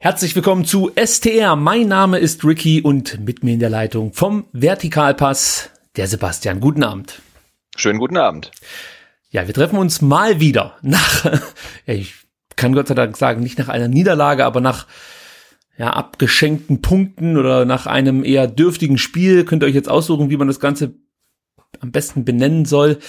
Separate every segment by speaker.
Speaker 1: Herzlich willkommen zu STR. Mein Name ist Ricky und mit mir in der Leitung vom Vertikalpass der Sebastian. Guten Abend.
Speaker 2: Schönen guten Abend.
Speaker 1: Ja, wir treffen uns mal wieder nach, ja, ich kann Gott sei Dank sagen, nicht nach einer Niederlage, aber nach ja, abgeschenkten Punkten oder nach einem eher dürftigen Spiel. Könnt ihr euch jetzt aussuchen, wie man das Ganze am besten benennen soll.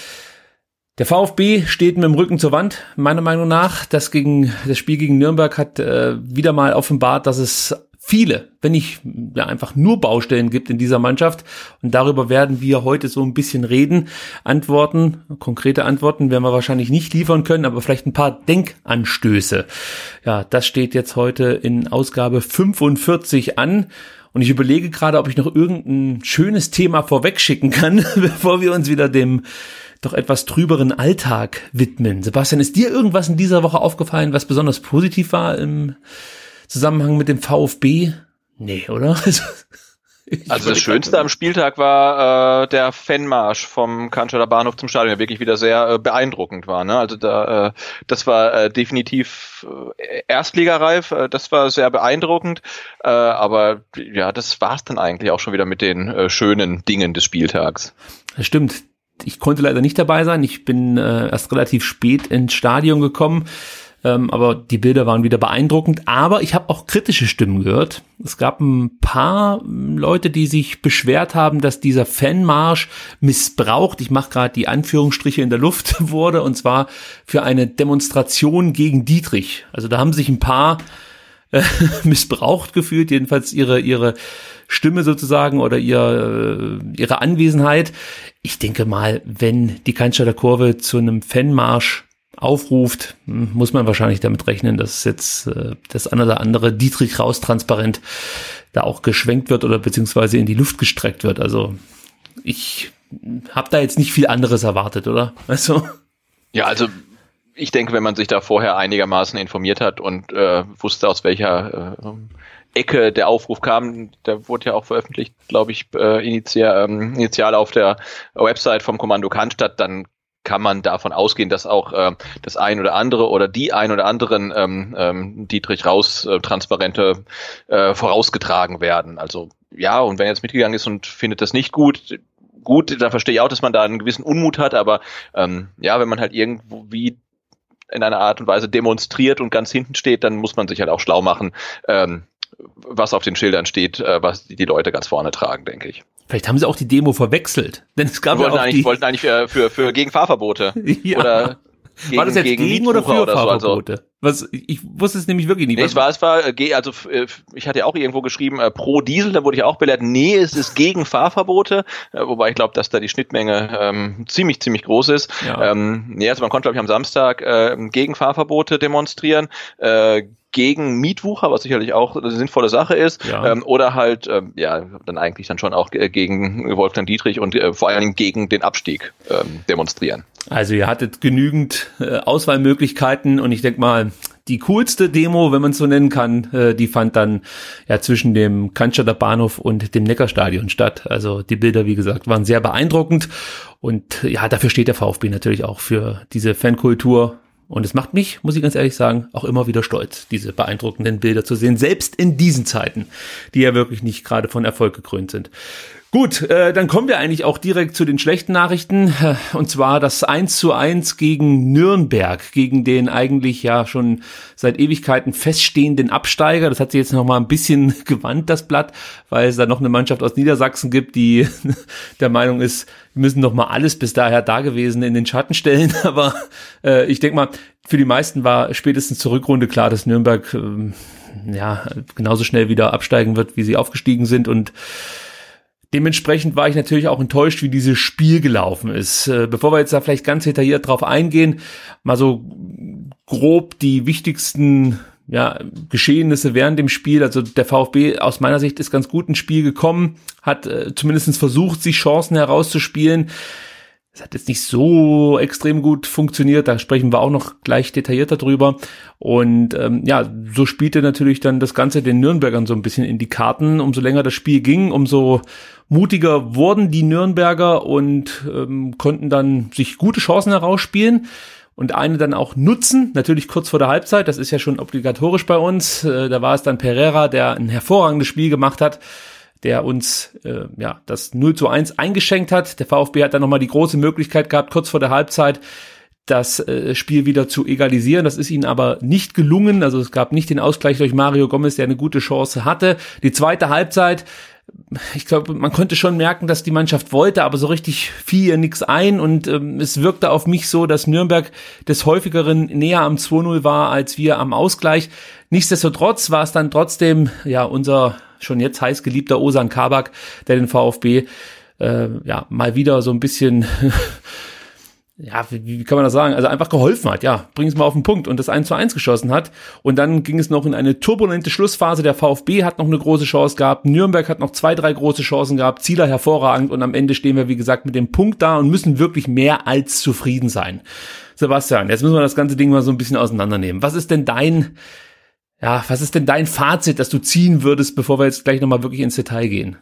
Speaker 1: Der VfB steht mit dem Rücken zur Wand, meiner Meinung nach. Das, gegen, das Spiel gegen Nürnberg hat äh, wieder mal offenbart, dass es viele, wenn nicht ja, einfach nur Baustellen gibt in dieser Mannschaft. Und darüber werden wir heute so ein bisschen reden. Antworten, konkrete Antworten werden wir wahrscheinlich nicht liefern können, aber vielleicht ein paar Denkanstöße. Ja, das steht jetzt heute in Ausgabe 45 an. Und ich überlege gerade, ob ich noch irgendein schönes Thema vorwegschicken kann, bevor wir uns wieder dem doch etwas trüberen Alltag widmen. Sebastian, ist dir irgendwas in dieser Woche aufgefallen, was besonders positiv war im Zusammenhang mit dem VfB? Nee, oder?
Speaker 2: Also, also das Schönste am Spieltag war äh, der Fanmarsch vom Cannstatter Bahnhof zum Stadion, der wirklich wieder sehr äh, beeindruckend war. Ne? Also da, äh, das war äh, definitiv äh, Erstligareif, äh, das war sehr beeindruckend. Äh, aber ja, das war's dann eigentlich auch schon wieder mit den äh, schönen Dingen des Spieltags.
Speaker 1: Das stimmt ich konnte leider nicht dabei sein. Ich bin äh, erst relativ spät ins Stadion gekommen. Ähm, aber die Bilder waren wieder beeindruckend. Aber ich habe auch kritische Stimmen gehört. Es gab ein paar Leute, die sich beschwert haben, dass dieser Fanmarsch missbraucht, ich mache gerade die Anführungsstriche in der Luft wurde, und zwar für eine Demonstration gegen Dietrich. Also da haben sich ein paar missbraucht gefühlt, jedenfalls ihre, ihre Stimme sozusagen oder ihr, äh, ihre Anwesenheit. Ich denke mal, wenn die Cannstatter Kurve zu einem Fanmarsch aufruft, hm, muss man wahrscheinlich damit rechnen, dass jetzt äh, das eine oder andere Dietrich Raus transparent da auch geschwenkt wird oder beziehungsweise in die Luft gestreckt wird. Also ich habe da jetzt nicht viel anderes erwartet, oder? Also
Speaker 2: ja, also ich denke, wenn man sich da vorher einigermaßen informiert hat und äh, wusste, aus welcher äh, Ecke der Aufruf kam, der wurde ja auch veröffentlicht, glaube ich, äh, initial, ähm, initial auf der Website vom Kommando Cannstatt, dann kann man davon ausgehen, dass auch äh, das ein oder andere oder die ein oder anderen ähm, ähm, Dietrich Raus äh, Transparente äh, vorausgetragen werden. Also ja, und wenn jetzt mitgegangen ist und findet das nicht gut, gut, da verstehe ich auch, dass man da einen gewissen Unmut hat, aber ähm, ja, wenn man halt irgendwie in einer Art und Weise demonstriert und ganz hinten steht, dann muss man sich halt auch schlau machen, ähm, was auf den Schildern steht, äh, was die Leute ganz vorne tragen, denke ich.
Speaker 1: Vielleicht haben sie auch die Demo verwechselt, denn es gab
Speaker 2: wollten
Speaker 1: ja auch
Speaker 2: eigentlich, die wollten eigentlich für, für, für gegen Fahrverbote
Speaker 1: ja. oder gegen, War das jetzt gegen, gegen oder für oder Fahrverbote? So. Also, Was, ich wusste es nämlich wirklich nicht.
Speaker 2: Nee, es war, es war, also äh, ich hatte ja auch irgendwo geschrieben, äh, pro Diesel, da wurde ich auch belehrt, nee, es ist gegen Fahrverbote, äh, wobei ich glaube, dass da die Schnittmenge ähm, ziemlich, ziemlich groß ist. Ja. Ähm, nee, also man konnte, glaube ich, am Samstag äh, gegen Fahrverbote demonstrieren, äh, gegen Mietwucher, was sicherlich auch eine sinnvolle Sache ist, ja. ähm, oder halt ähm, ja dann eigentlich dann schon auch gegen Wolfgang Dietrich und äh, vor allen Dingen gegen den Abstieg ähm, demonstrieren.
Speaker 1: Also ihr hattet genügend äh, Auswahlmöglichkeiten und ich denke mal, die coolste Demo, wenn man es so nennen kann, äh, die fand dann ja zwischen dem Cannstatter Bahnhof und dem Neckarstadion statt. Also die Bilder, wie gesagt, waren sehr beeindruckend und ja, dafür steht der VfB natürlich auch für diese Fankultur und es macht mich, muss ich ganz ehrlich sagen, auch immer wieder stolz, diese beeindruckenden Bilder zu sehen, selbst in diesen Zeiten, die ja wirklich nicht gerade von Erfolg gekrönt sind. Gut, äh, dann kommen wir eigentlich auch direkt zu den schlechten Nachrichten. Äh, und zwar das 1 zu 1 gegen Nürnberg, gegen den eigentlich ja schon seit Ewigkeiten feststehenden Absteiger. Das hat sich jetzt noch mal ein bisschen gewandt, das Blatt, weil es da noch eine Mannschaft aus Niedersachsen gibt, die der Meinung ist, wir müssen noch mal alles bis daher da gewesen in den Schatten stellen. Aber äh, ich denke mal, für die meisten war spätestens zur Rückrunde klar, dass Nürnberg äh, ja genauso schnell wieder absteigen wird, wie sie aufgestiegen sind und Dementsprechend war ich natürlich auch enttäuscht, wie dieses Spiel gelaufen ist. Äh, bevor wir jetzt da vielleicht ganz detailliert drauf eingehen, mal so grob die wichtigsten ja, Geschehnisse während dem Spiel. Also der VfB aus meiner Sicht ist ganz gut ins Spiel gekommen, hat äh, zumindest versucht, sich Chancen herauszuspielen. Es hat jetzt nicht so extrem gut funktioniert, da sprechen wir auch noch gleich detaillierter drüber. Und ähm, ja, so spielte natürlich dann das Ganze den Nürnbergern so ein bisschen in die Karten. Umso länger das Spiel ging, umso mutiger wurden die Nürnberger und ähm, konnten dann sich gute Chancen herausspielen. und eine dann auch nutzen, natürlich kurz vor der Halbzeit, das ist ja schon obligatorisch bei uns. Äh, da war es dann Pereira, der ein hervorragendes Spiel gemacht hat, der uns äh, ja das 0 zu 1 eingeschenkt hat. Der VfB hat dann nochmal die große Möglichkeit gehabt, kurz vor der Halbzeit das äh, Spiel wieder zu egalisieren. Das ist ihnen aber nicht gelungen. Also es gab nicht den Ausgleich durch Mario Gomez, der eine gute Chance hatte. Die zweite Halbzeit ich glaube, man konnte schon merken, dass die Mannschaft wollte, aber so richtig fiel ihr nichts ein und ähm, es wirkte auf mich so, dass Nürnberg des häufigeren näher am 2-0 war als wir am Ausgleich. Nichtsdestotrotz war es dann trotzdem ja unser schon jetzt heiß geliebter Osan Kabak, der den VfB äh, ja mal wieder so ein bisschen ja, wie, wie kann man das sagen? Also einfach geholfen hat, ja, bring es mal auf den Punkt und das 1 zu 1 geschossen hat. Und dann ging es noch in eine turbulente Schlussphase. Der VfB hat noch eine große Chance gehabt, Nürnberg hat noch zwei, drei große Chancen gehabt, Zieler hervorragend und am Ende stehen wir, wie gesagt, mit dem Punkt da und müssen wirklich mehr als zufrieden sein. Sebastian, jetzt müssen wir das ganze Ding mal so ein bisschen auseinandernehmen. Was ist denn dein, ja, was ist denn dein Fazit, das du ziehen würdest, bevor wir jetzt gleich nochmal wirklich ins Detail gehen?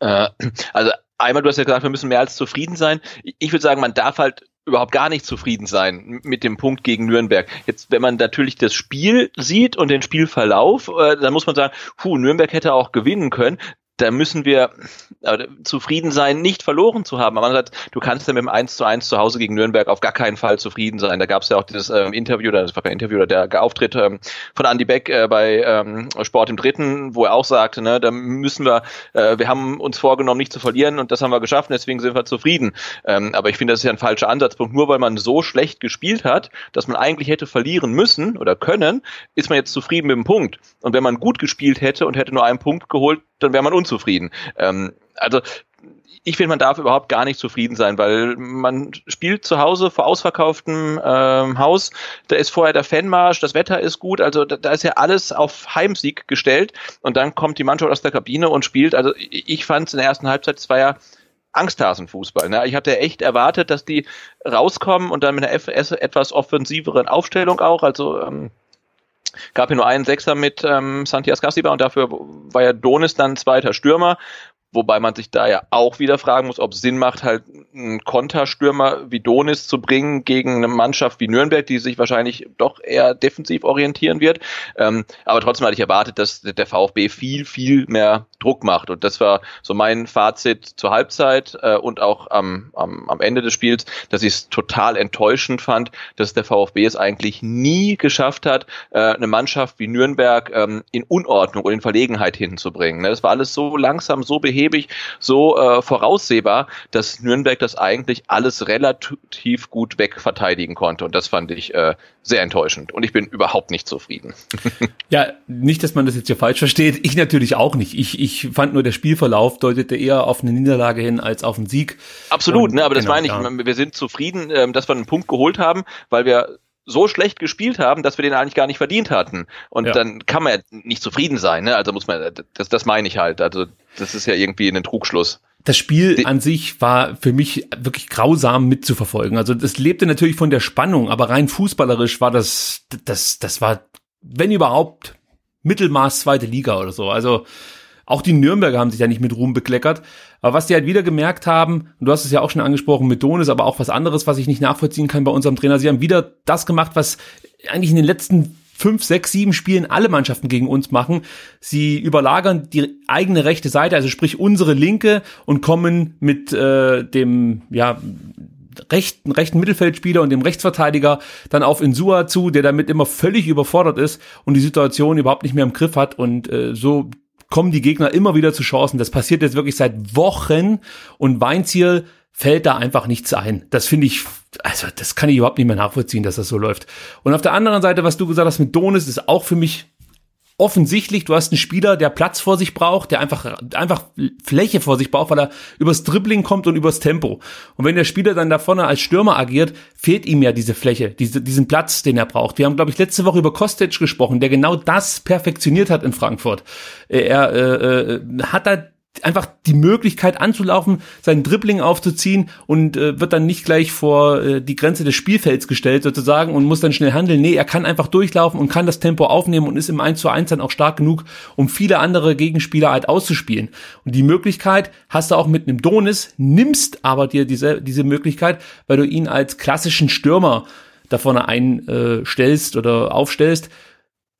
Speaker 2: Äh, also einmal, du hast ja gesagt, wir müssen mehr als zufrieden sein. Ich würde sagen, man darf halt überhaupt gar nicht zufrieden sein mit dem Punkt gegen Nürnberg. Jetzt, wenn man natürlich das Spiel sieht und den Spielverlauf, äh, dann muss man sagen, puh, Nürnberg hätte auch gewinnen können da müssen wir äh, zufrieden sein, nicht verloren zu haben. Aber sagt, du kannst ja mit dem 1 zu 1 zu Hause gegen Nürnberg auf gar keinen Fall zufrieden sein. Da gab es ja auch dieses ähm, Interview, das war kein Interview, oder der Auftritt ähm, von Andy Beck äh, bei ähm, Sport im Dritten, wo er auch sagte, ne, da müssen wir, äh, wir haben uns vorgenommen, nicht zu verlieren und das haben wir geschafft deswegen sind wir zufrieden. Ähm, aber ich finde, das ist ja ein falscher Ansatzpunkt. Nur weil man so schlecht gespielt hat, dass man eigentlich hätte verlieren müssen oder können, ist man jetzt zufrieden mit dem Punkt. Und wenn man gut gespielt hätte und hätte nur einen Punkt geholt, dann wäre man unzufrieden. Ähm, also ich finde, man darf überhaupt gar nicht zufrieden sein, weil man spielt zu Hause vor ausverkauftem ähm, Haus. Da ist vorher der Fanmarsch, das Wetter ist gut, also da, da, ist ja alles auf Heimsieg gestellt und dann kommt die Mannschaft aus der Kabine und spielt. Also ich fand es in der ersten Halbzeit, es war ja Angsthasenfußball. Ne? Ich hatte echt erwartet, dass die rauskommen und dann mit einer etwas offensiveren Aufstellung auch, also ähm, gab hier nur einen Sechser mit ähm, Santias Gassiba und dafür war ja Donis dann zweiter Stürmer Wobei man sich da ja auch wieder fragen muss, ob es Sinn macht, halt einen Konterstürmer wie Donis zu bringen gegen eine Mannschaft wie Nürnberg, die sich wahrscheinlich doch eher defensiv orientieren wird. Ähm, aber trotzdem hatte ich erwartet, dass der VfB viel, viel mehr Druck macht. Und das war so mein Fazit zur Halbzeit äh, und auch am, am, am Ende des Spiels, dass ich es total enttäuschend fand, dass der VfB es eigentlich nie geschafft hat, äh, eine Mannschaft wie Nürnberg ähm, in Unordnung und in Verlegenheit hinzubringen. Ne? Das war alles so langsam, so behäbig behäbig, so äh, voraussehbar, dass Nürnberg das eigentlich alles relativ gut wegverteidigen konnte. Und das fand ich äh, sehr enttäuschend. Und ich bin überhaupt nicht zufrieden.
Speaker 1: ja, nicht, dass man das jetzt hier falsch versteht. Ich natürlich auch nicht. Ich, ich fand nur, der Spielverlauf deutete eher auf eine Niederlage hin als auf einen Sieg.
Speaker 2: Absolut, Und, ne, aber das genau, meine ich. Ja. Wir sind zufrieden, ähm, dass wir einen Punkt geholt haben, weil wir so schlecht gespielt haben, dass wir den eigentlich gar nicht verdient hatten. Und ja. dann kann man ja nicht zufrieden sein. Ne? Also muss man, das, das meine ich halt. Also das ist ja irgendwie ein Trugschluss.
Speaker 1: Das Spiel an sich war für mich wirklich grausam mitzuverfolgen. Also das lebte natürlich von der Spannung, aber rein fußballerisch war das, das, das war, wenn überhaupt, Mittelmaß zweite Liga oder so. Also auch die Nürnberger haben sich ja nicht mit Ruhm bekleckert. Aber was die halt wieder gemerkt haben, und du hast es ja auch schon angesprochen mit Donis, aber auch was anderes, was ich nicht nachvollziehen kann bei unserem Trainer, sie haben wieder das gemacht, was eigentlich in den letzten fünf, sechs, sieben Spielen alle Mannschaften gegen uns machen. Sie überlagern die eigene rechte Seite, also sprich unsere linke und kommen mit äh, dem ja rechten, rechten Mittelfeldspieler und dem Rechtsverteidiger dann auf Insua zu, der damit immer völlig überfordert ist und die Situation überhaupt nicht mehr im Griff hat und äh, so kommen die Gegner immer wieder zu Chancen. Das passiert jetzt wirklich seit Wochen und Weinziel fällt da einfach nichts ein. Das finde ich, also das kann ich überhaupt nicht mehr nachvollziehen, dass das so läuft. Und auf der anderen Seite, was du gesagt hast mit Donis, ist auch für mich offensichtlich, du hast einen Spieler, der Platz vor sich braucht, der einfach, einfach Fläche vor sich braucht, weil er übers Dribbling kommt und übers Tempo. Und wenn der Spieler dann da vorne als Stürmer agiert, fehlt ihm ja diese Fläche, diese, diesen Platz, den er braucht. Wir haben, glaube ich, letzte Woche über Kostic gesprochen, der genau das perfektioniert hat in Frankfurt. Er äh, äh, hat da einfach die Möglichkeit anzulaufen, seinen Dribbling aufzuziehen und äh, wird dann nicht gleich vor äh, die Grenze des Spielfelds gestellt sozusagen und muss dann schnell handeln. Nee, er kann einfach durchlaufen und kann das Tempo aufnehmen und ist im 1 zu 1 dann auch stark genug, um viele andere Gegenspieler halt auszuspielen. Und die Möglichkeit hast du auch mit einem Donis, nimmst aber dir diese, diese Möglichkeit, weil du ihn als klassischen Stürmer da vorne einstellst oder aufstellst,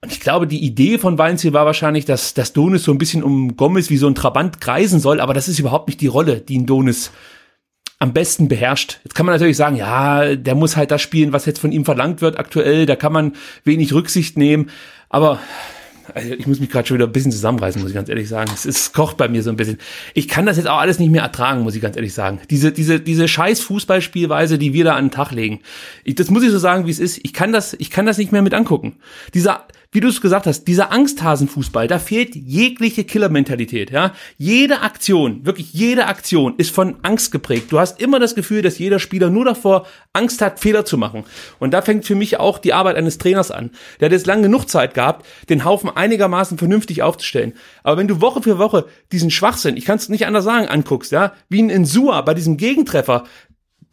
Speaker 1: und ich glaube, die Idee von Weinziel war wahrscheinlich, dass, dass Donis so ein bisschen um Gomez wie so ein Trabant kreisen soll, aber das ist überhaupt nicht die Rolle, die ein Donis am besten beherrscht. Jetzt kann man natürlich sagen, ja, der muss halt das spielen, was jetzt von ihm verlangt wird aktuell, da kann man wenig Rücksicht nehmen, aber also ich muss mich gerade schon wieder ein bisschen zusammenreißen, muss ich ganz ehrlich sagen. Es, es kocht bei mir so ein bisschen. Ich kann das jetzt auch alles nicht mehr ertragen, muss ich ganz ehrlich sagen. Diese, diese, diese scheiß Fußballspielweise, die wir da an den Tag legen. Ich, das muss ich so sagen, wie es ist. Ich kann das, ich kann das nicht mehr mit angucken. Dieser, wie du es gesagt hast, dieser Angsthasenfußball, da fehlt jegliche Killermentalität, ja. Jede Aktion, wirklich jede Aktion ist von Angst geprägt. Du hast immer das Gefühl, dass jeder Spieler nur davor Angst hat, Fehler zu machen. Und da fängt für mich auch die Arbeit eines Trainers an. Der hat jetzt lang genug Zeit gehabt, den Haufen einigermaßen vernünftig aufzustellen. Aber wenn du Woche für Woche diesen Schwachsinn, ich kann es nicht anders sagen, anguckst, ja, wie ein Insua bei diesem Gegentreffer,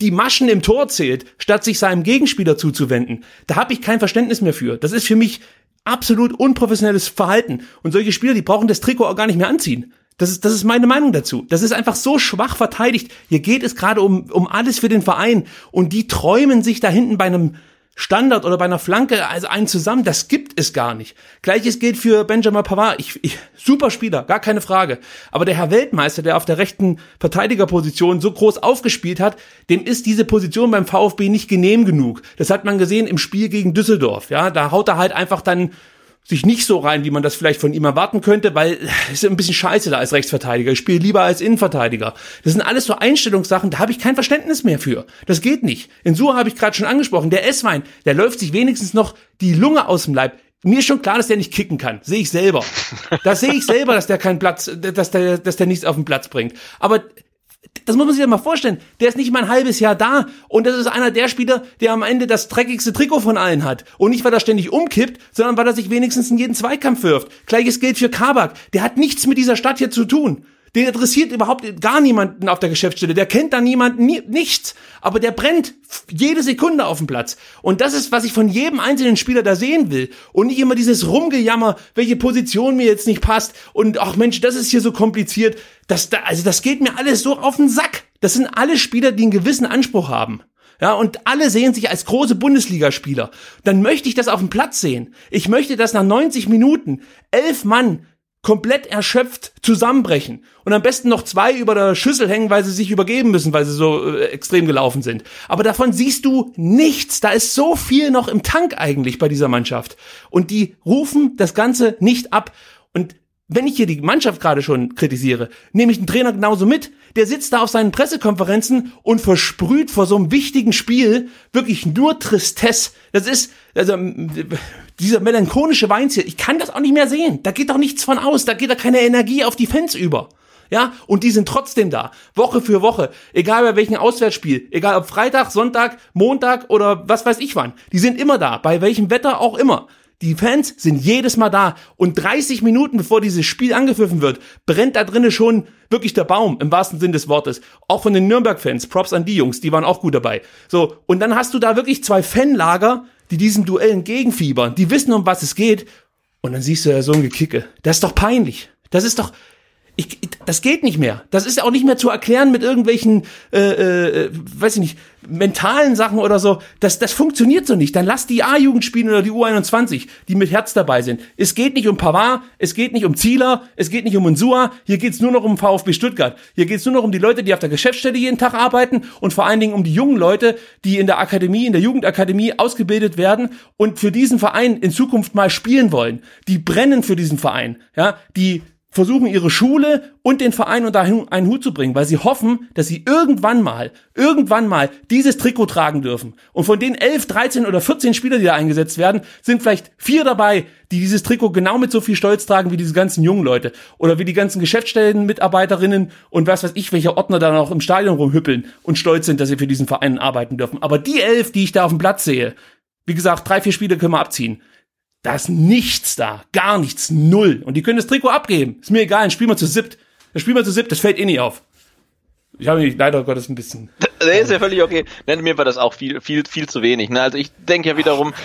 Speaker 1: die Maschen im Tor zählt, statt sich seinem Gegenspieler zuzuwenden. Da habe ich kein Verständnis mehr für. Das ist für mich absolut unprofessionelles Verhalten. Und solche Spieler, die brauchen das Trikot auch gar nicht mehr anziehen. Das ist, das ist meine Meinung dazu. Das ist einfach so schwach verteidigt. Hier geht es gerade um, um alles für den Verein. Und die träumen sich da hinten bei einem Standard oder bei einer Flanke also einen zusammen, das gibt es gar nicht. Gleiches gilt für Benjamin Pavard. Ich, ich, super Spieler, gar keine Frage. Aber der Herr Weltmeister, der auf der rechten Verteidigerposition so groß aufgespielt hat, dem ist diese Position beim VfB nicht genehm genug. Das hat man gesehen im Spiel gegen Düsseldorf. Ja, da haut er halt einfach dann sich nicht so rein, wie man das vielleicht von ihm erwarten könnte, weil es ist ein bisschen scheiße da als Rechtsverteidiger. Ich spiele lieber als Innenverteidiger. Das sind alles so Einstellungssachen, da habe ich kein Verständnis mehr für. Das geht nicht. In Sur habe ich gerade schon angesprochen, der Esswein, der läuft sich wenigstens noch die Lunge aus dem Leib. Mir ist schon klar, dass der nicht kicken kann. Sehe ich selber. Das sehe ich selber, dass der keinen Platz, dass der, dass der nichts auf den Platz bringt. Aber das muss man sich ja mal vorstellen. Der ist nicht mal ein halbes Jahr da und das ist einer der Spieler, der am Ende das dreckigste Trikot von allen hat. Und nicht, weil er ständig umkippt, sondern weil er sich wenigstens in jeden Zweikampf wirft. Gleiches gilt für Kabak. Der hat nichts mit dieser Stadt hier zu tun. Den interessiert überhaupt gar niemanden auf der Geschäftsstelle. Der kennt da niemanden, nie, nichts. Aber der brennt jede Sekunde auf dem Platz. Und das ist, was ich von jedem einzelnen Spieler da sehen will. Und nicht immer dieses Rumgejammer, welche Position mir jetzt nicht passt. Und ach Mensch, das ist hier so kompliziert. Das, da, also das geht mir alles so auf den Sack. Das sind alle Spieler, die einen gewissen Anspruch haben. Ja, und alle sehen sich als große Bundesligaspieler. Dann möchte ich das auf dem Platz sehen. Ich möchte, dass nach 90 Minuten elf Mann komplett erschöpft zusammenbrechen und am besten noch zwei über der Schüssel hängen, weil sie sich übergeben müssen, weil sie so äh, extrem gelaufen sind. Aber davon siehst du nichts. Da ist so viel noch im Tank eigentlich bei dieser Mannschaft. Und die rufen das Ganze nicht ab. Und wenn ich hier die Mannschaft gerade schon kritisiere, nehme ich den Trainer genauso mit. Der sitzt da auf seinen Pressekonferenzen und versprüht vor so einem wichtigen Spiel wirklich nur Tristesse. Das ist, also, dieser melancholische Weinziel, ich kann das auch nicht mehr sehen. Da geht doch nichts von aus. Da geht da keine Energie auf die Fans über. Ja, und die sind trotzdem da. Woche für Woche. Egal bei welchem Auswärtsspiel. Egal ob Freitag, Sonntag, Montag oder was weiß ich wann. Die sind immer da. Bei welchem Wetter auch immer. Die Fans sind jedes Mal da und 30 Minuten bevor dieses Spiel angepfiffen wird, brennt da drinnen schon wirklich der Baum im wahrsten Sinn des Wortes. Auch von den Nürnberg-Fans, Props an die Jungs, die waren auch gut dabei. So, und dann hast du da wirklich zwei Fanlager, die diesen Duell entgegenfiebern, die wissen, um was es geht. Und dann siehst du ja so ein Gekicke. Das ist doch peinlich. Das ist doch, ich, das geht nicht mehr. Das ist auch nicht mehr zu erklären mit irgendwelchen, äh, äh, weiß ich nicht, mentalen Sachen oder so. Das, das funktioniert so nicht. Dann lass die A-Jugend spielen oder die U21, die mit Herz dabei sind. Es geht nicht um Pavard, es geht nicht um Zieler, es geht nicht um Unsua. Hier geht's nur noch um VfB Stuttgart. Hier geht's nur noch um die Leute, die auf der Geschäftsstelle jeden Tag arbeiten und vor allen Dingen um die jungen Leute, die in der Akademie, in der Jugendakademie ausgebildet werden und für diesen Verein in Zukunft mal spielen wollen. Die brennen für diesen Verein, ja, die versuchen ihre Schule und den Verein unter einen Hut zu bringen, weil sie hoffen, dass sie irgendwann mal, irgendwann mal dieses Trikot tragen dürfen. Und von den 11, 13 oder 14 Spieler, die da eingesetzt werden, sind vielleicht vier dabei, die dieses Trikot genau mit so viel Stolz tragen wie diese ganzen jungen Leute. Oder wie die ganzen Geschäftsstellenmitarbeiterinnen und was weiß ich, welche Ordner da noch im Stadion rumhüppeln und stolz sind, dass sie für diesen Verein arbeiten dürfen. Aber die elf, die ich da auf dem Platz sehe, wie gesagt, drei, vier Spiele können wir abziehen da ist nichts da. Gar nichts. Null. Und die können das Trikot abgeben. Ist mir egal, ein Spiel mal zu siebt. Das spielen wir zu siebt, das fällt eh nicht auf. Ich habe mich leider Gottes ein bisschen.
Speaker 2: Nee, ist ja völlig okay. Nein, mir war das auch viel, viel, viel zu wenig. Ne? Also ich denke ja wiederum,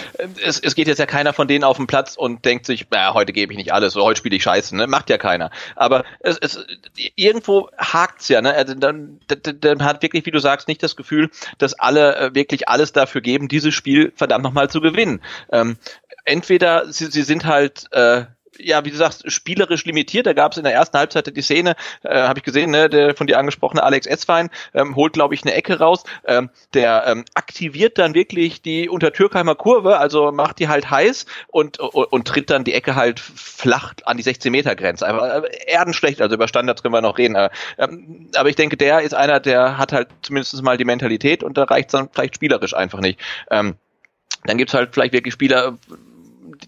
Speaker 2: es, es geht jetzt ja keiner von denen auf den Platz und denkt sich, naja, heute gebe ich nicht alles, oder heute spiele ich Scheiße. Ne? Macht ja keiner. Aber es, es, irgendwo hakt's ja. Ne? Also dann, dann, dann hat wirklich, wie du sagst, nicht das Gefühl, dass alle äh, wirklich alles dafür geben, dieses Spiel verdammt nochmal zu gewinnen. Ähm, entweder sie, sie sind halt äh, ja, wie du sagst, spielerisch limitiert. Da gab es in der ersten Halbzeit die Szene, äh, habe ich gesehen, ne, der von dir angesprochene Alex Eswein ähm, holt, glaube ich, eine Ecke raus. Ähm, der ähm, aktiviert dann wirklich die Untertürkheimer Kurve, also macht die halt heiß und, und, und tritt dann die Ecke halt flach an die 16 Meter Grenze. Einfach äh, erdenschlecht, also über Standards können wir noch reden. Äh, ähm, aber ich denke, der ist einer, der hat halt zumindest mal die Mentalität und da reicht dann vielleicht spielerisch einfach nicht. Ähm, dann gibt's halt vielleicht wirklich Spieler,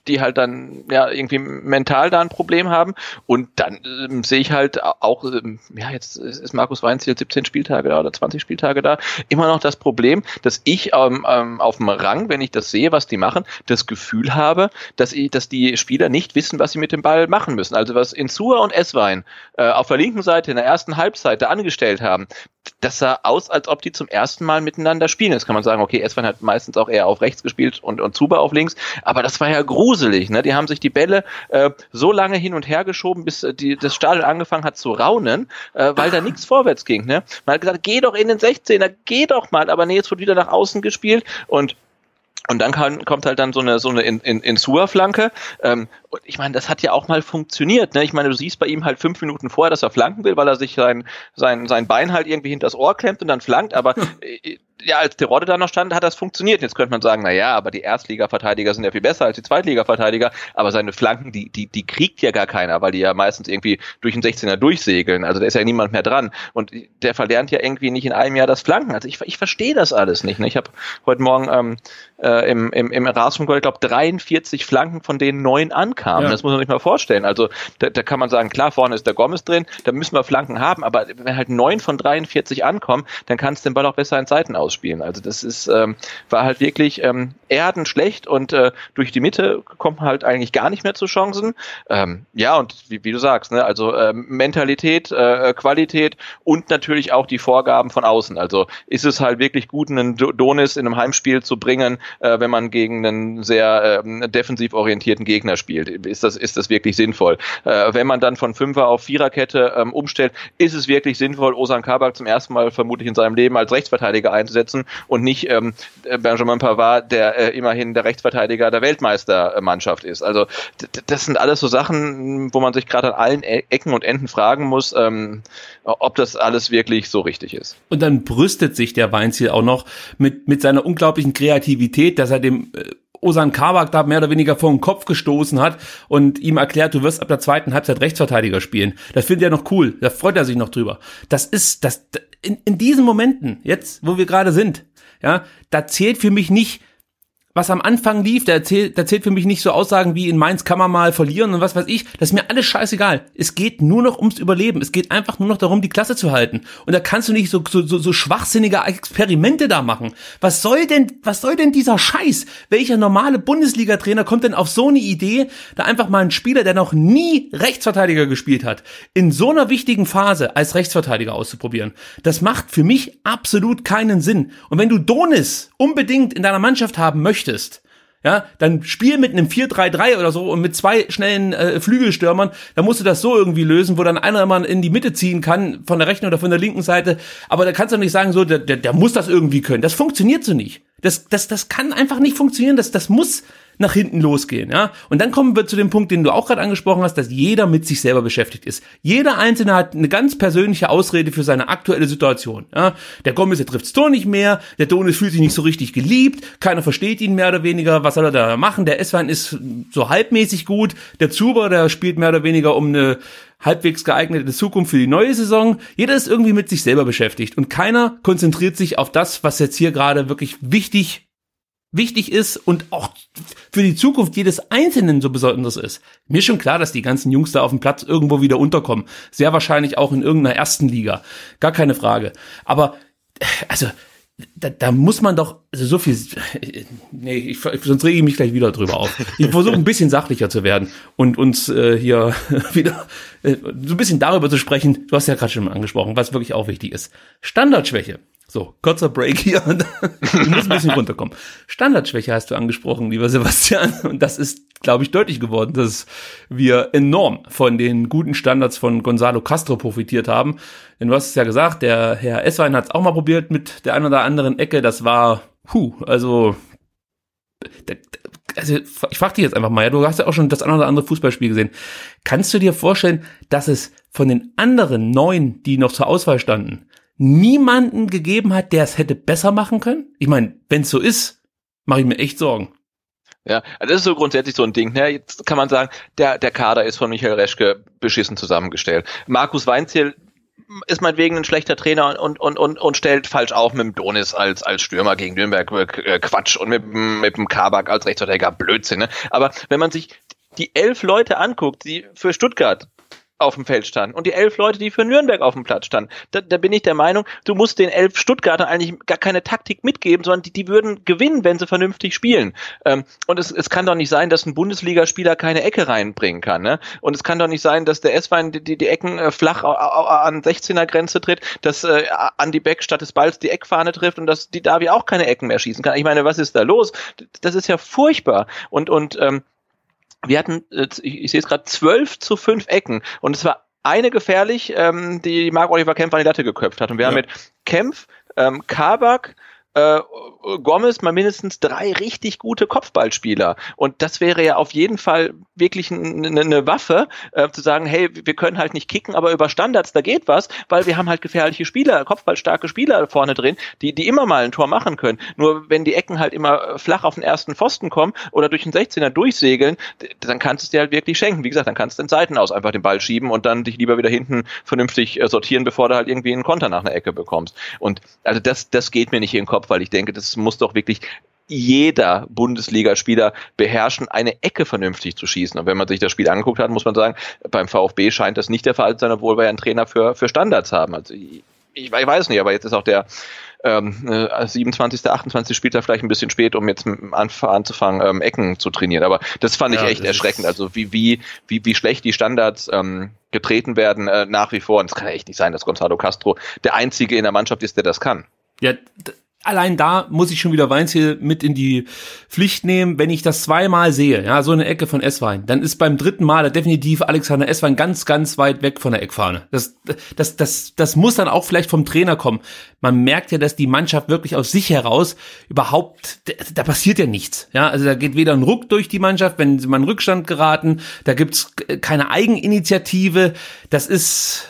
Speaker 2: die halt dann ja irgendwie mental da ein Problem haben. Und dann ähm, sehe ich halt auch, ähm, ja, jetzt ist Markus Weinziel 17 Spieltage da oder 20 Spieltage da, immer noch das Problem, dass ich ähm, ähm, auf dem Rang, wenn ich das sehe, was die machen, das Gefühl habe, dass, ich, dass die Spieler nicht wissen, was sie mit dem Ball machen müssen. Also was Insua und Esswein äh, auf der linken Seite in der ersten Halbzeit da angestellt haben, das sah aus, als ob die zum ersten Mal miteinander spielen. Jetzt kann man sagen, okay, Esswein hat meistens auch eher auf rechts gespielt und, und Zuba auf links, aber das war ja gruselig. Ne? Die haben sich die Bälle äh, so lange hin und her geschoben, bis äh, die, das Stadion angefangen hat zu raunen, äh, weil da nichts vorwärts ging. Ne? Man hat gesagt, geh doch in den 16er, geh doch mal, aber nee, jetzt wird wieder nach außen gespielt und und dann kann, kommt halt dann so eine so eine in, in, in Sua-Flanke. Ähm, und ich meine, das hat ja auch mal funktioniert. Ne? Ich meine, du siehst bei ihm halt fünf Minuten vorher, dass er flanken will, weil er sich sein, sein, sein Bein halt irgendwie hinters Ohr klemmt und dann flankt. Aber äh, ja, als Terodde da noch stand, hat das funktioniert. Jetzt könnte man sagen, na ja, aber die Erstliga-Verteidiger sind ja viel besser als die Zweitliga-Verteidiger, aber seine Flanken, die, die, die kriegt ja gar keiner, weil die ja meistens irgendwie durch den 16er durchsegeln. Also da ist ja niemand mehr dran. Und der verlernt ja irgendwie nicht in einem Jahr das Flanken. Also ich, ich verstehe das alles nicht. Ne? Ich habe heute Morgen ähm, äh, im, im, im Erasmus, ich glaube, 43 Flanken, von denen neun ankamen. Ja. Das muss man sich mal vorstellen. Also da, da kann man sagen, klar, vorne ist der Gomez drin, da müssen wir Flanken haben, aber wenn halt neun von 43 ankommen, dann kannst du den Ball auch besser in Seiten aus ausspielen. Also das ist ähm, war halt wirklich ähm, erdenschlecht und äh, durch die Mitte kommt halt eigentlich gar nicht mehr zu Chancen. Ähm, ja und wie, wie du sagst, ne, also ähm, Mentalität, äh, Qualität und natürlich auch die Vorgaben von außen. Also ist es halt wirklich gut, einen Donis in einem Heimspiel zu bringen, äh, wenn man gegen einen sehr äh, defensiv orientierten Gegner spielt. Ist das ist das wirklich sinnvoll? Äh, wenn man dann von Fünfer auf Viererkette ähm, umstellt, ist es wirklich sinnvoll, Osan Kabak zum ersten Mal vermutlich in seinem Leben als Rechtsverteidiger einzusetzen? Einzusetzen und nicht ähm, Benjamin Pavard, der äh, immerhin der Rechtsverteidiger der Weltmeistermannschaft ist. Also das sind alles so Sachen, wo man sich gerade an allen e Ecken und Enden fragen muss, ähm, ob das alles wirklich so richtig ist.
Speaker 1: Und dann brüstet sich der Weinziel auch noch mit, mit seiner unglaublichen Kreativität, dass er dem äh, Osan Kabak da mehr oder weniger vor den Kopf gestoßen hat und ihm erklärt, du wirst ab der zweiten Halbzeit Rechtsverteidiger spielen. Das findet er noch cool. Da freut er sich noch drüber. Das ist, das, in, in diesen Momenten, jetzt, wo wir gerade sind, ja, da zählt für mich nicht, was am Anfang lief, da zählt, da zählt für mich nicht so Aussagen wie in Mainz kann man mal verlieren und was weiß ich. Das ist mir alles scheißegal. Es geht nur noch ums Überleben. Es geht einfach nur noch darum, die Klasse zu halten. Und da kannst du nicht so, so, so, so schwachsinnige Experimente da machen. Was soll denn, was soll denn dieser Scheiß? Welcher normale Bundesliga-Trainer kommt denn auf so eine Idee, da einfach mal einen Spieler, der noch nie Rechtsverteidiger gespielt hat, in so einer wichtigen Phase als Rechtsverteidiger auszuprobieren? Das macht für mich absolut keinen Sinn. Und wenn du Donis unbedingt in deiner Mannschaft haben möchtest, möchtest, ja, dann spiel mit einem 4-3-3 oder so und mit zwei schnellen äh, Flügelstürmern, dann musst du das so irgendwie lösen, wo dann einer immer in die Mitte ziehen kann, von der rechten oder von der linken Seite. Aber da kannst du nicht sagen, so, der, der, der muss das irgendwie können. Das funktioniert so nicht. Das, das, das kann einfach nicht funktionieren. Das, das muss nach hinten losgehen, ja. Und dann kommen wir zu dem Punkt, den du auch gerade angesprochen hast, dass jeder mit sich selber beschäftigt ist. Jeder Einzelne hat eine ganz persönliche Ausrede für seine aktuelle Situation, ja. Der Gomez, der trifft's Tor nicht mehr, der Donis fühlt sich nicht so richtig geliebt, keiner versteht ihn mehr oder weniger, was soll er da machen? Der S-Wein ist so halbmäßig gut, der Zuber, der spielt mehr oder weniger um eine halbwegs geeignete Zukunft für die neue Saison. Jeder ist irgendwie mit sich selber beschäftigt und keiner konzentriert sich auf das, was jetzt hier gerade wirklich wichtig wichtig ist und auch für die Zukunft jedes Einzelnen so besonders ist. Mir ist schon klar, dass die ganzen Jungs da auf dem Platz irgendwo wieder unterkommen. Sehr wahrscheinlich auch in irgendeiner ersten Liga. Gar keine Frage. Aber, also, da, da muss man doch also so viel. Nee, ich, sonst rege ich mich gleich wieder drüber auf. Ich versuche ein bisschen sachlicher zu werden und uns äh, hier wieder äh, so ein bisschen darüber zu sprechen. Du hast ja gerade schon mal angesprochen, was wirklich auch wichtig ist. Standardschwäche. So, kurzer Break hier. du musst ein bisschen runterkommen. Standardschwäche hast du angesprochen, lieber Sebastian. Und das ist, glaube ich, deutlich geworden, dass wir enorm von den guten Standards von Gonzalo Castro profitiert haben. Denn du hast es ja gesagt, der Herr Esswein hat es auch mal probiert mit der einen oder anderen Ecke. Das war, puh, also, also ich frage dich jetzt einfach mal, ja, du hast ja auch schon das eine oder andere Fußballspiel gesehen. Kannst du dir vorstellen, dass es von den anderen neun, die noch zur Auswahl standen, niemanden gegeben hat, der es hätte besser machen können? Ich meine, wenn es so ist, mache ich mir echt Sorgen.
Speaker 2: Ja, also das ist so grundsätzlich so ein Ding. Ne? Jetzt kann man sagen, der, der Kader ist von Michael Reschke beschissen zusammengestellt. Markus Weinziel ist meinetwegen ein schlechter Trainer und, und, und, und stellt falsch auf mit dem Donis als, als Stürmer gegen Nürnberg äh, Quatsch und mit, mit dem Kabak als Rechtsverteidiger Blödsinn. Ne? Aber wenn man sich die elf Leute anguckt, die für Stuttgart auf dem Feld standen und die elf Leute, die für Nürnberg auf dem Platz standen. Da, da bin ich der Meinung, du musst den elf Stuttgartern eigentlich gar keine Taktik mitgeben, sondern die, die würden gewinnen, wenn sie vernünftig spielen. Ähm, und es, es kann doch nicht sein, dass ein Bundesligaspieler keine Ecke reinbringen kann. Ne? Und es kann doch nicht sein, dass der S-Wein die, die, die Ecken äh, flach an 16er Grenze tritt, dass äh, Andy Beck statt des Balls die Eckfahne trifft und dass die Davi auch keine Ecken mehr schießen kann. Ich meine, was ist da los? Das ist ja furchtbar. Und, und ähm, wir hatten, äh, ich, sehe es gerade, zwölf zu fünf Ecken und es war eine gefährlich, ähm, die Mark Oliver Kempf an die Latte geköpft hat. Und wir ja. haben mit Kempf, ähm, Kabak, äh, Gomez mal mindestens drei richtig gute Kopfballspieler. Und das wäre ja auf jeden Fall wirklich eine, eine Waffe, äh, zu sagen, hey, wir können halt nicht kicken, aber über Standards, da geht was, weil wir haben halt gefährliche Spieler, kopfballstarke Spieler vorne drin, die, die immer mal ein Tor machen können. Nur wenn die Ecken halt immer flach auf den ersten Pfosten kommen oder durch den 16er durchsegeln, dann kannst du es dir halt wirklich schenken. Wie gesagt, dann kannst du den Seiten aus einfach den Ball schieben und dann dich lieber wieder hinten vernünftig äh, sortieren, bevor du halt irgendwie einen Konter nach einer Ecke bekommst. Und also das, das geht mir nicht in den Kopf, weil ich denke, das muss doch wirklich jeder Bundesligaspieler beherrschen, eine Ecke vernünftig zu schießen. Und wenn man sich das Spiel angeguckt hat, muss man sagen, beim VfB scheint das nicht der Fall zu sein, obwohl wir ja einen Trainer für, für Standards haben. Also ich, ich weiß nicht, aber jetzt ist auch der ähm, 27., äh, 28. Spieltag vielleicht ein bisschen spät, um jetzt anzufangen, ähm, Ecken zu trainieren. Aber das fand ich ja, echt erschreckend. Also wie, wie, wie, wie schlecht die Standards ähm, getreten werden äh, nach wie vor. Und es kann ja echt nicht sein, dass Gonzalo Castro der Einzige in der Mannschaft ist, der das kann.
Speaker 1: Ja, allein da muss ich schon wieder Weinziel mit in die Pflicht nehmen, wenn ich das zweimal sehe, ja, so eine Ecke von Esswein, dann ist beim dritten Mal definitiv Alexander Esswein ganz, ganz weit weg von der Eckfahne. Das, das, das, das muss dann auch vielleicht vom Trainer kommen. Man merkt ja, dass die Mannschaft wirklich aus sich heraus überhaupt, da passiert ja nichts, ja, also da geht weder ein Ruck durch die Mannschaft, wenn sie mal in Rückstand geraten, da gibt's keine Eigeninitiative, das ist,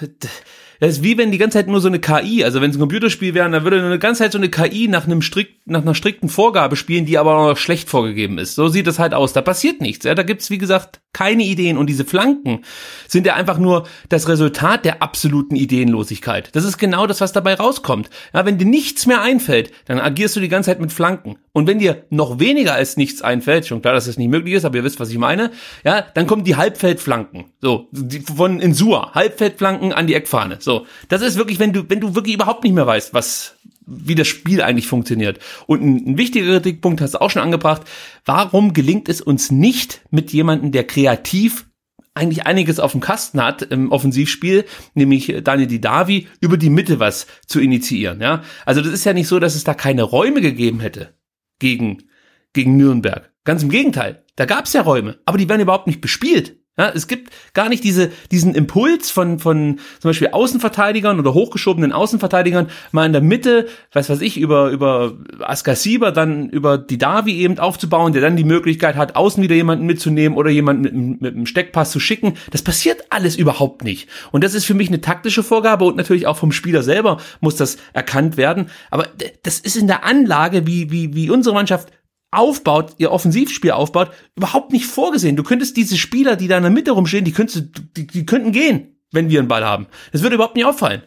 Speaker 1: das ist wie wenn die ganze Zeit nur so eine KI, also wenn es ein Computerspiel wäre, dann würde eine ganze Zeit so eine KI nach einem strikt, nach einer strikten Vorgabe spielen, die aber noch schlecht vorgegeben ist. So sieht es halt aus. Da passiert nichts. Ja, da gibt's wie gesagt keine Ideen und diese Flanken sind ja einfach nur das Resultat der absoluten Ideenlosigkeit. Das ist genau das, was dabei rauskommt. Ja, wenn dir nichts mehr einfällt, dann agierst du die ganze Zeit mit Flanken. Und wenn dir noch weniger als nichts einfällt, schon klar, dass das nicht möglich ist, aber ihr wisst, was ich meine, ja, dann kommen die Halbfeldflanken. So, die, von Insua, Halbfeldflanken an die Eckfahne. So, das ist wirklich, wenn du, wenn du wirklich überhaupt nicht mehr weißt, was, wie das Spiel eigentlich funktioniert. Und ein, ein wichtiger Kritikpunkt hast du auch schon angebracht. Warum gelingt es uns nicht mit jemandem, der kreativ eigentlich einiges auf dem Kasten hat im Offensivspiel, nämlich Daniel Didavi, über die Mitte was zu initiieren, ja? Also das ist ja nicht so, dass es da keine Räume gegeben hätte gegen, gegen Nürnberg. Ganz im Gegenteil. Da gab es ja Räume, aber die werden überhaupt nicht bespielt. Ja, es gibt gar nicht diese, diesen Impuls von, von zum Beispiel Außenverteidigern oder hochgeschobenen Außenverteidigern mal in der Mitte, was weiß ich, über, über Askasiba, dann über die Davi eben aufzubauen, der dann die Möglichkeit hat, außen wieder jemanden mitzunehmen oder jemanden mit, mit einem Steckpass zu schicken. Das passiert alles überhaupt nicht. Und das ist für mich eine taktische Vorgabe und natürlich auch vom Spieler selber muss das erkannt werden. Aber das ist in der Anlage, wie, wie, wie unsere Mannschaft aufbaut, ihr Offensivspiel aufbaut, überhaupt nicht vorgesehen. Du könntest diese Spieler, die da in der Mitte rumstehen, die könntest, die, die könnten gehen, wenn wir einen Ball haben. Das würde überhaupt nicht auffallen,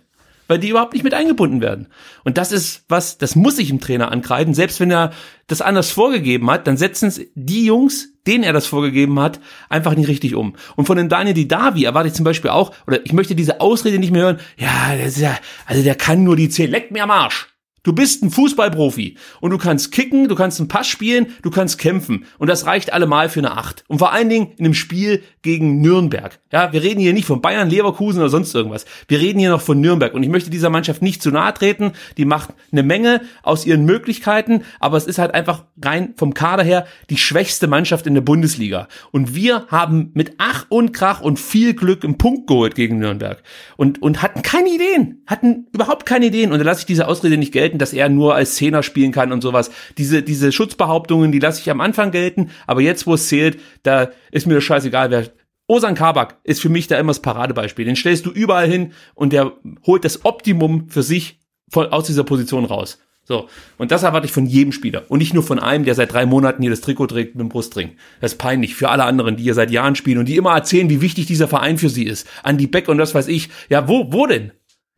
Speaker 1: weil die überhaupt nicht mit eingebunden werden. Und das ist was, das muss ich im Trainer ankreiden. Selbst wenn er das anders vorgegeben hat, dann setzen es die Jungs, denen er das vorgegeben hat, einfach nicht richtig um. Und von dem Daniel Didavi erwarte ich zum Beispiel auch, oder ich möchte diese Ausrede nicht mehr hören, ja, das ist ja, also der kann nur die 10, leckt mir am Arsch. Du bist ein Fußballprofi und du kannst kicken, du kannst einen Pass spielen, du kannst kämpfen und das reicht allemal für eine Acht. Und vor allen Dingen in einem Spiel gegen Nürnberg. Ja, wir reden hier nicht von Bayern, Leverkusen oder sonst irgendwas. Wir reden hier noch von Nürnberg und ich möchte dieser Mannschaft nicht zu nahe treten. Die macht eine Menge aus ihren Möglichkeiten, aber es ist halt einfach rein vom Kader her die schwächste Mannschaft in der Bundesliga. Und wir haben mit Ach und Krach und viel Glück einen Punkt geholt gegen Nürnberg und, und hatten keine Ideen, hatten überhaupt keine Ideen und da lasse ich diese Ausrede nicht gelten gelten, dass er nur als Zehner spielen kann und sowas. Diese, diese Schutzbehauptungen, die lasse ich am Anfang gelten, aber jetzt, wo es zählt, da ist mir das scheißegal, wer Osan Kabak ist für mich da immer das Paradebeispiel. Den stellst du überall hin und der holt das Optimum für sich von, aus dieser Position raus. So. Und das erwarte ich von jedem Spieler. Und nicht nur von einem, der seit drei Monaten hier das Trikot trägt mit dem Brustring. Das ist peinlich für alle anderen, die hier seit Jahren spielen und die immer erzählen, wie wichtig dieser Verein für sie ist. Andy Beck und das weiß ich. Ja, wo, wo denn?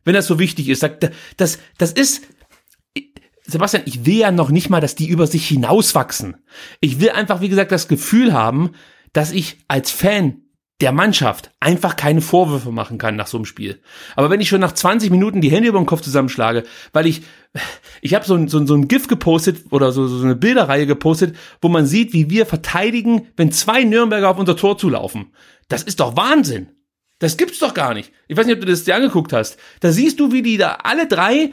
Speaker 1: Wenn das so wichtig ist, sagt, das, das ist, Sebastian, ich will ja noch nicht mal, dass die über sich hinauswachsen. Ich will einfach, wie gesagt, das Gefühl haben, dass ich als Fan der Mannschaft einfach keine Vorwürfe machen kann nach so einem Spiel. Aber wenn ich schon nach 20 Minuten die Hände über den Kopf zusammenschlage, weil ich, ich habe so ein, so, so ein GIF gepostet oder so, so eine Bilderreihe gepostet, wo man sieht, wie wir verteidigen, wenn zwei Nürnberger auf unser Tor zulaufen. Das ist doch Wahnsinn. Das gibt's doch gar nicht. Ich weiß nicht, ob du das dir angeguckt hast. Da siehst du, wie die da alle drei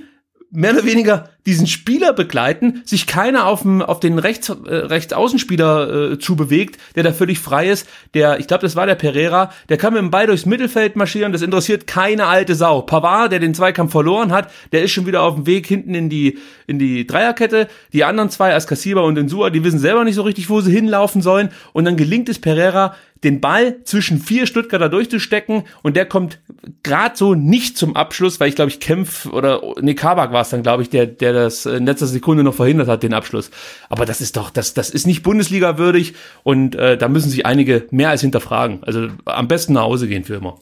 Speaker 1: mehr oder weniger diesen Spieler begleiten, sich keiner auf, dem, auf den Rechts, äh, Rechtsaußenspieler äh, zu bewegt, der da völlig frei ist. Der, ich glaube, das war der Pereira, der kann mit dem Ball durchs Mittelfeld marschieren, das interessiert keine alte Sau. Pavard, der den Zweikampf verloren hat, der ist schon wieder auf dem Weg hinten in die, in die Dreierkette. Die anderen zwei, Askasiba und Insua, die wissen selber nicht so richtig, wo sie hinlaufen sollen. Und dann gelingt es Pereira, den Ball zwischen vier Stuttgarter durchzustecken und der kommt gerade so nicht zum Abschluss, weil ich glaube ich Kempf oder nee Kabak war es dann glaube ich, der der das in letzter Sekunde noch verhindert hat den Abschluss. Aber das ist doch das das ist nicht Bundesliga würdig und äh, da müssen sich einige mehr als hinterfragen. Also am besten nach Hause gehen für immer.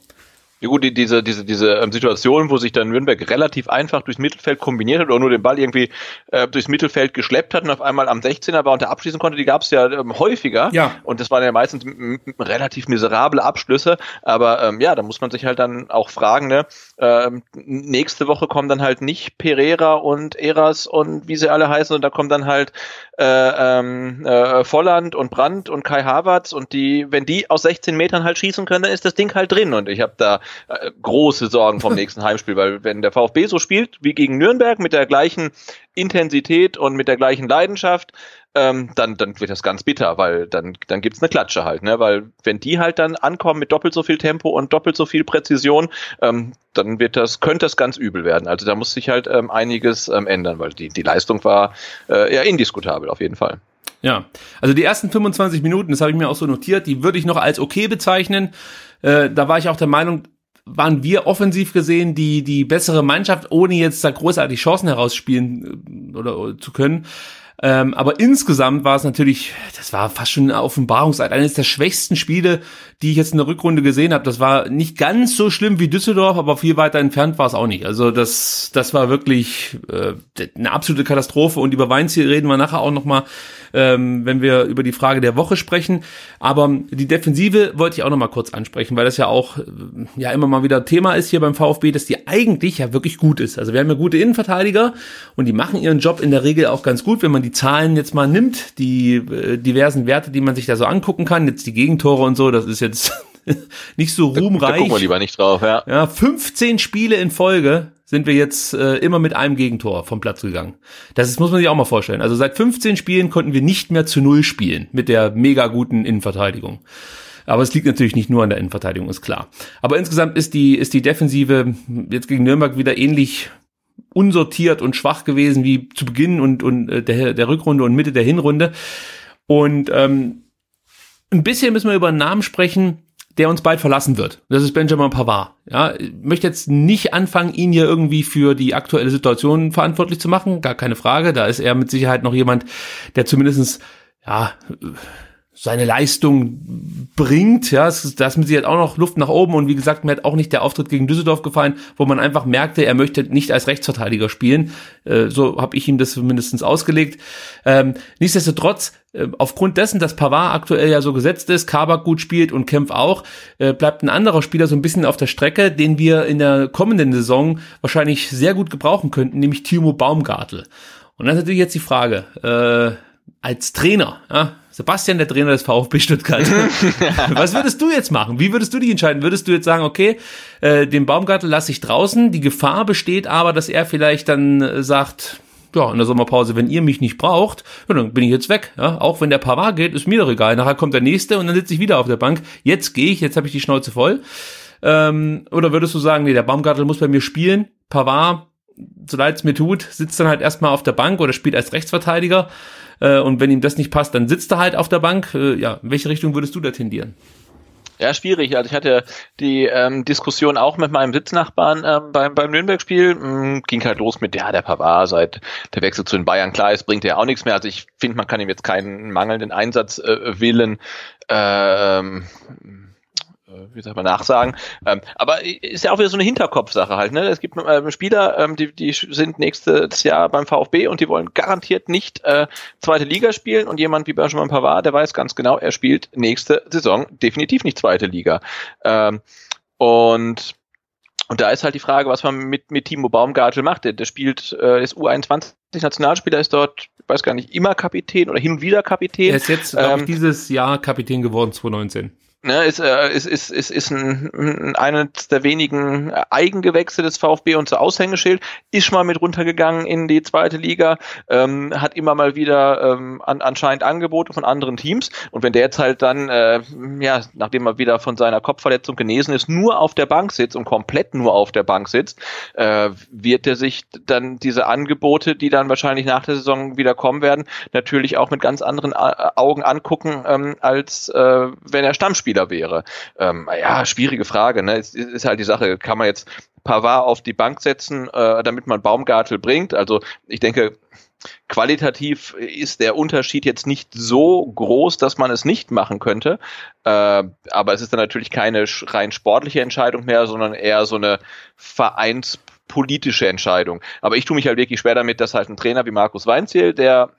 Speaker 2: Ja gut, die, diese, diese, diese ähm, Situation, wo sich dann Nürnberg relativ einfach durchs Mittelfeld kombiniert hat oder nur den Ball irgendwie äh, durchs Mittelfeld geschleppt hat und auf einmal am 16er war und der abschließen konnte, die gab es ja ähm, häufiger.
Speaker 1: Ja.
Speaker 2: Und das waren ja meistens relativ miserable Abschlüsse. Aber ähm, ja, da muss man sich halt dann auch fragen, ne? Ähm, nächste Woche kommen dann halt nicht Pereira und Eras und wie sie alle heißen, und da kommen dann halt äh, ähm, äh, Volland und Brandt und Kai Havertz und die, wenn die aus 16 Metern halt schießen können, dann ist das Ding halt drin. Und ich habe da äh, große Sorgen vom nächsten Heimspiel, weil wenn der VfB so spielt wie gegen Nürnberg mit der gleichen Intensität und mit der gleichen Leidenschaft, ähm, dann, dann wird das ganz bitter, weil dann, dann gibt's eine Klatsche halt, ne? Weil wenn die halt dann ankommen mit doppelt so viel Tempo und doppelt so viel Präzision, ähm, dann wird das, könnte das ganz übel werden. Also da muss sich halt ähm, einiges ähm, ändern, weil die, die Leistung war äh, ja indiskutabel auf jeden Fall.
Speaker 1: Ja, also die ersten 25 Minuten, das habe ich mir auch so notiert, die würde ich noch als okay bezeichnen. Äh, da war ich auch der Meinung, waren wir offensiv gesehen die, die bessere Mannschaft, ohne jetzt da großartig Chancen herausspielen äh, oder, oder zu können. Ähm, aber insgesamt war es natürlich, das war fast schon eine Offenbarungseid, eines der schwächsten Spiele, die ich jetzt in der Rückrunde gesehen habe. Das war nicht ganz so schlimm wie Düsseldorf, aber viel weiter entfernt war es auch nicht. Also das, das war wirklich äh, eine absolute Katastrophe. Und über Weinziel reden wir nachher auch nochmal ähm, wenn wir über die Frage der Woche sprechen. Aber die Defensive wollte ich auch noch mal kurz ansprechen, weil das ja auch äh, ja immer mal wieder Thema ist hier beim VfB, dass die eigentlich ja wirklich gut ist. Also wir haben ja gute Innenverteidiger und die machen ihren Job in der Regel auch ganz gut, wenn man die Zahlen jetzt mal nimmt, die äh, diversen Werte, die man sich da so angucken kann, jetzt die Gegentore und so, das ist jetzt nicht so ruhmreich. Da, da
Speaker 2: gucken wir lieber nicht drauf, ja.
Speaker 1: Ja, 15 Spiele in Folge sind wir jetzt äh, immer mit einem Gegentor vom Platz gegangen. Das ist, muss man sich auch mal vorstellen. Also seit 15 Spielen konnten wir nicht mehr zu Null spielen mit der mega guten Innenverteidigung. Aber es liegt natürlich nicht nur an der Innenverteidigung, ist klar. Aber insgesamt ist die, ist die Defensive jetzt gegen Nürnberg wieder ähnlich unsortiert und schwach gewesen wie zu Beginn und, und äh, der, der Rückrunde und Mitte der Hinrunde. Und ähm, ein bisschen müssen wir über einen Namen sprechen, der uns bald verlassen wird. Das ist Benjamin Pavard. Ja, ich möchte jetzt nicht anfangen, ihn hier irgendwie für die aktuelle Situation verantwortlich zu machen. Gar keine Frage. Da ist er mit Sicherheit noch jemand, der zumindestens ja, seine Leistung bringt. Ja, es, da ist mit Sicherheit auch noch Luft nach oben und wie gesagt, mir hat auch nicht der Auftritt gegen Düsseldorf gefallen, wo man einfach merkte, er möchte nicht als Rechtsverteidiger spielen. Äh, so habe ich ihm das mindestens ausgelegt. Ähm, nichtsdestotrotz, äh, aufgrund dessen, dass Pavard aktuell ja so gesetzt ist, Kabak gut spielt und Kempf auch, äh, bleibt ein anderer Spieler so ein bisschen auf der Strecke, den wir in der kommenden Saison wahrscheinlich sehr gut gebrauchen könnten, nämlich Timo Baumgartel. Und dann ist natürlich jetzt die Frage, äh, als Trainer, ja, Sebastian, der Trainer des VfB Stuttgart. Was würdest du jetzt machen? Wie würdest du dich entscheiden? Würdest du jetzt sagen, okay, äh, den Baumgartel lasse ich draußen, die Gefahr besteht aber, dass er vielleicht dann äh, sagt, ja, in der Sommerpause, wenn ihr mich nicht braucht, ja, dann bin ich jetzt weg. Ja, auch wenn der Pavard geht, ist mir doch egal. Nachher kommt der nächste und dann sitze ich wieder auf der Bank. Jetzt gehe ich, jetzt habe ich die Schnauze voll. Ähm, oder würdest du sagen, nee, der Baumgartel muss bei mir spielen, Pavard, so leid es mir tut, sitzt dann halt erstmal auf der Bank oder spielt als Rechtsverteidiger. Äh, und wenn ihm das nicht passt, dann sitzt er halt auf der Bank. Äh, ja, in welche Richtung würdest du da tendieren?
Speaker 2: Ja, schwierig. Also ich hatte die ähm, Diskussion auch mit meinem Sitznachbarn ähm, beim, beim Nürnberg-Spiel. Mhm, ging halt los mit, ja, der Pavard seit der Wechsel zu den Bayern, klar ist, bringt er auch nichts mehr. Also ich finde, man kann ihm jetzt keinen mangelnden Einsatz äh, willen. Ähm, äh, wie sagt man, nachsagen. Ähm, aber ist ja auch wieder so eine Hinterkopfsache halt. Ne? Es gibt äh, Spieler, ähm, die, die sind nächstes Jahr beim VfB und die wollen garantiert nicht äh, zweite Liga spielen und jemand wie Benjamin Pavard, der weiß ganz genau, er spielt nächste Saison definitiv nicht zweite Liga. Ähm, und und da ist halt die Frage, was man mit, mit Timo Baumgartel macht. Der, der spielt, äh, ist U21 Nationalspieler, ist dort, ich weiß gar nicht, immer Kapitän oder hin und wieder Kapitän.
Speaker 1: Er ist jetzt, ähm, dieses Jahr Kapitän geworden, 2019
Speaker 2: ne, ist, äh, ist, ist, ist, ist ein, ein, eines der wenigen Eigengewächse des VfB und so Aushängeschild, ist mal mit runtergegangen in die zweite Liga, ähm, hat immer mal wieder ähm, an, anscheinend Angebote von anderen Teams. Und wenn der jetzt halt dann, äh, ja, nachdem er wieder von seiner Kopfverletzung genesen ist, nur auf der Bank sitzt und komplett nur auf der Bank sitzt, äh, wird er sich dann diese Angebote, die dann wahrscheinlich nach der Saison wieder kommen werden, natürlich auch mit ganz anderen äh, Augen angucken, ähm, als äh, wenn er Stammspieler Stammspieler wäre. Ähm, ja, schwierige Frage. Ne? Es ist halt die Sache, kann man jetzt Pavard auf die Bank setzen, äh, damit man Baumgartel bringt? Also ich denke, qualitativ ist der Unterschied jetzt nicht so groß, dass man es nicht machen könnte. Äh, aber es ist dann natürlich keine rein sportliche Entscheidung mehr, sondern eher so eine vereinspolitische Entscheidung. Aber ich tue mich halt wirklich schwer damit, dass halt ein Trainer wie Markus Weinziel, der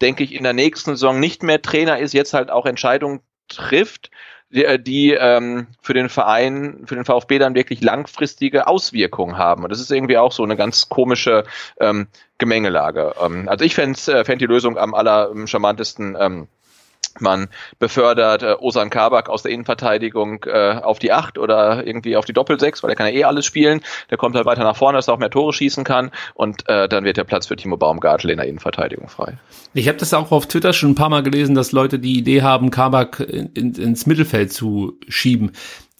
Speaker 2: denke ich in der nächsten Saison nicht mehr Trainer ist, jetzt halt auch Entscheidungen trifft, die, äh, die ähm, für den Verein, für den VfB dann wirklich langfristige Auswirkungen haben. Und das ist irgendwie auch so eine ganz komische ähm, Gemengelage. Ähm, also ich fände äh, fänd die Lösung am allercharmantesten. Ähm, man befördert äh, Osan Kabak aus der Innenverteidigung äh, auf die Acht oder irgendwie auf die Doppelsechs, weil er kann ja eh alles spielen. Der kommt halt weiter nach vorne, dass er auch mehr Tore schießen kann und äh, dann wird der Platz für Timo Baumgartel in der Innenverteidigung frei.
Speaker 1: Ich habe das auch auf Twitter schon ein paar Mal gelesen, dass Leute die Idee haben, Kabak in, in, ins Mittelfeld zu schieben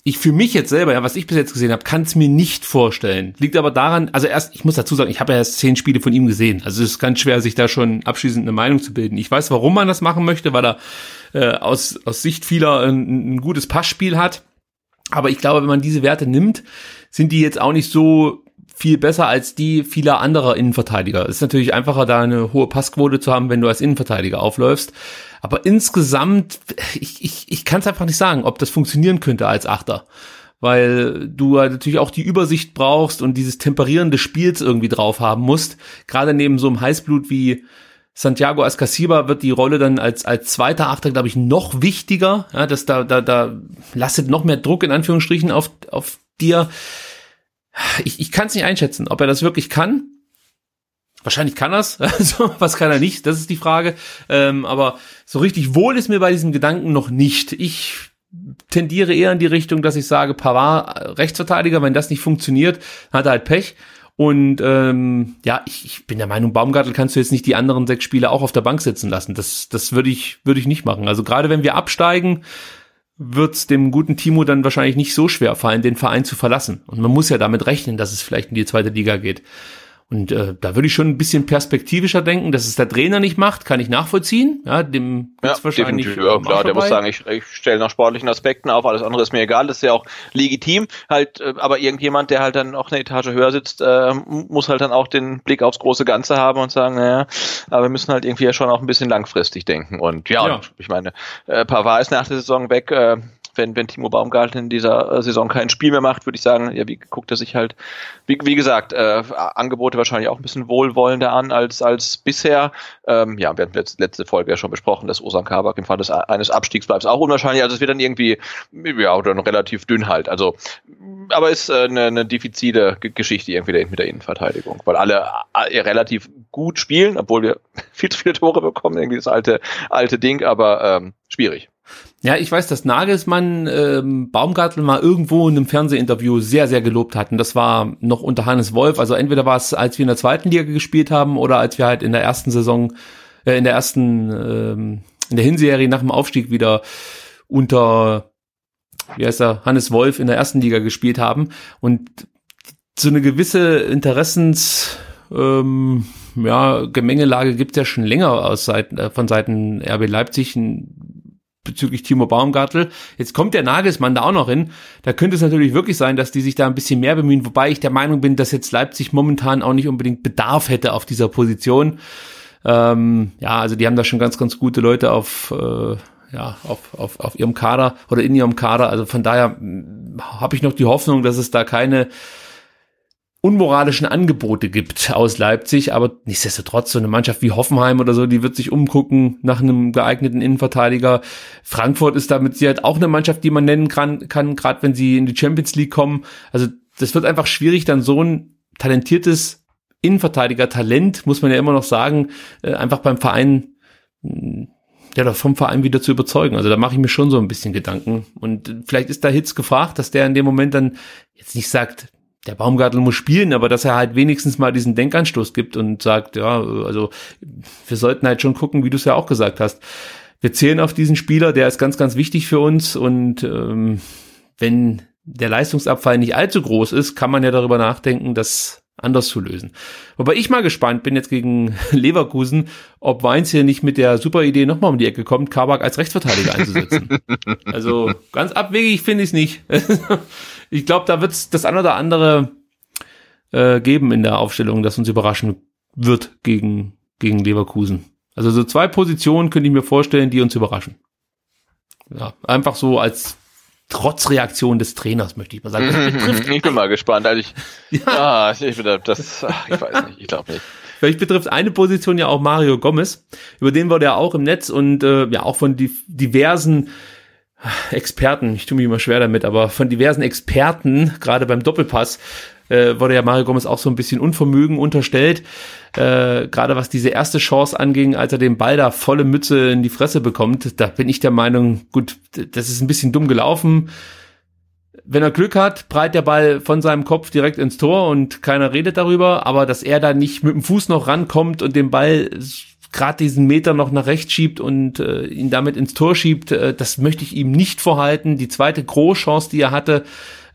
Speaker 1: ich für mich jetzt selber, ja, was ich bis jetzt gesehen habe, kann es mir nicht vorstellen. Liegt aber daran, also erst, ich muss dazu sagen, ich habe ja erst zehn Spiele von ihm gesehen. Also es ist ganz schwer, sich da schon abschließend eine Meinung zu bilden. Ich weiß, warum man das machen möchte, weil er äh, aus, aus Sicht vieler ein, ein gutes Passspiel hat. Aber ich glaube, wenn man diese Werte nimmt, sind die jetzt auch nicht so viel besser als die vieler anderer Innenverteidiger. Es ist natürlich einfacher, da eine hohe Passquote zu haben, wenn du als Innenverteidiger aufläufst. Aber insgesamt, ich, ich, ich kann es einfach nicht sagen, ob das funktionieren könnte als Achter. Weil du halt natürlich auch die Übersicht brauchst und dieses Temperieren des Spiels irgendwie drauf haben musst. Gerade neben so einem Heißblut wie Santiago Ascasiba wird die Rolle dann als, als zweiter Achter, glaube ich, noch wichtiger. Ja, dass da, da, da lastet noch mehr Druck in Anführungsstrichen auf, auf dir ich, ich kann es nicht einschätzen, ob er das wirklich kann. Wahrscheinlich kann er's, also, was kann er nicht, das ist die Frage. Ähm, aber so richtig wohl ist mir bei diesem Gedanken noch nicht. Ich tendiere eher in die Richtung, dass ich sage, Pavard äh, Rechtsverteidiger, wenn das nicht funktioniert, hat er halt Pech. Und ähm, ja, ich, ich bin der Meinung, Baumgartel kannst du jetzt nicht die anderen sechs Spiele auch auf der Bank sitzen lassen. Das, das würde ich, würde ich nicht machen. Also gerade wenn wir absteigen, wird es dem guten Timo dann wahrscheinlich nicht so schwer fallen, den Verein zu verlassen. Und man muss ja damit rechnen, dass es vielleicht in die zweite Liga geht. Und äh, da würde ich schon ein bisschen perspektivischer denken, dass es der Trainer nicht macht, kann ich nachvollziehen. Ja, dem
Speaker 2: ja, wahrscheinlich. Ja, klar, der muss sagen, ich, ich stelle nach sportlichen Aspekten auf, alles andere ist mir egal, das ist ja auch legitim. Halt, äh, aber irgendjemand, der halt dann auch eine Etage höher sitzt, äh, muss halt dann auch den Blick aufs große Ganze haben und sagen, naja, aber wir müssen halt irgendwie ja schon auch ein bisschen langfristig denken. Und ja, ja. Und ich meine, äh, Pavard ist nach der Saison weg, äh, wenn, wenn Timo Baumgartel in dieser äh, Saison kein Spiel mehr macht, würde ich sagen, ja, wie guckt er sich halt, wie, wie gesagt, äh, Angebote wahrscheinlich auch ein bisschen wohlwollender an als, als bisher. Ähm, ja, wir hatten letzte Folge ja schon besprochen, dass Osan Kabak im Fall des, eines Abstiegs bleibt auch unwahrscheinlich. Also es wird dann irgendwie, ja, oder relativ dünn halt. Also, aber ist äh, eine, eine diffizile Geschichte irgendwie mit der Innenverteidigung, weil alle äh, relativ gut spielen, obwohl wir viel zu viele Tore bekommen, irgendwie das alte, alte Ding, aber ähm, schwierig.
Speaker 1: Ja, ich weiß, dass Nagelsmann ähm, Baumgartel mal irgendwo in einem Fernsehinterview sehr, sehr gelobt hatten. Das war noch unter Hannes Wolf. Also entweder war es, als wir in der zweiten Liga gespielt haben oder als wir halt in der ersten Saison, äh, in der ersten, ähm, in der Hinserie nach dem Aufstieg wieder unter, wie heißt er, Hannes Wolf in der ersten Liga gespielt haben. Und so eine gewisse Interessens, ähm, ja, Gemengelage gibt es ja schon länger aus Seiten, äh, von Seiten RB Leipzig. Bezüglich Timo Baumgartel. Jetzt kommt der Nagelsmann da auch noch hin. Da könnte es natürlich wirklich sein, dass die sich da ein bisschen mehr bemühen, wobei ich der Meinung bin, dass jetzt Leipzig momentan auch nicht unbedingt Bedarf hätte auf dieser Position. Ähm, ja, also die haben da schon ganz, ganz gute Leute auf, äh, ja, auf, auf, auf ihrem Kader oder in ihrem Kader. Also von daher hm, habe ich noch die Hoffnung, dass es da keine unmoralischen Angebote gibt aus Leipzig, aber nichtsdestotrotz so eine Mannschaft wie Hoffenheim oder so, die wird sich umgucken nach einem geeigneten Innenverteidiger. Frankfurt ist damit sie halt auch eine Mannschaft, die man nennen kann, kann gerade wenn sie in die Champions League kommen. Also das wird einfach schwierig, dann so ein talentiertes Innenverteidiger-Talent, muss man ja immer noch sagen, äh, einfach beim Verein hm, ja, vom Verein wieder zu überzeugen. Also da mache ich mir schon so ein bisschen Gedanken. Und vielleicht ist da Hitz gefragt, dass der in dem Moment dann jetzt nicht sagt, der Baumgartel muss spielen, aber dass er halt wenigstens mal diesen Denkanstoß gibt und sagt, ja, also wir sollten halt schon gucken, wie du es ja auch gesagt hast. Wir zählen auf diesen Spieler, der ist ganz, ganz wichtig für uns und ähm, wenn der Leistungsabfall nicht allzu groß ist, kann man ja darüber nachdenken, das anders zu lösen. Wobei ich mal gespannt bin jetzt gegen Leverkusen, ob Weins hier nicht mit der super Idee nochmal um die Ecke kommt, Kabak als Rechtsverteidiger einzusetzen. also ganz abwegig finde ich es nicht. ich glaube, da wird es das ein oder andere äh, geben in der Aufstellung, das uns überraschen wird gegen, gegen Leverkusen. Also so zwei Positionen könnte ich mir vorstellen, die uns überraschen. Ja, einfach so als Trotzreaktion des Trainers, möchte ich mal sagen.
Speaker 2: ich bin mal gespannt. Also ich, ja. ah, ich, bin das, ach, ich weiß nicht, ich glaube nicht.
Speaker 1: Vielleicht betrifft eine Position ja auch Mario Gomez. Über den wurde er auch im Netz und äh, ja auch von diversen Experten, ich tue mich immer schwer damit, aber von diversen Experten, gerade beim Doppelpass, äh, wurde ja Mario Gomez auch so ein bisschen Unvermögen unterstellt. Äh, gerade was diese erste Chance anging, als er den Ball da volle Mütze in die Fresse bekommt, da bin ich der Meinung, gut, das ist ein bisschen dumm gelaufen. Wenn er Glück hat, breit der Ball von seinem Kopf direkt ins Tor und keiner redet darüber, aber dass er da nicht mit dem Fuß noch rankommt und den Ball gerade diesen Meter noch nach rechts schiebt und äh, ihn damit ins Tor schiebt, äh, das möchte ich ihm nicht vorhalten. Die zweite Großchance, die er hatte,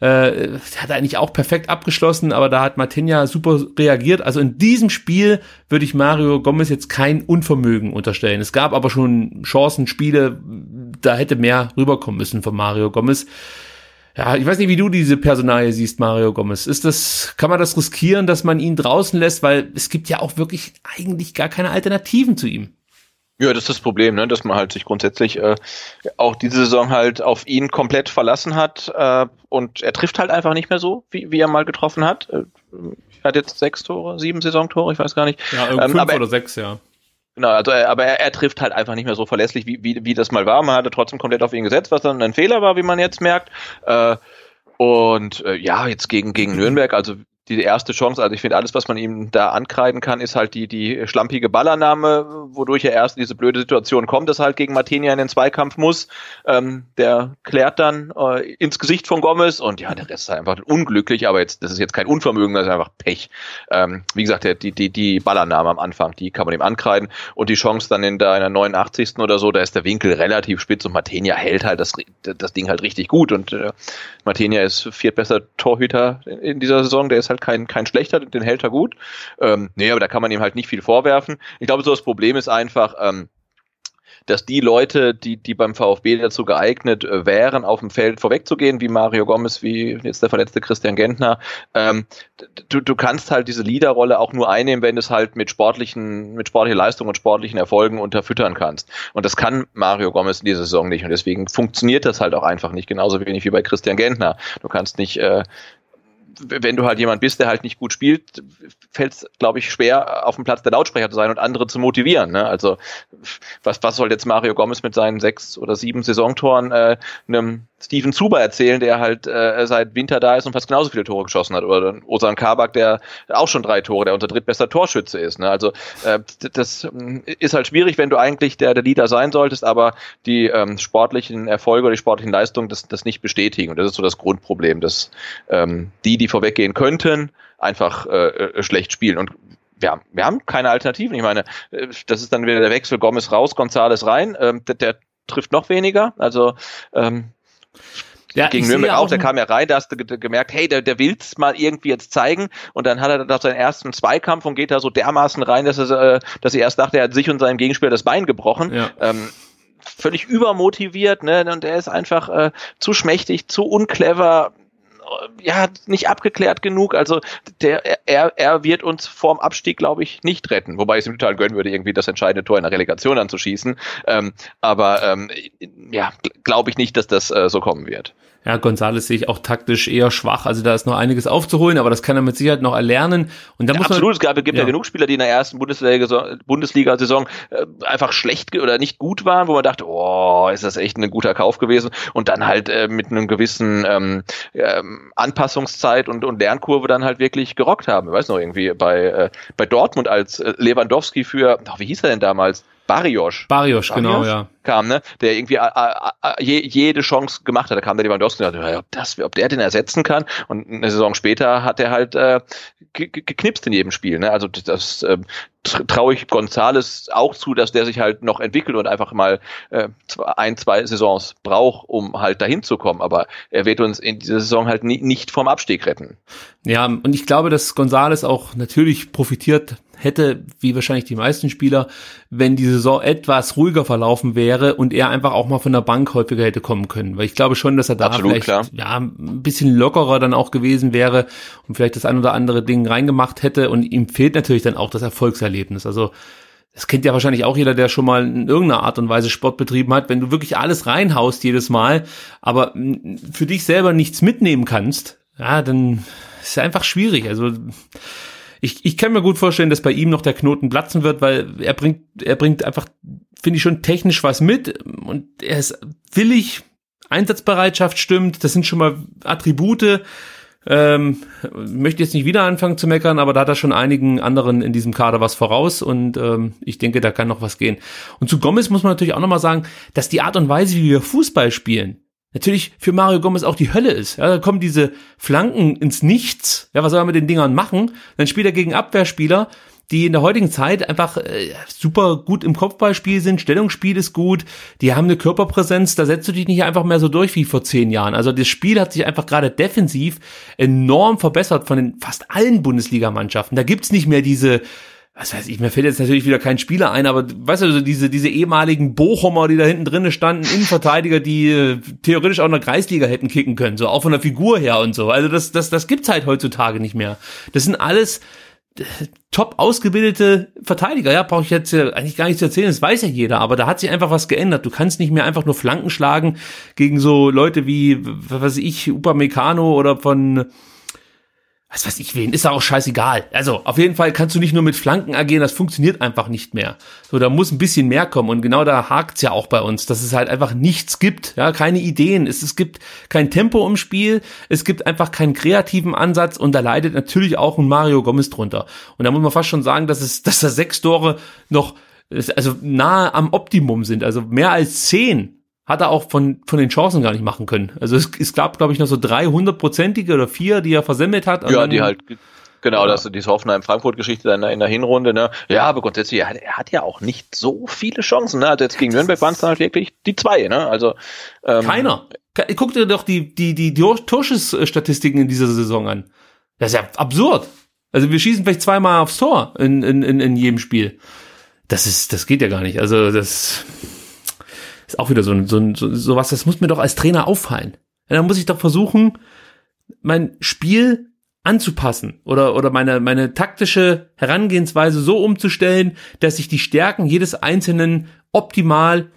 Speaker 1: äh, hat er eigentlich auch perfekt abgeschlossen, aber da hat Martinia super reagiert. Also in diesem Spiel würde ich Mario Gomez jetzt kein Unvermögen unterstellen. Es gab aber schon Chancen, Spiele, da hätte mehr rüberkommen müssen von Mario Gomez. Ja, ich weiß nicht, wie du diese Personalie siehst, Mario Gomez. Ist das, kann man das riskieren, dass man ihn draußen lässt? Weil es gibt ja auch wirklich eigentlich gar keine Alternativen zu ihm.
Speaker 2: Ja, das ist das Problem, ne? dass man halt sich grundsätzlich äh, auch diese Saison halt auf ihn komplett verlassen hat äh, und er trifft halt einfach nicht mehr so, wie, wie er mal getroffen hat. Äh, er hat jetzt sechs Tore, sieben Saisontore, ich weiß gar nicht.
Speaker 1: Ja, ähm, fünf aber, oder sechs, ja.
Speaker 2: Genau, also er, aber er, er trifft halt einfach nicht mehr so verlässlich, wie, wie, wie das mal war. Man hatte trotzdem komplett auf ihn gesetzt, was dann ein Fehler war, wie man jetzt merkt. Äh, und äh, ja, jetzt gegen, gegen Nürnberg, also die erste Chance, also ich finde, alles, was man ihm da ankreiden kann, ist halt die, die schlampige Ballannahme, wodurch er erst in diese blöde Situation kommt, dass er halt gegen Martinia in den Zweikampf muss. Ähm, der klärt dann äh, ins Gesicht von Gomez und ja, der Rest ist einfach unglücklich, aber jetzt, das ist jetzt kein Unvermögen, das ist einfach Pech. Ähm, wie gesagt, die, die, die Ballannahme am Anfang, die kann man ihm ankreiden und die Chance dann in der, in der 89. oder so, da ist der Winkel relativ spitz und Martinia hält halt das, das Ding halt richtig gut und äh, Martinia ist viertbester Torhüter in, in dieser Saison, der ist halt halt kein, kein schlechter, den hält er gut. Ähm, nee, aber da kann man ihm halt nicht viel vorwerfen. Ich glaube, so das Problem ist einfach, ähm, dass die Leute, die, die beim VfB dazu geeignet äh, wären, auf dem Feld vorwegzugehen, wie Mario Gomez, wie jetzt der verletzte Christian Gentner, ähm, du, du kannst halt diese Leaderrolle auch nur einnehmen, wenn du es halt mit sportlichen, mit sportlicher Leistung und sportlichen Erfolgen unterfüttern kannst. Und das kann Mario Gomez in dieser Saison nicht. Und deswegen funktioniert das halt auch einfach nicht, genauso wenig wie bei Christian Gentner. Du kannst nicht äh, wenn du halt jemand bist, der halt nicht gut spielt, fällt es, glaube ich, schwer, auf dem Platz der Lautsprecher zu sein und andere zu motivieren. Ne? Also was, was soll jetzt Mario Gomez mit seinen sechs oder sieben Saisontoren äh, einem Steven Zuber erzählen, der halt äh, seit Winter da ist und fast genauso viele Tore geschossen hat. Oder Osan Kabak, der auch schon drei Tore, der unser drittbester Torschütze ist. Ne? Also äh, das ist halt schwierig, wenn du eigentlich der, der Leader sein solltest, aber die ähm, sportlichen Erfolge oder die sportlichen Leistungen das, das nicht bestätigen. Und das ist so das Grundproblem, dass ähm, die, die vorweggehen könnten, einfach äh, äh schlecht spielen. Und wir, wir haben keine Alternativen. Ich meine, äh, das ist dann wieder der Wechsel Gomez raus, Gonzales rein. Ähm, der, der trifft noch weniger. Also ähm, ja, gegen Nürnberg auch, der kam ja rein, da hast du gemerkt, hey, der, der will's mal irgendwie jetzt zeigen und dann hat er da seinen ersten Zweikampf und geht da so dermaßen rein, dass er, äh, dass er erst dachte, er hat sich und seinem Gegenspieler das Bein gebrochen. Ja. Ähm, völlig übermotiviert, ne? Und er ist einfach äh, zu schmächtig, zu unclever, ja, nicht abgeklärt genug. Also der, er, er wird uns vorm Abstieg, glaube ich, nicht retten. Wobei ich es ihm total gönnen würde, irgendwie das entscheidende Tor in der Relegation anzuschießen. Ähm, aber ähm, ja, glaube ich nicht, dass das äh, so kommen wird.
Speaker 1: Ja, Gonzales sehe ich auch taktisch eher schwach. Also da ist noch einiges aufzuholen, aber das kann er mit Sicherheit noch erlernen. Und da ja, muss
Speaker 2: absolut, man, es gab, gibt ja. ja. genug Spieler, die in der ersten Bundesliga-Saison äh, einfach schlecht oder nicht gut waren, wo man dachte, oh, ist das echt ein guter Kauf gewesen. Und dann halt äh, mit einem gewissen ähm, ähm, Anpassungszeit und, und Lernkurve dann halt wirklich gerockt haben. Ich weiß noch irgendwie bei, äh, bei Dortmund als äh, Lewandowski für, ach, wie hieß er denn damals? Bariosch.
Speaker 1: Bariosch, genau, ja.
Speaker 2: Kam, ne? Der irgendwie a, a, a, je, jede Chance gemacht hat. Da kam der Lewandowski und dachte, ob, das, ob der den ersetzen kann. Und eine Saison später hat er halt äh, geknipst in jedem Spiel. Ne? Also das äh, traue ich Gonzales auch zu, dass der sich halt noch entwickelt und einfach mal äh, ein, zwei Saisons braucht, um halt dahin zu kommen. Aber er wird uns in dieser Saison halt nie, nicht vom Abstieg retten.
Speaker 1: Ja, und ich glaube, dass Gonzales auch natürlich profitiert hätte, wie wahrscheinlich die meisten Spieler, wenn die Saison etwas ruhiger verlaufen wäre und er einfach auch mal von der Bank häufiger hätte kommen können. Weil ich glaube schon, dass er da Absolut, vielleicht klar. ja ein bisschen lockerer dann auch gewesen wäre und vielleicht das ein oder andere Ding reingemacht hätte. Und ihm fehlt natürlich dann auch das Erfolgserlebnis. Also das kennt ja wahrscheinlich auch jeder, der schon mal in irgendeiner Art und Weise Sport betrieben hat, wenn du wirklich alles reinhaust jedes Mal, aber für dich selber nichts mitnehmen kannst, ja, dann ist es einfach schwierig. Also ich, ich kann mir gut vorstellen, dass bei ihm noch der Knoten platzen wird, weil er bringt, er bringt einfach, finde ich schon technisch was mit und er ist willig, Einsatzbereitschaft stimmt, das sind schon mal Attribute. Ähm, möchte jetzt nicht wieder anfangen zu meckern, aber da hat er schon einigen anderen in diesem Kader was voraus und ähm, ich denke, da kann noch was gehen. Und zu Gomez muss man natürlich auch nochmal sagen, dass die Art und Weise, wie wir Fußball spielen, natürlich für Mario Gomez auch die Hölle ist. Ja, da kommen diese Flanken ins Nichts. Ja, was soll er mit den Dingern machen? Dann spielt er gegen Abwehrspieler, die in der heutigen Zeit einfach äh, super gut im Kopfballspiel sind, Stellungsspiel ist gut, die haben eine Körperpräsenz, da setzt du dich nicht einfach mehr so durch wie vor zehn Jahren. Also das Spiel hat sich einfach gerade defensiv enorm verbessert von den fast allen Bundesligamannschaften. Da gibt's nicht mehr diese was weiß ich, mir fällt jetzt natürlich wieder kein Spieler ein, aber weißt du, diese, diese ehemaligen Bochumer, die da hinten drinnen standen, Innenverteidiger, die äh, theoretisch auch in der Kreisliga hätten kicken können, so auch von der Figur her und so. Also das, das, das gibt's halt heutzutage nicht mehr. Das sind alles top ausgebildete Verteidiger, ja, brauche ich jetzt eigentlich gar nicht zu erzählen, das weiß ja jeder, aber da hat sich einfach was geändert. Du kannst nicht mehr einfach nur Flanken schlagen gegen so Leute wie, was weiß ich, Upamecano oder von was weiß ich wen, ist ja auch scheißegal. Also, auf jeden Fall kannst du nicht nur mit Flanken agieren, das funktioniert einfach nicht mehr. So, da muss ein bisschen mehr kommen und genau da hakt's ja auch bei uns, dass es halt einfach nichts gibt, ja, keine Ideen, es, es gibt kein Tempo im Spiel, es gibt einfach keinen kreativen Ansatz und da leidet natürlich auch ein Mario Gomez drunter. Und da muss man fast schon sagen, dass es, dass da sechs Tore noch, also nahe am Optimum sind, also mehr als zehn hat er auch von, von den Chancen gar nicht machen können. Also es, es gab, glaube ich, noch so 300-prozentige oder vier, die er versemmelt hat.
Speaker 2: Ja, die halt, genau, ja. das diese Hoffenheim-Frankfurt-Geschichte in, in der Hinrunde, ne? Ja, aber grundsätzlich, er hat, er hat ja auch nicht so viele Chancen, ne? Also jetzt gegen Nürnberg waren es dann halt wirklich die zwei, ne? Also,
Speaker 1: ähm, Keiner. Guck dir doch die, die, die, die Torschussstatistiken in dieser Saison an. Das ist ja absurd. Also wir schießen vielleicht zweimal aufs Tor in, in, in, in jedem Spiel. Das ist, das geht ja gar nicht. Also das ist auch wieder so, so, so, so was, das muss mir doch als Trainer auffallen. Ja, dann muss ich doch versuchen, mein Spiel anzupassen oder, oder meine, meine taktische Herangehensweise so umzustellen, dass ich die Stärken jedes Einzelnen optimal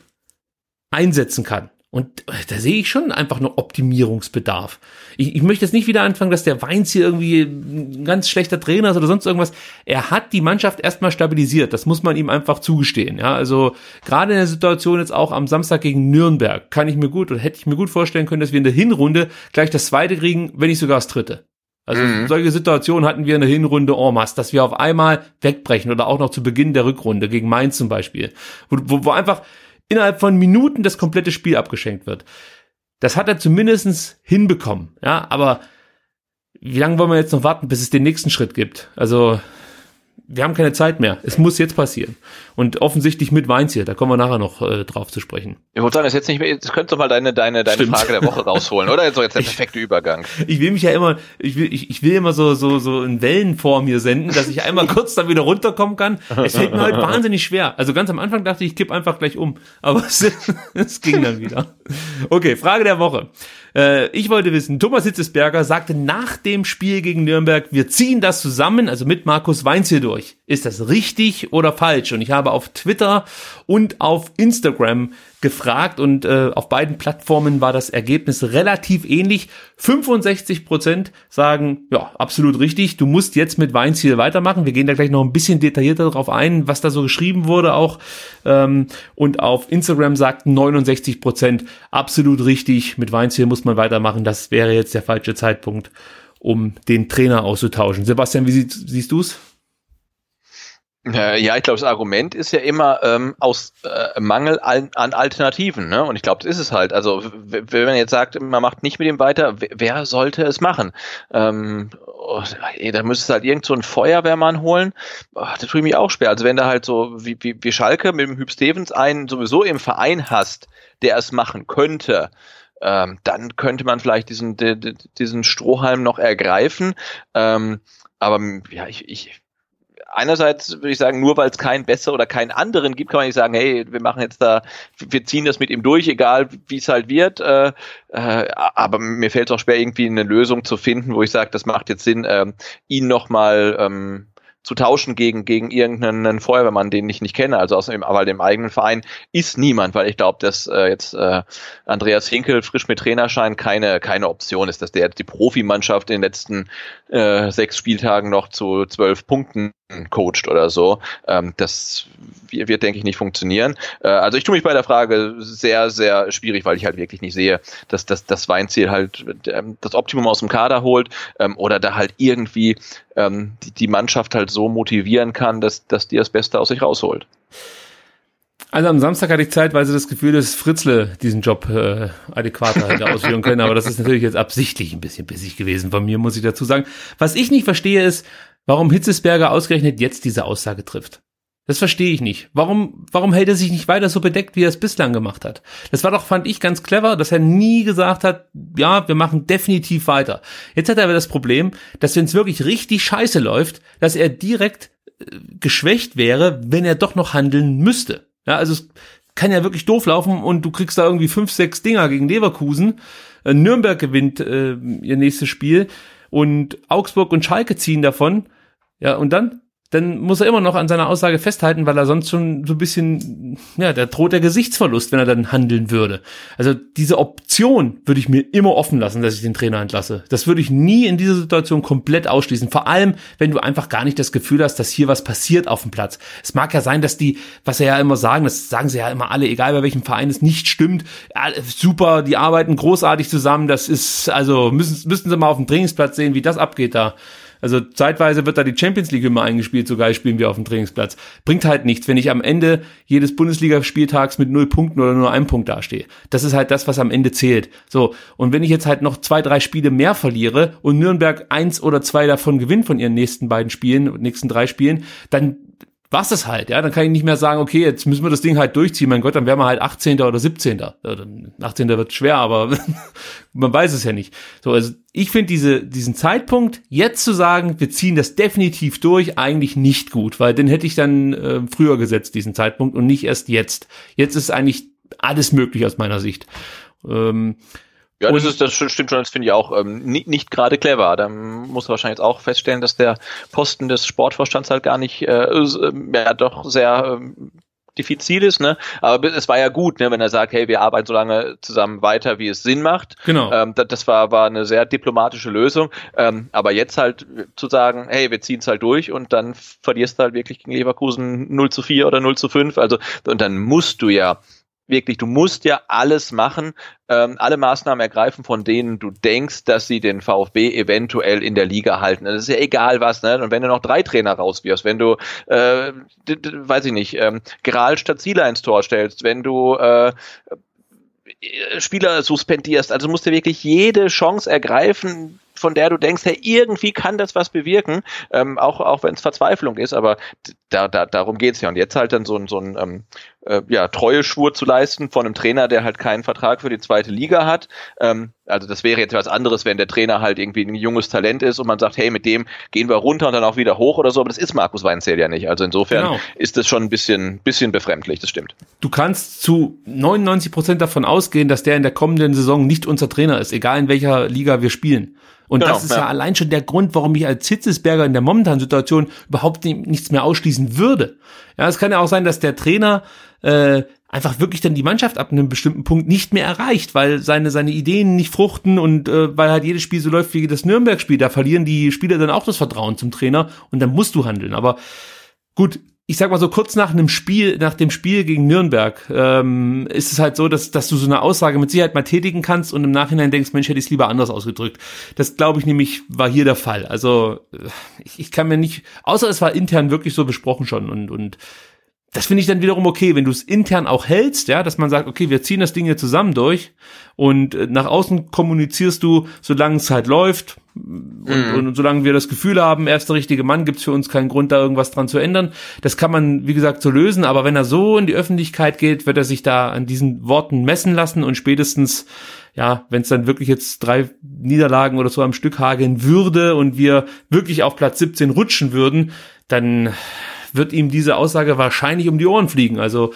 Speaker 1: einsetzen kann. Und da sehe ich schon einfach noch Optimierungsbedarf. Ich, ich möchte jetzt nicht wieder anfangen, dass der Weinz hier irgendwie ein ganz schlechter Trainer ist oder sonst irgendwas. Er hat die Mannschaft erstmal stabilisiert. Das muss man ihm einfach zugestehen. Ja, also gerade in der Situation jetzt auch am Samstag gegen Nürnberg kann ich mir gut oder hätte ich mir gut vorstellen können, dass wir in der Hinrunde gleich das zweite kriegen, wenn nicht sogar das dritte. Also mhm. solche Situationen hatten wir in der Hinrunde en masse, dass wir auf einmal wegbrechen oder auch noch zu Beginn der Rückrunde gegen Mainz zum Beispiel, wo, wo, wo einfach innerhalb von Minuten das komplette Spiel abgeschenkt wird. Das hat er zumindestens hinbekommen, ja, aber wie lange wollen wir jetzt noch warten, bis es den nächsten Schritt gibt? Also wir haben keine Zeit mehr. Es muss jetzt passieren. Und offensichtlich mit Weins hier, da kommen wir nachher noch äh, drauf zu sprechen.
Speaker 2: Ich wollte sagen, das jetzt nicht mehr, jetzt könntest du mal deine, deine, deine Frage der Woche rausholen, oder? Jetzt jetzt der perfekte Übergang.
Speaker 1: Ich will mich ja immer, ich will, ich, ich will immer so, so, so in Wellenform hier senden, dass ich einmal kurz dann wieder runterkommen kann. Es fällt mir halt wahnsinnig schwer. Also ganz am Anfang dachte ich, ich kipp einfach gleich um. Aber es, es ging dann wieder. Okay, Frage der Woche. Äh, ich wollte wissen, Thomas Hitzesberger sagte nach dem Spiel gegen Nürnberg, wir ziehen das zusammen, also mit Markus Weinz hier durch. Ist das richtig oder falsch? Und ich habe auf Twitter und auf Instagram gefragt und äh, auf beiden Plattformen war das Ergebnis relativ ähnlich. 65 Prozent sagen, ja, absolut richtig, du musst jetzt mit Weinziel weitermachen. Wir gehen da gleich noch ein bisschen detaillierter darauf ein, was da so geschrieben wurde auch. Ähm, und auf Instagram sagten 69 Prozent, absolut richtig, mit Weinziel muss man weitermachen. Das wäre jetzt der falsche Zeitpunkt, um den Trainer auszutauschen. Sebastian, wie sie, siehst du es?
Speaker 2: Ja, ich glaube, das Argument ist ja immer ähm, aus äh, Mangel an, an Alternativen. Ne? Und ich glaube, das ist es halt. Also, wenn man jetzt sagt, man macht nicht mit ihm weiter, wer sollte es machen? Ähm, oh, da müsste es halt irgend so einen Feuerwehrmann holen. Oh, das tut mir auch schwer. Also, wenn du halt so wie, wie, wie Schalke mit dem Hüb Stevens einen sowieso im Verein hast, der es machen könnte, ähm, dann könnte man vielleicht diesen, diesen Strohhalm noch ergreifen. Ähm, aber ja, ich, ich einerseits würde ich sagen, nur weil es keinen besser oder keinen anderen gibt, kann man nicht sagen, hey, wir machen jetzt da, wir ziehen das mit ihm durch, egal wie es halt wird. Äh, äh, aber mir fällt es auch schwer, irgendwie eine Lösung zu finden, wo ich sage, das macht jetzt Sinn, äh, ihn nochmal ähm, zu tauschen gegen, gegen irgendeinen Feuerwehrmann, den ich nicht kenne. Also aus dem, aber dem eigenen Verein ist niemand, weil ich glaube, dass äh, jetzt äh, Andreas Hinkel frisch mit Trainerschein keine, keine Option ist, dass der die Profimannschaft in den letzten äh, sechs Spieltagen noch zu zwölf Punkten coacht oder so. Ähm, das wird, denke ich, nicht funktionieren. Äh, also ich tue mich bei der Frage sehr, sehr schwierig, weil ich halt wirklich nicht sehe, dass, dass das Weinziel halt ähm, das Optimum aus dem Kader holt ähm, oder da halt irgendwie ähm, die, die Mannschaft halt so motivieren kann, dass, dass die das Beste aus sich rausholt.
Speaker 1: Also am Samstag hatte ich zeitweise das Gefühl, dass Fritzle diesen Job äh, adäquater hätte ausführen können, aber das ist natürlich jetzt absichtlich ein bisschen bissig gewesen von mir, muss ich dazu sagen. Was ich nicht verstehe ist, warum Hitzesberger ausgerechnet jetzt diese Aussage trifft. Das verstehe ich nicht. Warum, warum hält er sich nicht weiter so bedeckt, wie er es bislang gemacht hat? Das war doch, fand ich, ganz clever, dass er nie gesagt hat, ja, wir machen definitiv weiter. Jetzt hat er aber das Problem, dass wenn es wirklich richtig scheiße läuft, dass er direkt äh, geschwächt wäre, wenn er doch noch handeln müsste. Ja, also es kann ja wirklich doof laufen und du kriegst da irgendwie fünf, sechs Dinger gegen Leverkusen. Äh, Nürnberg gewinnt äh, ihr nächstes Spiel und Augsburg und Schalke ziehen davon. Ja, und dann? dann muss er immer noch an seiner Aussage festhalten, weil er sonst schon so ein bisschen, ja, da droht der Gesichtsverlust, wenn er dann handeln würde. Also diese Option würde ich mir immer offen lassen, dass ich den Trainer entlasse. Das würde ich nie in dieser Situation komplett ausschließen. Vor allem, wenn du einfach gar nicht das Gefühl hast, dass hier was passiert auf dem Platz. Es mag ja sein, dass die, was sie ja immer sagen, das sagen sie ja immer alle, egal bei welchem Verein es nicht stimmt, ja, super, die arbeiten großartig zusammen, das ist, also müssen, müssten sie mal auf dem Trainingsplatz sehen, wie das abgeht da. Also zeitweise wird da die Champions League immer eingespielt, sogar spielen wir auf dem Trainingsplatz. Bringt halt nichts, wenn ich am Ende jedes Bundesligaspieltags mit null Punkten oder nur einem Punkt dastehe. Das ist halt das, was am Ende zählt. So. Und wenn ich jetzt halt noch zwei, drei Spiele mehr verliere und Nürnberg eins oder zwei davon gewinnt von ihren nächsten beiden Spielen, nächsten drei Spielen, dann war's das halt, ja. Dann kann ich nicht mehr sagen, okay, jetzt müssen wir das Ding halt durchziehen. Mein Gott, dann wären wir halt 18. oder 17. 18. wird schwer, aber man weiß es ja nicht. So, also ich finde diese, diesen Zeitpunkt, jetzt zu sagen, wir ziehen das definitiv durch, eigentlich nicht gut, weil den hätte ich dann äh, früher gesetzt, diesen Zeitpunkt, und nicht erst jetzt. Jetzt ist eigentlich alles möglich aus meiner Sicht. Ähm,
Speaker 2: ja, das ist, das stimmt schon, das finde ich auch ähm, nicht, nicht gerade clever. Da muss man wahrscheinlich jetzt auch feststellen, dass der Posten des Sportvorstands halt gar nicht, äh, äh, ja, doch sehr ähm, diffizil ist, ne? Aber es war ja gut, ne, wenn er sagt, hey, wir arbeiten so lange zusammen weiter, wie es Sinn macht.
Speaker 1: Genau.
Speaker 2: Ähm, das, das war, war eine sehr diplomatische Lösung. Ähm, aber jetzt halt zu sagen, hey, wir ziehen es halt durch und dann verlierst du halt wirklich gegen Leverkusen 0 zu 4 oder 0 zu 5. Also, und dann musst du ja wirklich, du musst ja alles machen, ähm, alle Maßnahmen ergreifen, von denen du denkst, dass sie den VfB eventuell in der Liga halten. Das ist ja egal was, ne? Und wenn du noch drei Trainer rauswirfst, wenn du, äh, weiß ich nicht, ähm, Gral statt Zieler ins Tor stellst, wenn du äh, Spieler suspendierst, also musst du wirklich jede Chance ergreifen, von der du denkst, hey, irgendwie kann das was bewirken, ähm, auch, auch wenn es Verzweiflung ist, aber da, da, darum geht's ja. Und jetzt halt dann so ein, so ein ähm, äh, ja, Treueschwur zu leisten von einem Trainer, der halt keinen Vertrag für die zweite Liga hat. Ähm, also das wäre jetzt was anderes, wenn der Trainer halt irgendwie ein junges Talent ist und man sagt, hey, mit dem gehen wir runter und dann auch wieder hoch oder so, aber das ist Markus Weinzell ja nicht. Also insofern genau. ist das schon ein bisschen, bisschen befremdlich, das stimmt.
Speaker 1: Du kannst zu 99 Prozent davon ausgehen, dass der in der kommenden Saison nicht unser Trainer ist, egal in welcher Liga wir spielen. Und genau, das ist ja. ja. allein schon der Grund, warum ich als Hitzesberger in der momentanen Situation überhaupt nichts mehr ausschließen würde. Ja, es kann ja auch sein, dass der Trainer äh, einfach wirklich dann die Mannschaft ab einem bestimmten Punkt nicht mehr erreicht, weil seine seine Ideen nicht fruchten und äh, weil halt jedes Spiel so läuft wie das Nürnberg-Spiel. Da verlieren die Spieler dann auch das Vertrauen zum Trainer und dann musst du handeln. Aber gut, ich sag mal so kurz nach einem Spiel, nach dem Spiel gegen Nürnberg, ähm, ist es halt so, dass, dass du so eine Aussage mit Sicherheit mal tätigen kannst und im Nachhinein denkst, Mensch, hätte ich es lieber anders ausgedrückt. Das glaube ich nämlich war hier der Fall. Also ich, ich kann mir nicht, außer es war intern wirklich so besprochen schon und und das finde ich dann wiederum okay, wenn du es intern auch hältst, ja, dass man sagt, okay, wir ziehen das Ding hier zusammen durch und äh, nach außen kommunizierst du, solange es halt läuft und, mhm. und, solange wir das Gefühl haben, er ist der richtige Mann, gibt's für uns keinen Grund, da irgendwas dran zu ändern. Das kann man, wie gesagt, so lösen, aber wenn er so in die Öffentlichkeit geht, wird er sich da an diesen Worten messen lassen und spätestens, ja, wenn es dann wirklich jetzt drei Niederlagen oder so am Stück hageln würde und wir wirklich auf Platz 17 rutschen würden, dann wird ihm diese Aussage wahrscheinlich um die Ohren fliegen. Also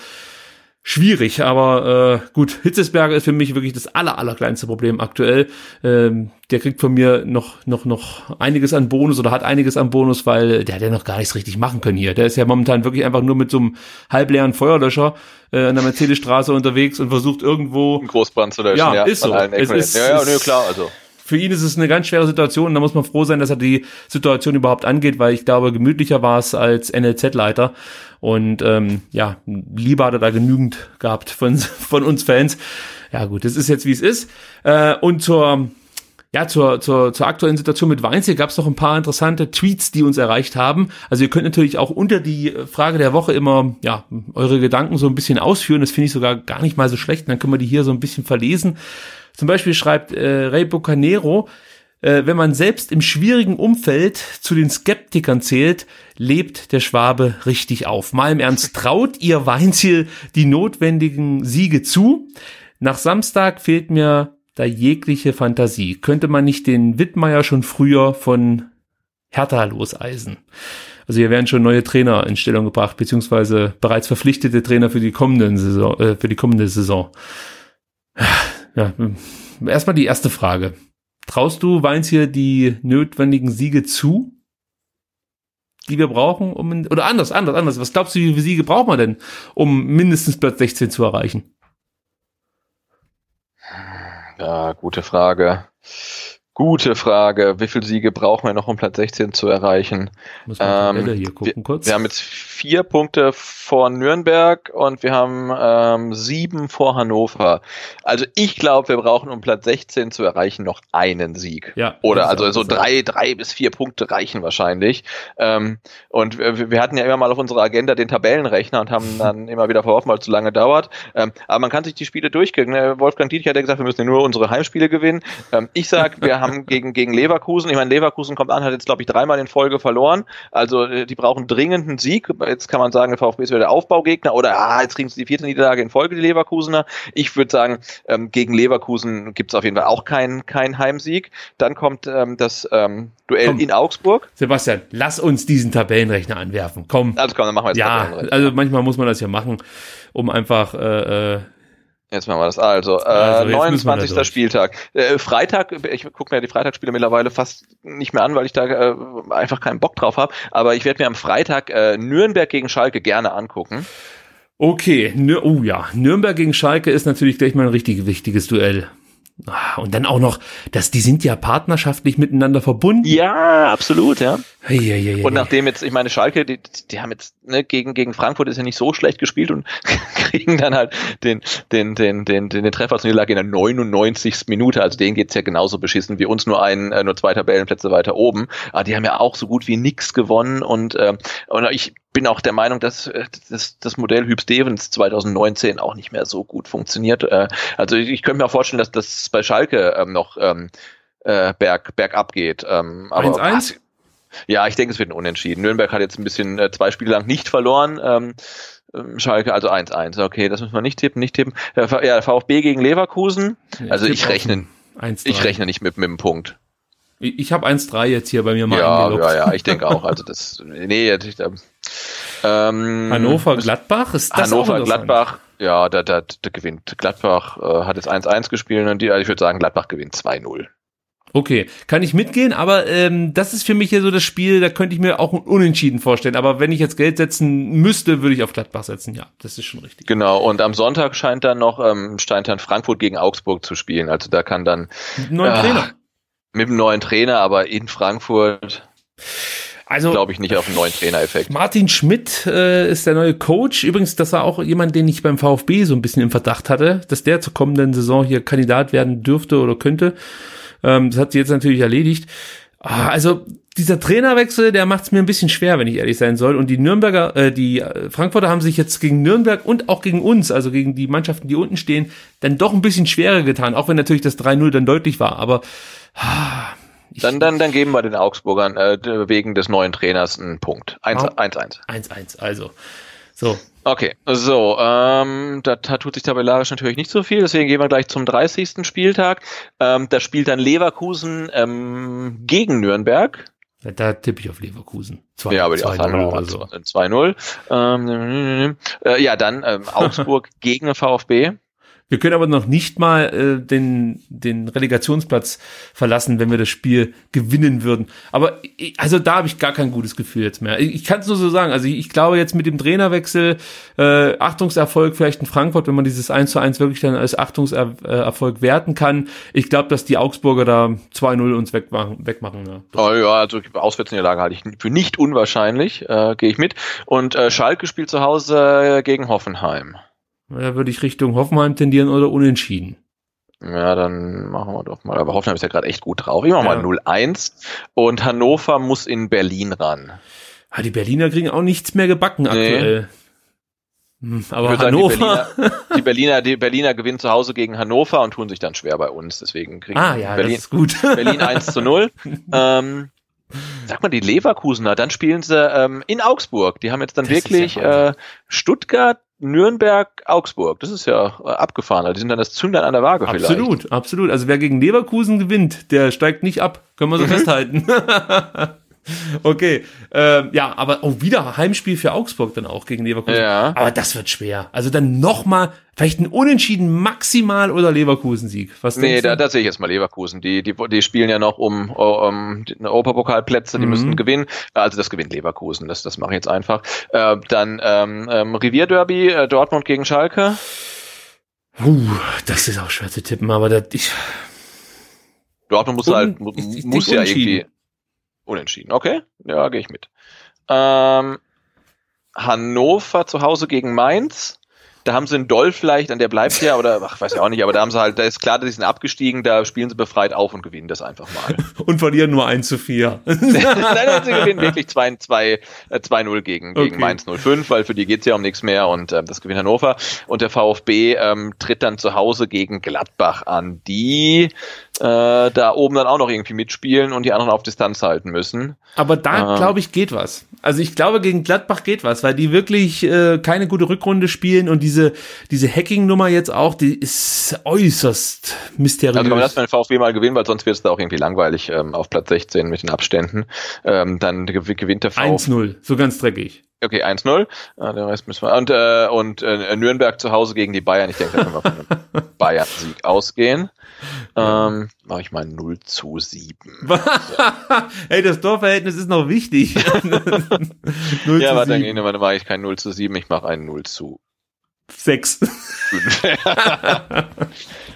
Speaker 1: schwierig, aber äh, gut, Hitzesberger ist für mich wirklich das aller, allerkleinste Problem aktuell. Ähm, der kriegt von mir noch, noch, noch einiges an Bonus oder hat einiges an Bonus, weil der hat ja noch gar nichts richtig machen können hier. Der ist ja momentan wirklich einfach nur mit so einem halbleeren Feuerlöscher äh, an der Mercedesstraße unterwegs und versucht irgendwo...
Speaker 2: Ein Großbrand zu löschen,
Speaker 1: ja. ja ist so. Es ist, ja, ja, nee, klar, also für ihn ist es eine ganz schwere Situation. Da muss man froh sein, dass er die Situation überhaupt angeht, weil ich glaube, gemütlicher war es als NLZ-Leiter. Und ähm, ja, lieber hat er da genügend gehabt von, von uns Fans. Ja gut, das ist jetzt wie es ist. Äh, und zur ja, zur, zur, zur aktuellen Situation mit Weinzel gab es noch ein paar interessante Tweets, die uns erreicht haben. Also ihr könnt natürlich auch unter die Frage der Woche immer ja eure Gedanken so ein bisschen ausführen. Das finde ich sogar gar nicht mal so schlecht. Dann können wir die hier so ein bisschen verlesen. Zum Beispiel schreibt äh, Ray Bucanero, äh, wenn man selbst im schwierigen Umfeld zu den Skeptikern zählt, lebt der Schwabe richtig auf. Mal im Ernst, traut ihr Weinziel die notwendigen Siege zu? Nach Samstag fehlt mir da jegliche Fantasie. Könnte man nicht den Wittmeier schon früher von Hertha loseisen? Also hier werden schon neue Trainer in Stellung gebracht, beziehungsweise bereits verpflichtete Trainer für die kommende Saison. Äh, für die kommende Saison ja, erstmal die erste Frage. Traust du Weins hier die notwendigen Siege zu, die wir brauchen, um in, oder anders, anders, anders. Was glaubst du, wie viele Siege braucht man denn, um mindestens Platz 16 zu erreichen?
Speaker 2: Ja, gute Frage. Gute Frage. Wie viele Siege brauchen wir noch, um Platz 16 zu erreichen?
Speaker 1: Muss man ähm, hier gucken
Speaker 2: wir,
Speaker 1: kurz.
Speaker 2: Wir haben jetzt vier Punkte vor Nürnberg und wir haben ähm, sieben vor Hannover. Also ich glaube, wir brauchen, um Platz 16 zu erreichen, noch einen Sieg.
Speaker 1: Ja.
Speaker 2: Oder also so drei, drei bis vier Punkte reichen wahrscheinlich. Ähm, und wir, wir, hatten ja immer mal auf unserer Agenda den Tabellenrechner und haben dann immer wieder verworfen, weil es zu lange dauert. Ähm, aber man kann sich die Spiele durchgehen. Wolfgang Dietrich hat ja gesagt, wir müssen ja nur unsere Heimspiele gewinnen. Ähm, ich sag, wir haben gegen, gegen Leverkusen, ich meine, Leverkusen kommt an, hat jetzt, glaube ich, dreimal in Folge verloren. Also äh, die brauchen dringend einen Sieg. Jetzt kann man sagen, der VfB ist wieder der Aufbaugegner oder ah, jetzt kriegen sie die vierte Niederlage in Folge, die Leverkusener. Ich würde sagen, ähm, gegen Leverkusen gibt es auf jeden Fall auch keinen kein Heimsieg. Dann kommt ähm, das ähm, Duell komm, in Augsburg.
Speaker 1: Sebastian, lass uns diesen Tabellenrechner anwerfen. Komm.
Speaker 2: Also komm, dann machen wir jetzt
Speaker 1: Ja, also manchmal muss man das ja machen, um einfach äh, äh
Speaker 2: Jetzt machen wir das. Also, äh, also 29. Spieltag. Äh, Freitag, ich gucke mir die Freitagsspiele mittlerweile fast nicht mehr an, weil ich da äh, einfach keinen Bock drauf habe. Aber ich werde mir am Freitag äh, Nürnberg gegen Schalke gerne angucken.
Speaker 1: Okay, oh ja, Nürnberg gegen Schalke ist natürlich gleich mal ein richtig wichtiges Duell. Ah, und dann auch noch, dass die sind ja partnerschaftlich miteinander verbunden.
Speaker 2: Ja, absolut, ja. Hey, hey, hey, und nachdem jetzt, ich meine, Schalke, die, die haben jetzt ne, gegen gegen Frankfurt ist ja nicht so schlecht gespielt und kriegen dann halt den den den den den, den Treffer zur Niederlage in der 99. Minute. Also denen geht's ja genauso beschissen wie uns, nur ein äh, nur zwei Tabellenplätze weiter oben. Aber die haben ja auch so gut wie nix gewonnen und äh, und ich bin auch der Meinung, dass äh, das, das Modell Hüb Stevens 2019 auch nicht mehr so gut funktioniert. Äh, also ich, ich könnte mir auch vorstellen, dass das bei Schalke ähm, noch ähm, äh, berg, bergab geht. Ähm, aber 1 -1? Ja, ich denke, es wird ein Unentschieden. Nürnberg hat jetzt ein bisschen äh, zwei Spiele lang nicht verloren. Ähm, ähm Schalke, also 1-1. Okay, das müssen wir nicht tippen, nicht tippen. Ja, der VfB gegen Leverkusen. Also ich rechne, ich rechne nicht mit, mit dem Punkt.
Speaker 1: Ich habe 1-3 jetzt hier bei mir mal
Speaker 2: ja, Ja, ja, ich denke auch. Also das, nee, ich, ähm,
Speaker 1: Hannover Gladbach ist
Speaker 2: das Hannover Gladbach, ja, da, da, da gewinnt Gladbach, äh, hat jetzt 1-1 gespielt und die, also ich würde sagen, Gladbach gewinnt 2-0.
Speaker 1: Okay, kann ich mitgehen, aber ähm, das ist für mich ja so das Spiel, da könnte ich mir auch Unentschieden vorstellen. Aber wenn ich jetzt Geld setzen müsste, würde ich auf Gladbach setzen. Ja, das ist schon richtig.
Speaker 2: Genau, und am Sonntag scheint dann noch ähm, scheint dann Frankfurt gegen Augsburg zu spielen. Also da kann dann.
Speaker 1: Neuen äh, Trainer
Speaker 2: mit einem neuen Trainer, aber in Frankfurt also glaube ich nicht auf einen neuen Trainereffekt.
Speaker 1: Martin Schmidt äh, ist der neue Coach. Übrigens, das war auch jemand, den ich beim VfB so ein bisschen im Verdacht hatte, dass der zur kommenden Saison hier Kandidat werden dürfte oder könnte. Ähm, das hat sie jetzt natürlich erledigt. Ah, also dieser Trainerwechsel, der macht es mir ein bisschen schwer, wenn ich ehrlich sein soll. Und die Nürnberger, äh, die äh, Frankfurter haben sich jetzt gegen Nürnberg und auch gegen uns, also gegen die Mannschaften, die unten stehen, dann doch ein bisschen schwerer getan, auch wenn natürlich das 3-0 dann deutlich war. Aber
Speaker 2: dann, dann, dann geben wir den Augsburgern äh, wegen des neuen Trainers einen Punkt.
Speaker 1: 1-1. 1-1, also. So.
Speaker 2: Okay, so, ähm, da, da tut sich tabellarisch natürlich nicht so viel, deswegen gehen wir gleich zum 30. Spieltag. Ähm, da spielt dann Leverkusen ähm, gegen Nürnberg.
Speaker 1: Ja, da tippe ich auf Leverkusen.
Speaker 2: 2, ja, aber die Auszahlung war so. 2-0. Ähm, äh, ja, dann ähm, Augsburg gegen VfB.
Speaker 1: Wir können aber noch nicht mal äh, den, den Relegationsplatz verlassen, wenn wir das Spiel gewinnen würden. Aber also da habe ich gar kein gutes Gefühl jetzt mehr. Ich, ich kann es nur so sagen. Also ich, ich, glaube jetzt mit dem Trainerwechsel, äh, Achtungserfolg vielleicht in Frankfurt, wenn man dieses 1 zu 1 wirklich dann als Achtungserfolg werten kann. Ich glaube, dass die Augsburger da 2-0 uns wegmachen. wegmachen ja.
Speaker 2: Oh ja, also Auswärtsniederlage halte ich für nicht unwahrscheinlich, äh, gehe ich mit. Und äh, Schalke spielt zu Hause gegen Hoffenheim.
Speaker 1: Da würde ich Richtung Hoffenheim tendieren oder unentschieden.
Speaker 2: Ja, dann machen wir doch mal. Aber Hoffenheim ist ja gerade echt gut drauf. Ich mach ja. mal 0-1. Und Hannover muss in Berlin ran.
Speaker 1: Ja, ah, die Berliner kriegen auch nichts mehr gebacken aktuell.
Speaker 2: Hm, aber Hannover. Sagen, die, Berliner, die, Berliner, die Berliner gewinnen zu Hause gegen Hannover und tun sich dann schwer bei uns. Deswegen kriegen
Speaker 1: ah, ja,
Speaker 2: Berlin,
Speaker 1: das ist gut.
Speaker 2: Berlin 1 zu 0. ähm, Sag mal, die Leverkusener, dann spielen sie ähm, in Augsburg. Die haben jetzt dann das wirklich ja äh, Stuttgart, Nürnberg, Augsburg. Das ist ja äh, abgefahren. Also die sind dann das Zündern an der Waage
Speaker 1: absolut,
Speaker 2: vielleicht.
Speaker 1: Absolut, absolut. Also wer gegen Leverkusen gewinnt, der steigt nicht ab. Können wir so mhm. festhalten. Okay, ähm, ja, aber auch wieder Heimspiel für Augsburg dann auch gegen Leverkusen. Ja. Aber das wird schwer. Also dann nochmal, vielleicht ein Unentschieden maximal oder Leverkusen-Sieg.
Speaker 2: Was nee, da, da sehe ich jetzt mal Leverkusen. Die, die, die spielen ja noch um, um Europapokalplätze, die mhm. müssen gewinnen. Also das gewinnt Leverkusen, das, das mache ich jetzt einfach. Äh, dann ähm, ähm, Revierderby, äh, Dortmund gegen Schalke.
Speaker 1: Uh, das ist auch schwer zu tippen, aber das, ich,
Speaker 2: Dortmund muss Un halt, muss ja irgendwie Unentschieden. Okay, ja, gehe ich mit. Ähm, Hannover zu Hause gegen Mainz. Da haben sie einen Doll vielleicht, an der bleibt ja, oder ach, weiß ich auch nicht, aber da haben sie halt, da ist klar, dass sie sind abgestiegen, da spielen sie befreit auf und gewinnen das einfach mal.
Speaker 1: und verlieren nur 1 zu 4.
Speaker 2: Nein, sie gewinnen wirklich 2-0 äh, gegen, okay. gegen Mainz 05, weil für die geht's ja um nichts mehr und äh, das gewinnt Hannover. Und der VfB ähm, tritt dann zu Hause gegen Gladbach an. Die äh, da oben dann auch noch irgendwie mitspielen und die anderen auf Distanz halten müssen.
Speaker 1: Aber da, ähm. glaube ich, geht was. Also ich glaube, gegen Gladbach geht was, weil die wirklich äh, keine gute Rückrunde spielen und diese, diese Hacking-Nummer jetzt auch, die ist äußerst mysteriös. Also
Speaker 2: wenn man das beim VfB mal gewinnen, weil sonst wird es da auch irgendwie langweilig ähm, auf Platz 16 mit den Abständen. Ähm, dann gewinnt der VfB.
Speaker 1: 1-0, so ganz dreckig.
Speaker 2: Okay, 1-0. Ah, den Rest müssen wir. Und, äh, und äh, Nürnberg zu Hause gegen die Bayern. Ich denke, da können wir von einem Bayern-Sieg ausgehen. Ähm, Mache ich mal 0 zu 7. So.
Speaker 1: hey, das Torverhältnis ist noch wichtig.
Speaker 2: 0 ja, warte, dann, dann mache ich kein 0 zu 7, ich mache ein 0 zu
Speaker 1: 6.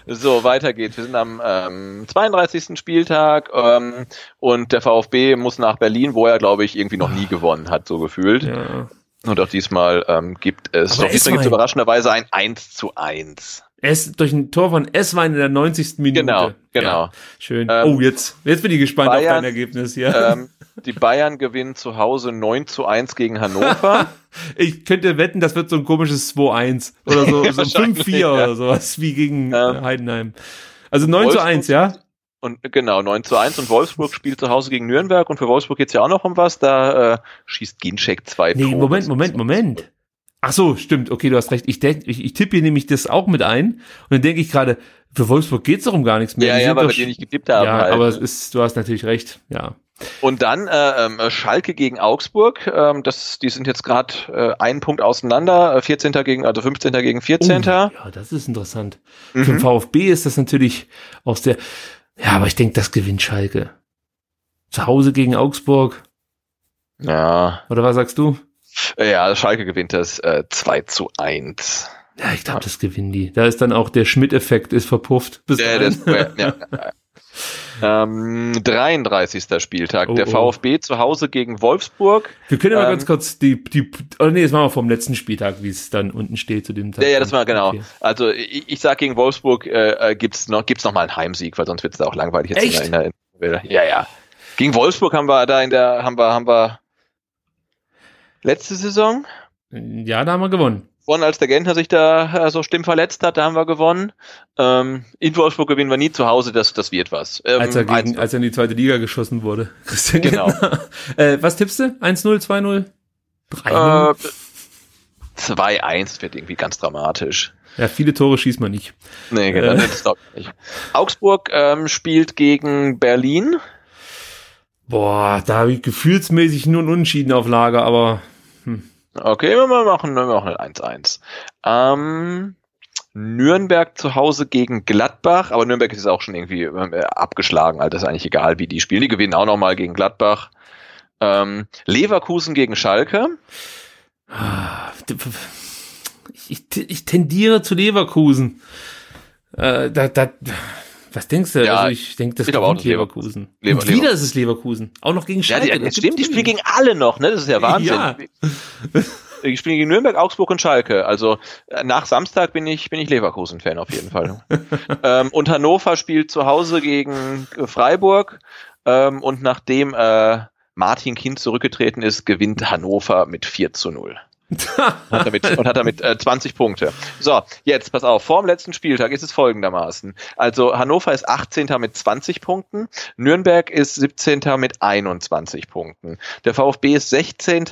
Speaker 2: so, weiter geht's. Wir sind am ähm, 32. Spieltag ähm, und der VfB muss nach Berlin, wo er, glaube ich, irgendwie noch nie gewonnen hat, so gefühlt. Ja. Und auch diesmal ähm, gibt es,
Speaker 1: doch
Speaker 2: diesmal gibt es überraschenderweise ein 1 zu 1.
Speaker 1: Es, durch ein Tor von Esswein in der 90. Minute.
Speaker 2: Genau, genau. Ja,
Speaker 1: schön. Ähm, oh, jetzt, jetzt bin ich gespannt Bayern, auf dein Ergebnis hier.
Speaker 2: Ähm, die Bayern gewinnen zu Hause 9 zu 1 gegen Hannover.
Speaker 1: ich könnte wetten, das wird so ein komisches 2-1 oder so, so ein 5-4 ja. oder sowas wie gegen ähm, Heidenheim. Also 9 Wolfsburg, zu 1, ja?
Speaker 2: Und genau, 9 zu 1 und Wolfsburg spielt zu Hause gegen Nürnberg und für Wolfsburg geht's ja auch noch um was. Da äh, schießt Ginczek zwei
Speaker 1: nee, Tore. Moment, Moment, Moment. Ach so, stimmt. Okay, du hast recht. Ich, denk, ich, ich tippe hier nämlich das auch mit ein und dann denke ich gerade, für Wolfsburg geht's darum gar nichts mehr.
Speaker 2: Ja,
Speaker 1: die
Speaker 2: ja, weil wir die nicht getippt haben.
Speaker 1: Ja, halt. aber es ist, du hast natürlich recht. Ja.
Speaker 2: Und dann äh, ähm, Schalke gegen Augsburg. Ähm, das, die sind jetzt gerade äh, einen Punkt auseinander. 14. Äh, gegen, also 15. gegen 14. Oh,
Speaker 1: ja, das ist interessant. Mhm. Für den VfB ist das natürlich auch sehr. Ja, aber ich denke, das gewinnt Schalke. Zu Hause gegen Augsburg.
Speaker 2: Ja.
Speaker 1: Oder was sagst du?
Speaker 2: Ja, Schalke gewinnt das äh, 2 zu 1.
Speaker 1: Ja, ich glaube, das gewinnen die. Da ist dann auch der Schmidt-Effekt ist verpufft.
Speaker 2: Bis ja, das, ja, ja. Ähm, 33. Spieltag. Oh, der VfB oh. zu Hause gegen Wolfsburg.
Speaker 1: Wir können ja mal ähm, ganz kurz die, die, oh nee, das machen wir vom letzten Spieltag, wie es dann unten steht zu dem
Speaker 2: Tag. Ja, ja, das war genau. Okay. Also ich, ich sag gegen Wolfsburg äh, äh gibt's noch, gibt's noch mal einen Heimsieg, weil sonst wird's da auch langweilig jetzt
Speaker 1: Echt?
Speaker 2: in der, in der, Ja, ja. Gegen Wolfsburg haben wir da in der, haben wir, haben wir letzte Saison.
Speaker 1: Ja, da haben wir gewonnen
Speaker 2: gewonnen, als der Gentner sich da äh, so stimm verletzt hat, da haben wir gewonnen. Ähm, in Wolfsburg gewinnen wir nie zu Hause, das, das wird was.
Speaker 1: Ähm, als, er gegen, als er in die zweite Liga geschossen wurde. Christian genau. äh, was tippst du? 1-0, 2-0? 3-0? Äh,
Speaker 2: 2-1 wird irgendwie ganz dramatisch.
Speaker 1: Ja, viele Tore schießt man nicht.
Speaker 2: Nee, genau, äh. das glaube ich nicht. Augsburg ähm, spielt gegen Berlin.
Speaker 1: Boah, da habe ich gefühlsmäßig nur ein Unentschieden auf Lager, aber hm.
Speaker 2: Okay, wir machen, wir machen 1-1. Ähm, Nürnberg zu Hause gegen Gladbach, aber Nürnberg ist auch schon irgendwie äh, abgeschlagen, also ist eigentlich egal, wie die spielen. Die gewinnen auch nochmal gegen Gladbach. Ähm, Leverkusen gegen Schalke.
Speaker 1: Ich, ich tendiere zu Leverkusen. Äh, da, da, was denkst du?
Speaker 2: Ja,
Speaker 1: also ich denke, das ist Leverkusen. Leverkusen. Lever Und wieder ist es Leverkusen. Auch noch gegen Schalke.
Speaker 2: Ja, die, stimmt, die spielen gegen alle noch, ne? Das ist ja Wahnsinn. Ja. Ich spiele gegen Nürnberg, Augsburg und Schalke. Also äh, nach Samstag bin ich, bin ich Leverkusen-Fan auf jeden Fall. ähm, und Hannover spielt zu Hause gegen Freiburg. Ähm, und nachdem äh, Martin Kind zurückgetreten ist, gewinnt Hannover mit 4 zu 0 hat damit, und hat damit äh, 20 Punkte. So, jetzt pass auf, vor dem letzten Spieltag ist es folgendermaßen. Also Hannover ist 18. mit 20 Punkten, Nürnberg ist 17. mit 21 Punkten. Der VfB ist 16.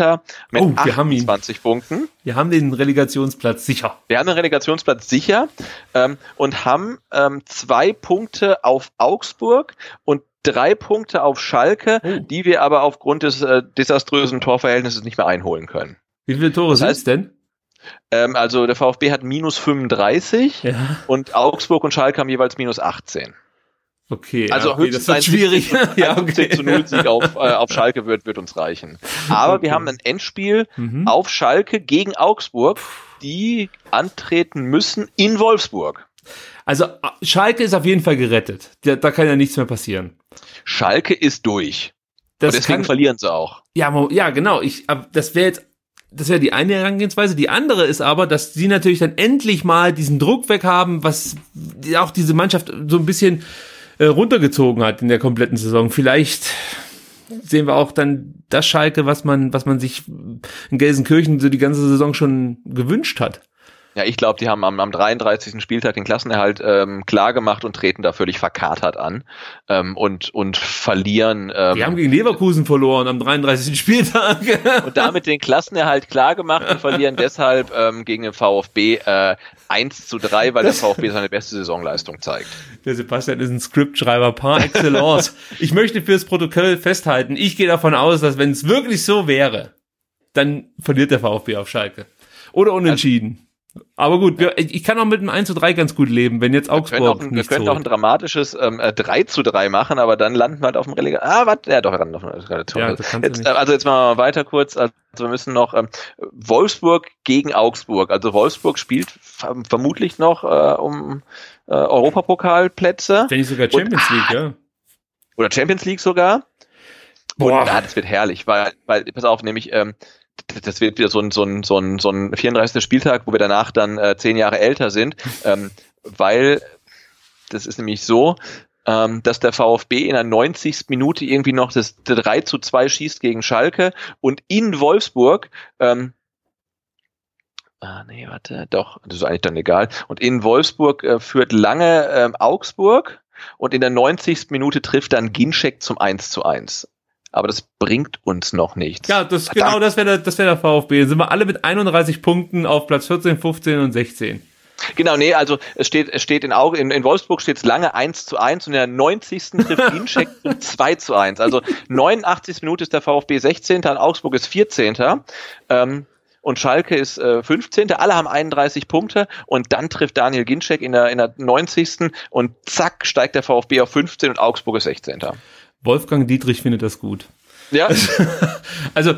Speaker 2: mit oh, 28 Punkten.
Speaker 1: Wir haben den Relegationsplatz sicher.
Speaker 2: Wir haben den Relegationsplatz sicher ähm, und haben ähm, zwei Punkte auf Augsburg und drei Punkte auf Schalke, oh. die wir aber aufgrund des äh, desaströsen Torverhältnisses nicht mehr einholen können.
Speaker 1: Wie viele Tore sind es denn?
Speaker 2: Ähm, also der VfB hat minus 35
Speaker 1: ja.
Speaker 2: und Augsburg und Schalke haben jeweils minus 18.
Speaker 1: Okay,
Speaker 2: also
Speaker 1: okay,
Speaker 2: höchstens das wird schwierig. ja, okay. zu 0 Sieg auf, äh, auf Schalke wird, wird uns reichen. Aber okay. wir haben ein Endspiel mhm. auf Schalke gegen Augsburg, die antreten müssen in Wolfsburg.
Speaker 1: Also Schalke ist auf jeden Fall gerettet. Da, da kann ja nichts mehr passieren.
Speaker 2: Schalke ist durch. Das und deswegen kann, verlieren sie auch.
Speaker 1: Ja, ja, genau. Ich, das wäre jetzt das wäre die eine Herangehensweise. Die andere ist aber, dass sie natürlich dann endlich mal diesen Druck weghaben, was auch diese Mannschaft so ein bisschen äh, runtergezogen hat in der kompletten Saison. Vielleicht sehen wir auch dann das Schalke, was man, was man sich in Gelsenkirchen so die ganze Saison schon gewünscht hat.
Speaker 2: Ja, ich glaube, die haben am, am 33. Spieltag den Klassenerhalt ähm, klar gemacht und treten da völlig verkatert an ähm, und, und verlieren.
Speaker 1: Ähm, die haben gegen Leverkusen verloren am 33. Spieltag.
Speaker 2: und damit den Klassenerhalt klar gemacht und verlieren deshalb ähm, gegen den VfB äh, 1 zu 3, weil der VfB seine beste Saisonleistung zeigt.
Speaker 1: Der Sebastian ist ein Scriptschreiber par excellence. ich möchte fürs Protokoll festhalten, ich gehe davon aus, dass wenn es wirklich so wäre, dann verliert der VfB auf Schalke. Oder unentschieden. Also, aber gut, wir, ich kann auch mit einem 1 zu 3 ganz gut leben, wenn jetzt Augsburg wir
Speaker 2: können auch, Wir können auch ein dramatisches ähm, 3 äh, zu 3 machen, aber dann landen wir halt auf dem Relegation. Ah, warte, ja doch, wir landen auf dem Relegation. Ja, jetzt, also jetzt machen wir weiter kurz. Also wir müssen noch ähm, Wolfsburg gegen Augsburg. Also Wolfsburg spielt vermutlich noch äh, um äh, Europapokalplätze.
Speaker 1: Wenn nicht sogar Champions und, League, ah, ja.
Speaker 2: Oder Champions League sogar. Boah. Und, ah, das wird herrlich, weil, weil, pass auf, nämlich, ähm, das wird wieder so ein, so ein, so ein, so ein 34. Spieltag, wo wir danach dann äh, zehn Jahre älter sind, ähm, weil das ist nämlich so, ähm, dass der VfB in der 90. Minute irgendwie noch das 3 zu 2 schießt gegen Schalke und in Wolfsburg ähm, Ah, nee, warte, doch, das ist eigentlich dann egal. Und in Wolfsburg äh, führt lange ähm, Augsburg und in der 90. Minute trifft dann Ginczek zum 1 zu 1 aber das bringt uns noch nichts.
Speaker 1: Ja, das, genau das wäre der, das wäre der VfB. Dann sind wir alle mit 31 Punkten auf Platz 14, 15 und 16.
Speaker 2: Genau, nee, also es steht, es steht in, Auge, in, in Wolfsburg steht es lange 1 zu 1 und in der 90. trifft zum 2 zu 1. Also 89. Minute ist der VfB 16. und Augsburg ist 14. Ähm, und Schalke ist äh, 15. Alle haben 31 Punkte und dann trifft Daniel Ginczek in der, in der 90. und zack steigt der VfB auf 15 und Augsburg ist 16.
Speaker 1: Wolfgang Dietrich findet das gut.
Speaker 2: Ja.
Speaker 1: Also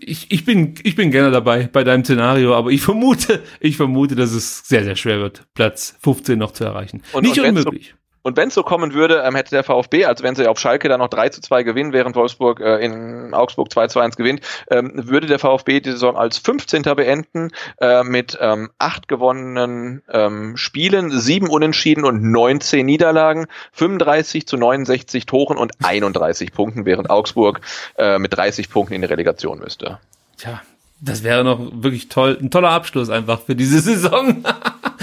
Speaker 1: ich, ich, bin, ich bin gerne dabei bei deinem Szenario, aber ich vermute, ich vermute, dass es sehr, sehr schwer wird, Platz 15 noch zu erreichen.
Speaker 2: Und, Nicht und unmöglich. Und wenn es so kommen würde, ähm, hätte der VfB, also wenn sie auf Schalke dann noch 3 zu 2 gewinnen, während Wolfsburg äh, in Augsburg 2 zu 1 gewinnt, ähm, würde der VfB die Saison als 15. beenden äh, mit ähm, acht gewonnenen ähm, Spielen, sieben Unentschieden und 19 Niederlagen, 35 zu 69 Toren und 31 Punkten, während Augsburg äh, mit 30 Punkten in die Relegation müsste.
Speaker 1: Tja, das wäre noch wirklich toll, ein toller Abschluss einfach für diese Saison.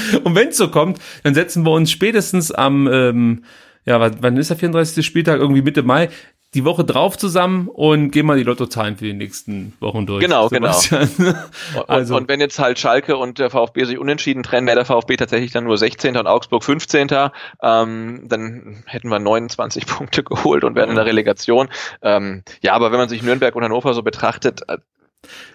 Speaker 1: Und wenn es so kommt, dann setzen wir uns spätestens am, ähm, ja, wann ist der 34. Spieltag? Irgendwie Mitte Mai die Woche drauf zusammen und gehen mal die Lottozahlen für die nächsten Wochen durch.
Speaker 2: Genau, Sebastian. genau. also. Und, und, wenn jetzt halt Schalke und der VfB sich unentschieden trennen, wäre der VfB tatsächlich dann nur 16. und Augsburg 15. Ähm, dann hätten wir 29 Punkte geholt und wären in der Relegation. Ähm, ja, aber wenn man sich Nürnberg und Hannover so betrachtet, äh,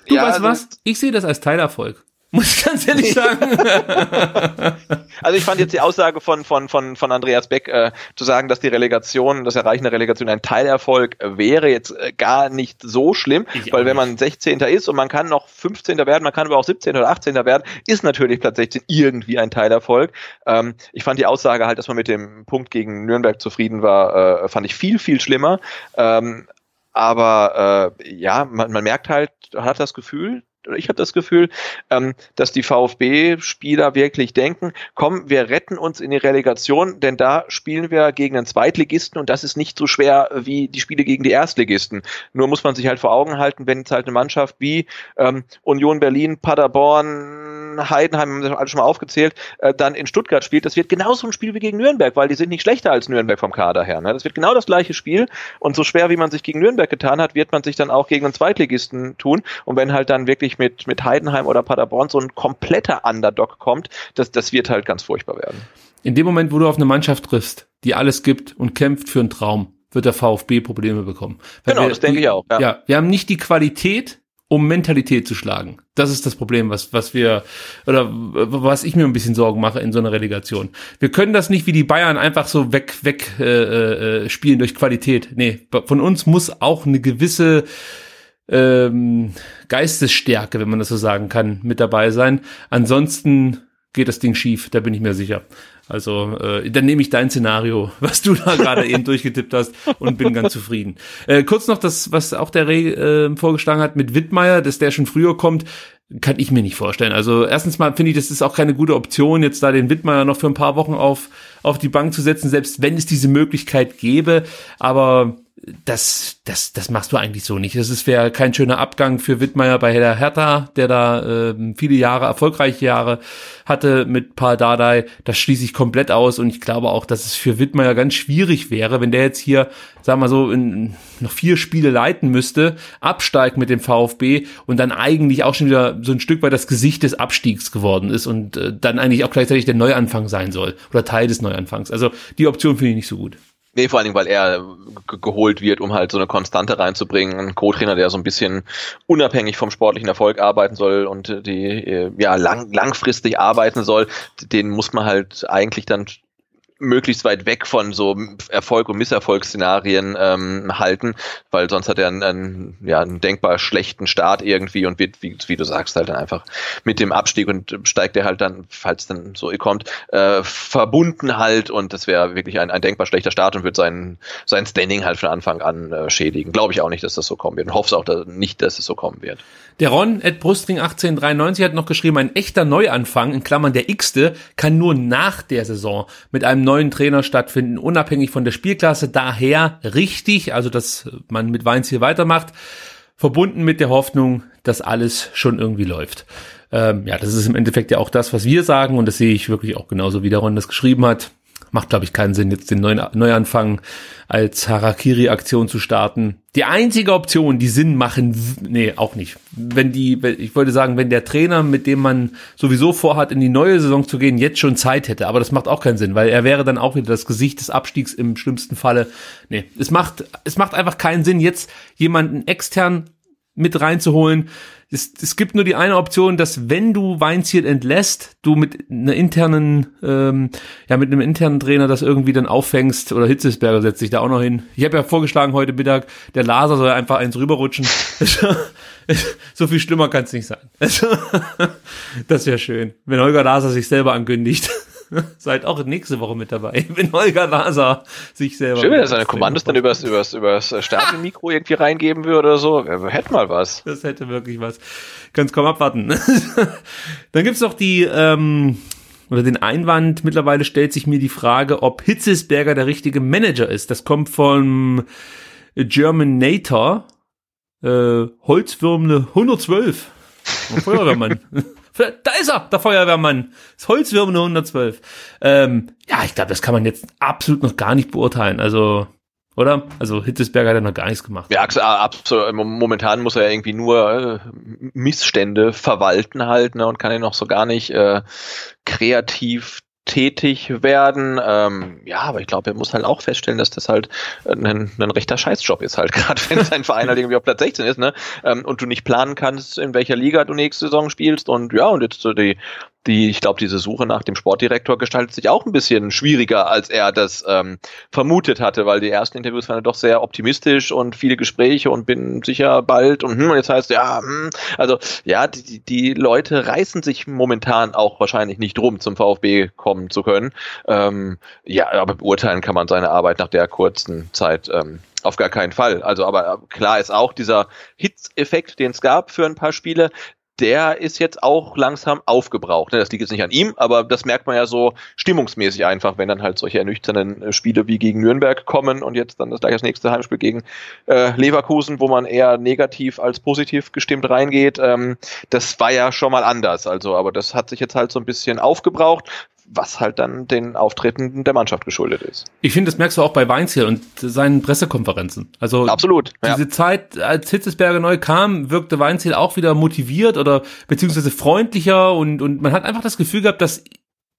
Speaker 1: Du ja, weißt also, was? Ich sehe das als Teilerfolg. Muss ich ganz ehrlich sagen.
Speaker 2: also ich fand jetzt die Aussage von, von, von, von Andreas Beck äh, zu sagen, dass die Relegation, das Erreichen der Relegation ein Teilerfolg wäre, jetzt äh, gar nicht so schlimm, ich weil wenn man 16. ist und man kann noch 15. werden, man kann aber auch 17. oder 18. werden, ist natürlich Platz 16 irgendwie ein Teilerfolg. Ähm, ich fand die Aussage halt, dass man mit dem Punkt gegen Nürnberg zufrieden war, äh, fand ich viel, viel schlimmer. Ähm, aber äh, ja, man, man merkt halt, hat das Gefühl, ich habe das Gefühl, ähm, dass die VfB-Spieler wirklich denken, komm, wir retten uns in die Relegation, denn da spielen wir gegen einen Zweitligisten und das ist nicht so schwer wie die Spiele gegen die Erstligisten. Nur muss man sich halt vor Augen halten, wenn jetzt halt eine Mannschaft wie ähm, Union Berlin, Paderborn, Heidenheim, haben wir alles schon mal aufgezählt, äh, dann in Stuttgart spielt, das wird genauso ein Spiel wie gegen Nürnberg, weil die sind nicht schlechter als Nürnberg vom Kader her. Ne? Das wird genau das gleiche Spiel und so schwer wie man sich gegen Nürnberg getan hat, wird man sich dann auch gegen einen Zweitligisten tun und wenn halt dann wirklich mit, mit Heidenheim oder Paderborn so ein kompletter Underdog kommt, das, das wird halt ganz furchtbar werden.
Speaker 1: In dem Moment, wo du auf eine Mannschaft triffst, die alles gibt und kämpft für einen Traum, wird der VfB Probleme bekommen.
Speaker 2: Weil genau, wir, das denke ich auch.
Speaker 1: Ja. ja, wir haben nicht die Qualität, um Mentalität zu schlagen. Das ist das Problem, was, was wir, oder was ich mir ein bisschen Sorgen mache in so einer Relegation. Wir können das nicht wie die Bayern einfach so weg, weg äh, äh, spielen durch Qualität. Nee, von uns muss auch eine gewisse ähm, Geistesstärke, wenn man das so sagen kann, mit dabei sein. Ansonsten geht das Ding schief, da bin ich mir sicher. Also äh, dann nehme ich dein Szenario, was du da gerade eben durchgetippt hast und bin ganz zufrieden. Äh, kurz noch das, was auch der Reh äh, vorgeschlagen hat mit Wittmeier, dass der schon früher kommt, kann ich mir nicht vorstellen. Also erstens mal finde ich, das ist auch keine gute Option, jetzt da den Wittmeier noch für ein paar Wochen auf, auf die Bank zu setzen, selbst wenn es diese Möglichkeit gäbe. Aber das, das, das machst du eigentlich so nicht. Das wäre kein schöner Abgang für Wittmeier bei der Hertha, der da äh, viele Jahre, erfolgreiche Jahre hatte mit Paul Dardai. Das schließe ich komplett aus und ich glaube auch, dass es für Wittmeier ganz schwierig wäre, wenn der jetzt hier, sagen wir so, in, noch vier Spiele leiten müsste, absteigt mit dem VfB und dann eigentlich auch schon wieder so ein Stück weit das Gesicht des Abstiegs geworden ist und äh, dann eigentlich auch gleichzeitig der Neuanfang sein soll oder Teil des Neuanfangs. Also die Option finde ich nicht so gut.
Speaker 2: Nee, vor allen Dingen, weil er geholt wird, um halt so eine Konstante reinzubringen. Ein Co-Trainer, der so ein bisschen unabhängig vom sportlichen Erfolg arbeiten soll und die äh, ja lang, langfristig arbeiten soll, den muss man halt eigentlich dann möglichst weit weg von so Erfolg- und Misserfolgsszenarien ähm, halten, weil sonst hat er einen, einen, ja, einen denkbar schlechten Start irgendwie und wird, wie, wie du sagst, halt dann einfach mit dem Abstieg und steigt er halt dann, falls dann so kommt, äh, verbunden halt und das wäre wirklich ein, ein denkbar schlechter Start und wird sein, sein Standing halt von Anfang an äh, schädigen. Glaube ich auch nicht, dass das so kommen wird und hoffe auch dass, nicht, dass es so kommen wird.
Speaker 1: Der Ron at Brustring 1893 hat noch geschrieben, ein echter Neuanfang, in Klammern der x-te, kann nur nach der Saison mit einem neuen Trainer stattfinden, unabhängig von der Spielklasse. Daher richtig, also dass man mit Weins hier weitermacht, verbunden mit der Hoffnung, dass alles schon irgendwie läuft. Ähm, ja, das ist im Endeffekt ja auch das, was wir sagen und das sehe ich wirklich auch genauso, wie der Ron das geschrieben hat macht, glaube ich, keinen Sinn, jetzt den neuen Neuanfang als Harakiri-Aktion zu starten. Die einzige Option, die Sinn machen, nee, auch nicht. Wenn die, ich wollte sagen, wenn der Trainer, mit dem man sowieso vorhat, in die neue Saison zu gehen, jetzt schon Zeit hätte, aber das macht auch keinen Sinn, weil er wäre dann auch wieder das Gesicht des Abstiegs im schlimmsten Falle. Nee, es macht, es macht einfach keinen Sinn, jetzt jemanden extern mit reinzuholen, es, es gibt nur die eine Option, dass wenn du Weinziel entlässt, du mit einer internen, ähm, ja, mit einem internen Trainer das irgendwie dann auffängst oder Hitzesberger setzt sich da auch noch hin. Ich habe ja vorgeschlagen heute Mittag, der Laser soll einfach eins rüberrutschen. so viel schlimmer kann es nicht sein. das wäre schön, wenn Holger Laser sich selber ankündigt. Seid auch nächste Woche mit dabei, wenn Holger Laser sich selber.
Speaker 2: Schön, wenn er seine Kommandos dann übers, übers, übers Sternenmikro irgendwie reingeben würde oder so. Hätte mal was.
Speaker 1: Das hätte wirklich was. Ganz kaum abwarten. dann gibt's noch die, ähm, oder den Einwand, mittlerweile stellt sich mir die Frage, ob Hitzesberger der richtige Manager ist. Das kommt vom Germanator, äh, Holzwürmle 112. Feuerwehrmann. Da ist er, der Feuerwehrmann. Das Holzwürmer 112. Ähm, ja, ich glaube, das kann man jetzt absolut noch gar nicht beurteilen. Also, oder? Also Hittesberger hat ja noch gar nichts gemacht.
Speaker 2: Ja, absolut. Momentan muss er ja irgendwie nur äh, Missstände verwalten halt ne, und kann ja noch so gar nicht äh, kreativ tätig werden. Ähm, ja, aber ich glaube, er muss halt auch feststellen, dass das halt ein, ein rechter Scheißjob ist halt, gerade wenn sein Verein halt irgendwie auf Platz 16 ist, ne? Ähm, und du nicht planen kannst, in welcher Liga du nächste Saison spielst und ja, und jetzt so die die, ich glaube, diese Suche nach dem Sportdirektor gestaltet sich auch ein bisschen schwieriger, als er das ähm, vermutet hatte, weil die ersten Interviews waren ja doch sehr optimistisch und viele Gespräche und bin sicher bald und, hm, jetzt heißt ja, hm, also ja, die, die Leute reißen sich momentan auch wahrscheinlich nicht drum, zum VfB kommen zu können. Ähm, ja, aber beurteilen kann man seine Arbeit nach der kurzen Zeit ähm, auf gar keinen Fall. Also, aber klar ist auch dieser Hits-Effekt, den es gab für ein paar Spiele, der ist jetzt auch langsam aufgebraucht. Ne? Das liegt jetzt nicht an ihm, aber das merkt man ja so stimmungsmäßig einfach, wenn dann halt solche ernüchternden äh, Spiele wie gegen Nürnberg kommen und jetzt dann das gleich das nächste Heimspiel gegen äh, Leverkusen, wo man eher negativ als positiv gestimmt reingeht. Ähm, das war ja schon mal anders. Also, aber das hat sich jetzt halt so ein bisschen aufgebraucht was halt dann den Auftritten der Mannschaft geschuldet ist.
Speaker 1: Ich finde, das merkst du auch bei Weinziel und seinen Pressekonferenzen. Also
Speaker 2: absolut.
Speaker 1: Ja. Diese Zeit, als Hitzesberger neu kam, wirkte Weinziel auch wieder motiviert oder beziehungsweise freundlicher und und man hat einfach das Gefühl gehabt, dass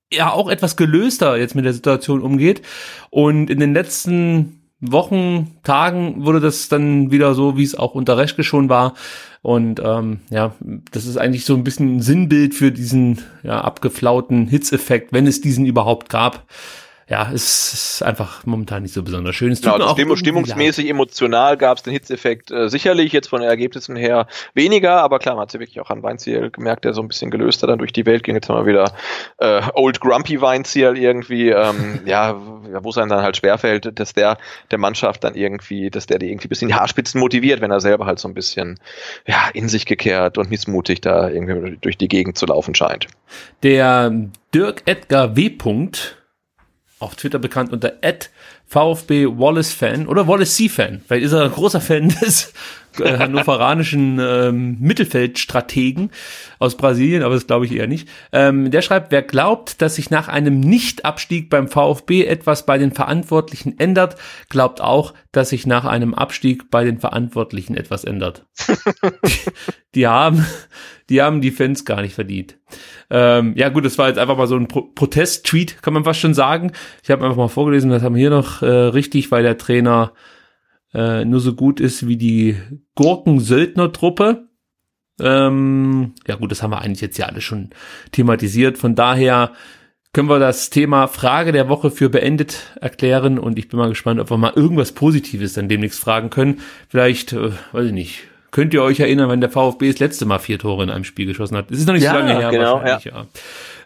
Speaker 1: er auch etwas gelöster jetzt mit der Situation umgeht und in den letzten Wochen, Tagen wurde das dann wieder so, wie es auch unter Reschke schon war. Und ähm, ja, das ist eigentlich so ein bisschen ein Sinnbild für diesen ja, abgeflauten Hitzeffekt, wenn es diesen überhaupt gab ja, es ist einfach momentan nicht so besonders schön. Es
Speaker 2: tut genau, Stimmung, stimmungsmäßig, leid. emotional gab es den Hitzeffekt äh, sicherlich, jetzt von den Ergebnissen her weniger, aber klar, man hat ja wirklich auch an Weinziel gemerkt, der so ein bisschen gelöster dann durch die Welt ging. Jetzt haben wir wieder äh, Old Grumpy Weinziel irgendwie, ähm, ja, wo es einem dann halt schwerfällt, dass der der Mannschaft dann irgendwie, dass der die irgendwie ein bisschen die Haarspitzen motiviert, wenn er selber halt so ein bisschen ja, in sich gekehrt und missmutig da irgendwie durch die Gegend zu laufen scheint.
Speaker 1: Der Dirk Edgar W. auf Twitter bekannt unter VfB Wallace-Fan oder Wallace-C-Fan. Vielleicht ist er ein großer Fan des äh, hannoveranischen ähm, Mittelfeldstrategen aus Brasilien, aber das glaube ich eher nicht. Ähm, der schreibt, wer glaubt, dass sich nach einem Nichtabstieg beim VfB etwas bei den Verantwortlichen ändert, glaubt auch, dass sich nach einem Abstieg bei den Verantwortlichen etwas ändert. die, haben, die haben die Fans gar nicht verdient. Ähm, ja gut, das war jetzt einfach mal so ein Pro Protest-Tweet, kann man fast schon sagen. Ich habe einfach mal vorgelesen, das haben wir hier noch äh, richtig, weil der Trainer äh, nur so gut ist wie die Gurken-Söldner-Truppe. Ähm, ja gut, das haben wir eigentlich jetzt ja alle schon thematisiert. Von daher können wir das Thema Frage der Woche für beendet erklären und ich bin mal gespannt, ob wir mal irgendwas Positives dann demnächst fragen können. Vielleicht, äh, weiß ich nicht, könnt ihr euch erinnern, wenn der VfB das letzte Mal vier Tore in einem Spiel geschossen hat? Es ist noch nicht ja, so lange her, genau, wahrscheinlich, ja.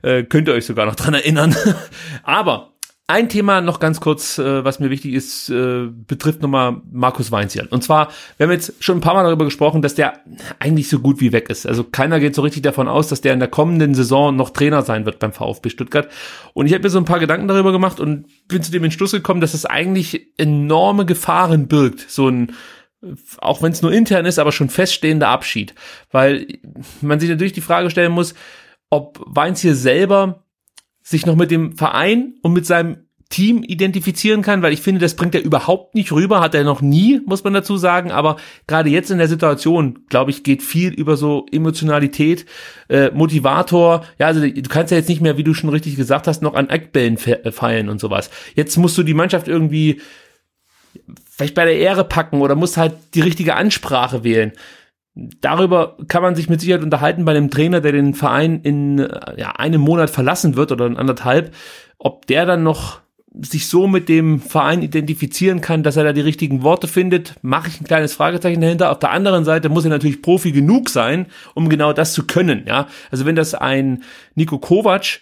Speaker 1: ja. Äh, könnt ihr euch sogar noch dran erinnern. Aber ein Thema noch ganz kurz, äh, was mir wichtig ist, äh, betrifft nochmal Markus Weinzierl. Und zwar, wir haben jetzt schon ein paar Mal darüber gesprochen, dass der eigentlich so gut wie weg ist. Also keiner geht so richtig davon aus, dass der in der kommenden Saison noch Trainer sein wird beim VfB Stuttgart. Und ich habe mir so ein paar Gedanken darüber gemacht und bin zu dem Entschluss gekommen, dass es eigentlich enorme Gefahren birgt, so ein auch wenn es nur intern ist, aber schon feststehender Abschied. Weil man sich natürlich die Frage stellen muss, ob Weinziel selber sich noch mit dem Verein und mit seinem Team identifizieren kann, weil ich finde, das bringt er überhaupt nicht rüber, hat er noch nie, muss man dazu sagen, aber gerade jetzt in der Situation, glaube ich, geht viel über so Emotionalität, äh, Motivator, ja, also du kannst ja jetzt nicht mehr, wie du schon richtig gesagt hast, noch an Eckbällen äh, feilen und sowas. Jetzt musst du die Mannschaft irgendwie vielleicht bei der Ehre packen oder musst halt die richtige Ansprache wählen darüber kann man sich mit Sicherheit unterhalten bei dem Trainer, der den Verein in ja, einem Monat verlassen wird oder in anderthalb, ob der dann noch sich so mit dem Verein identifizieren kann, dass er da die richtigen Worte findet, mache ich ein kleines Fragezeichen dahinter. Auf der anderen Seite muss er natürlich Profi genug sein, um genau das zu können. Ja, also wenn das ein Nico Kovac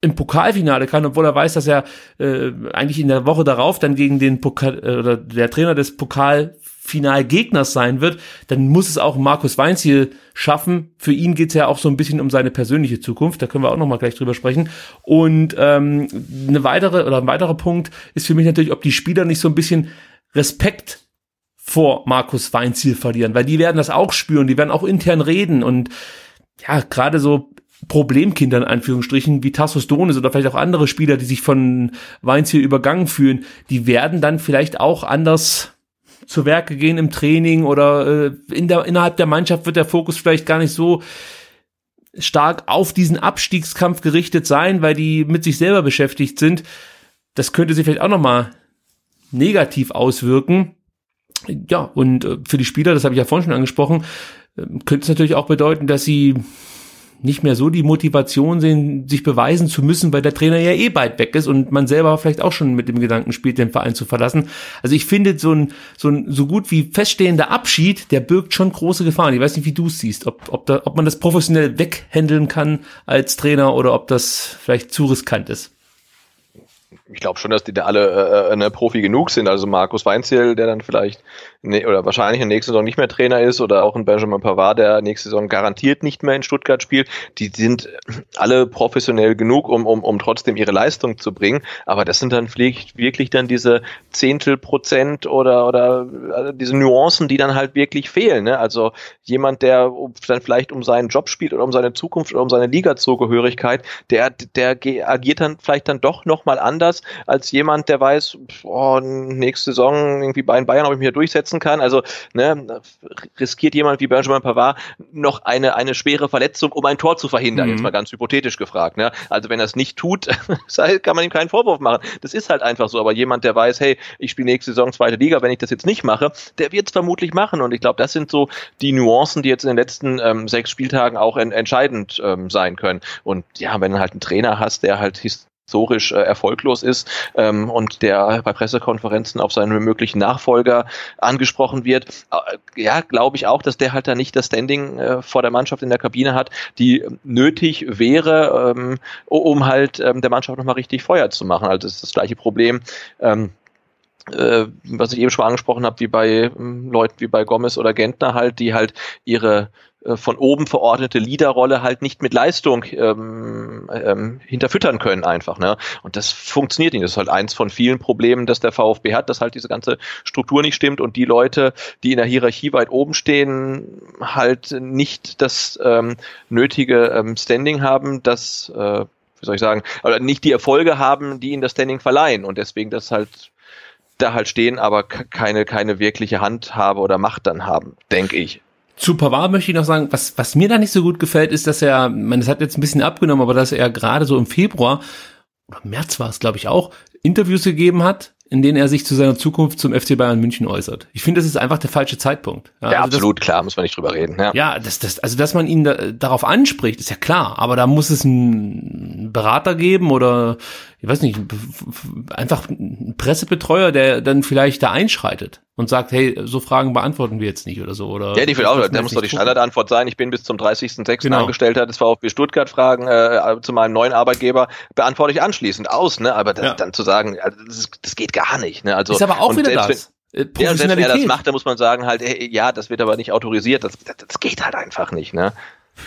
Speaker 1: im Pokalfinale kann, obwohl er weiß, dass er äh, eigentlich in der Woche darauf dann gegen den Pokal äh, oder der Trainer des Pokal Finalgegners sein wird, dann muss es auch Markus Weinziel schaffen. Für ihn geht es ja auch so ein bisschen um seine persönliche Zukunft. Da können wir auch noch mal gleich drüber sprechen. Und ähm, eine weitere oder ein weiterer Punkt ist für mich natürlich, ob die Spieler nicht so ein bisschen Respekt vor Markus Weinziel verlieren, weil die werden das auch spüren, die werden auch intern reden und ja, gerade so Problemkinder in Anführungsstrichen wie Tassos Donis oder vielleicht auch andere Spieler, die sich von Weinziel übergangen fühlen, die werden dann vielleicht auch anders zu Werke gehen im Training oder äh, in der, innerhalb der Mannschaft wird der Fokus vielleicht gar nicht so stark auf diesen Abstiegskampf gerichtet sein, weil die mit sich selber beschäftigt sind. Das könnte sich vielleicht auch nochmal negativ auswirken. Ja, und äh, für die Spieler, das habe ich ja vorhin schon angesprochen, äh, könnte es natürlich auch bedeuten, dass sie nicht mehr so die Motivation sehen, sich beweisen zu müssen, weil der Trainer ja eh bald weg ist und man selber vielleicht auch schon mit dem Gedanken spielt, den Verein zu verlassen. Also ich finde so ein so ein so gut wie feststehender Abschied, der birgt schon große Gefahren. Ich weiß nicht, wie du es siehst, ob ob da ob man das professionell weghändeln kann als Trainer oder ob das vielleicht zu riskant ist
Speaker 2: ich glaube schon, dass die da alle äh, eine Profi genug sind. Also Markus Weinziel, der dann vielleicht ne, oder wahrscheinlich in der nächsten Saison nicht mehr Trainer ist, oder auch ein Benjamin Pavard, der nächste Saison garantiert nicht mehr in Stuttgart spielt. Die sind alle professionell genug, um, um, um trotzdem ihre Leistung zu bringen. Aber das sind dann wirklich dann diese Zehntel Prozent oder, oder also diese Nuancen, die dann halt wirklich fehlen. Ne? Also jemand, der dann vielleicht um seinen Job spielt oder um seine Zukunft oder um seine Liga-Zugehörigkeit, der, der agiert dann vielleicht dann doch nochmal anders als jemand, der weiß, oh, nächste Saison irgendwie bei Bayern, ob ich mich hier durchsetzen kann. Also ne, riskiert jemand wie Benjamin Pavard noch eine, eine schwere Verletzung, um ein Tor zu verhindern, mhm. jetzt mal ganz hypothetisch gefragt. Ne? Also wenn er es nicht tut, kann man ihm keinen Vorwurf machen. Das ist halt einfach so. Aber jemand, der weiß, hey, ich spiele nächste Saison zweite Liga, wenn ich das jetzt nicht mache, der wird es vermutlich machen. Und ich glaube, das sind so die Nuancen, die jetzt in den letzten ähm, sechs Spieltagen auch en entscheidend ähm, sein können. Und ja, wenn du halt einen Trainer hast, der halt historisch äh, erfolglos ist ähm, und der bei Pressekonferenzen auf seinen möglichen Nachfolger angesprochen wird, äh, ja, glaube ich auch, dass der halt da nicht das Standing äh, vor der Mannschaft in der Kabine hat, die nötig wäre, ähm, um halt ähm, der Mannschaft nochmal richtig Feuer zu machen. Also das ist das gleiche Problem. Ähm, äh, was ich eben schon angesprochen habe, wie bei ähm, Leuten wie bei Gomez oder Gentner halt, die halt ihre von oben verordnete Leaderrolle halt nicht mit Leistung ähm, ähm, hinterfüttern können einfach. Ne? Und das funktioniert nicht. Das ist halt eins von vielen Problemen, dass der VfB hat, dass halt diese ganze Struktur nicht stimmt und die Leute, die in der Hierarchie weit oben stehen, halt nicht das ähm, nötige ähm, Standing haben, dass, äh, wie soll ich sagen, oder nicht die Erfolge haben, die ihnen das Standing verleihen und deswegen das halt da halt stehen, aber keine, keine wirkliche Handhabe oder Macht dann haben, denke ich.
Speaker 1: Zu Pavard möchte ich noch sagen, was, was mir da nicht so gut gefällt, ist, dass er, man, das hat jetzt ein bisschen abgenommen, aber dass er gerade so im Februar, oder März war es, glaube ich, auch, Interviews gegeben hat, in denen er sich zu seiner Zukunft zum FC Bayern München äußert. Ich finde, das ist einfach der falsche Zeitpunkt.
Speaker 2: Ja, ja also absolut, das, klar, muss man nicht drüber reden. Ja,
Speaker 1: ja das, das, also dass man ihn da, darauf anspricht, ist ja klar, aber da muss es einen Berater geben oder ich weiß nicht, einfach ein Pressebetreuer, der dann vielleicht da einschreitet und sagt, hey, so Fragen beantworten wir jetzt nicht oder so. Oder
Speaker 2: ja, die will auch, da muss doch die Standardantwort sein, ich bin bis zum 30.06. Genau. Angestellter des VfB Stuttgart, Fragen äh, zu meinem neuen Arbeitgeber beantworte ich anschließend aus, ne? Aber das, ja. dann zu sagen, also das, das geht gar nicht. Ne? Also,
Speaker 1: ist aber auch wieder das.
Speaker 2: Wenn, äh, ja, selbst wenn er das macht, dann muss man sagen halt, hey, ja, das wird aber nicht autorisiert, das, das, das geht halt einfach nicht, ne?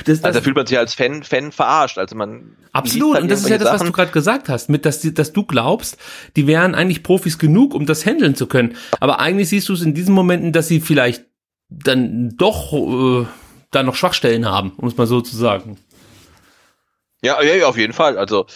Speaker 2: Das, das, also da fühlt man sich als Fan, Fan verarscht. Also man
Speaker 1: absolut. Halt und das ist ja das, was du gerade gesagt hast, mit dass, dass du glaubst, die wären eigentlich Profis genug, um das handeln zu können. Aber eigentlich siehst du es in diesen Momenten, dass sie vielleicht dann doch äh, da noch Schwachstellen haben, um es mal so zu sagen.
Speaker 2: Ja, ja, auf jeden Fall. Also,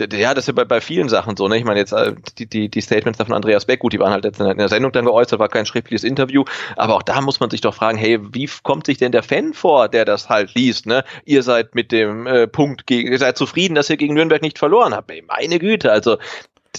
Speaker 2: ja, das ist ja bei, bei vielen Sachen so. Ne? Ich meine jetzt äh, die, die, die Statements von Andreas Beck, gut, die waren halt jetzt in der Sendung dann geäußert, war kein schriftliches Interview. Aber auch da muss man sich doch fragen, hey, wie kommt sich denn der Fan vor, der das halt liest? Ne? Ihr seid mit dem äh, Punkt, ihr seid zufrieden, dass ihr gegen Nürnberg nicht verloren habt. Ey, meine Güte, also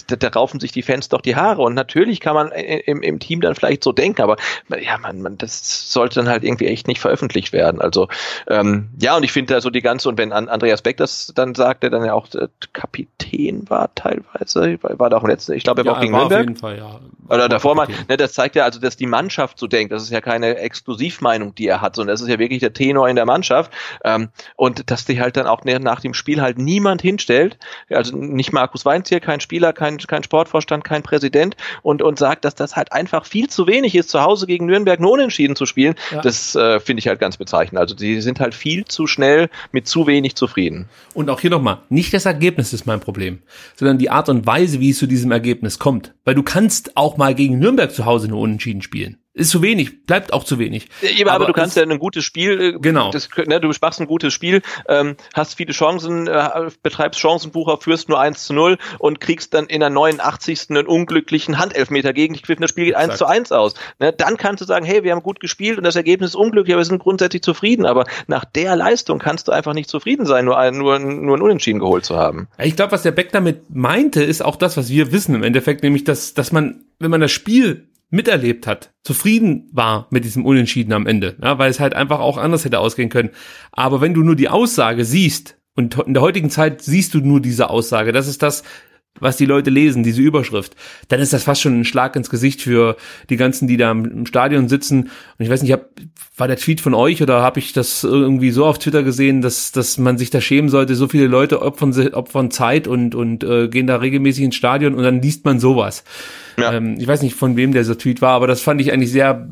Speaker 2: da, da raufen sich die Fans doch die Haare. Und natürlich kann man im, im Team dann vielleicht so denken, aber ja, man, man, das sollte dann halt irgendwie echt nicht veröffentlicht werden. Also ähm, ja, und ich finde da so die ganze, und wenn Andreas Beck das dann sagt, der dann ja auch äh, Kapitän war teilweise, war da auch im letzten, ich glaube, er war auch gegen war Nürnberg. Auf jeden Fall, ja. Oder davor mal, ne, das zeigt ja also, dass die Mannschaft so denkt. Das ist ja keine Exklusivmeinung, die er hat, sondern das ist ja wirklich der Tenor in der Mannschaft. Ähm, und dass die halt dann auch nach dem Spiel halt niemand hinstellt, also nicht Markus Weinzier, kein Spieler, kein, kein Sportvorstand, kein Präsident und, und sagt, dass das halt einfach viel zu wenig ist, zu Hause gegen Nürnberg nur unentschieden zu spielen. Ja. Das äh, finde ich halt ganz bezeichnend. Also die sind halt viel zu schnell mit zu wenig zufrieden.
Speaker 1: Und auch hier nochmal, nicht das Ergebnis ist mein Problem, sondern die Art und Weise, wie es zu diesem Ergebnis kommt. Weil du kannst auch mal gegen Nürnberg zu Hause nur unentschieden spielen. Ist zu wenig, bleibt auch zu wenig.
Speaker 2: Ja, aber, aber, du kannst ja ein gutes Spiel,
Speaker 1: äh, genau.
Speaker 2: Das, ne, du machst ein gutes Spiel, ähm, hast viele Chancen, äh, betreibst Chancenbucher, führst nur 1 zu 0 und kriegst dann in der 89. einen unglücklichen Handelfmeter gegen dich das Spiel geht Exakt. 1 zu 1 aus. Ne, dann kannst du sagen, hey, wir haben gut gespielt und das Ergebnis ist unglücklich, aber wir sind grundsätzlich zufrieden. Aber nach der Leistung kannst du einfach nicht zufrieden sein, nur, ein, nur, nur ein Unentschieden geholt zu haben.
Speaker 1: Ich glaube, was der Beck damit meinte, ist auch das, was wir wissen im Endeffekt, nämlich, dass, dass man, wenn man das Spiel miterlebt hat, zufrieden war mit diesem Unentschieden am Ende, ja, weil es halt einfach auch anders hätte ausgehen können. Aber wenn du nur die Aussage siehst, und in der heutigen Zeit siehst du nur diese Aussage, das ist das, was die Leute lesen, diese Überschrift, dann ist das fast schon ein Schlag ins Gesicht für die ganzen, die da im Stadion sitzen. Und ich weiß nicht, hab, war der Tweet von euch oder habe ich das irgendwie so auf Twitter gesehen, dass, dass man sich da schämen sollte, so viele Leute opfern, opfern Zeit und, und äh, gehen da regelmäßig ins Stadion und dann liest man sowas. Ja. Ähm, ich weiß nicht, von wem der so Tweet war, aber das fand ich eigentlich sehr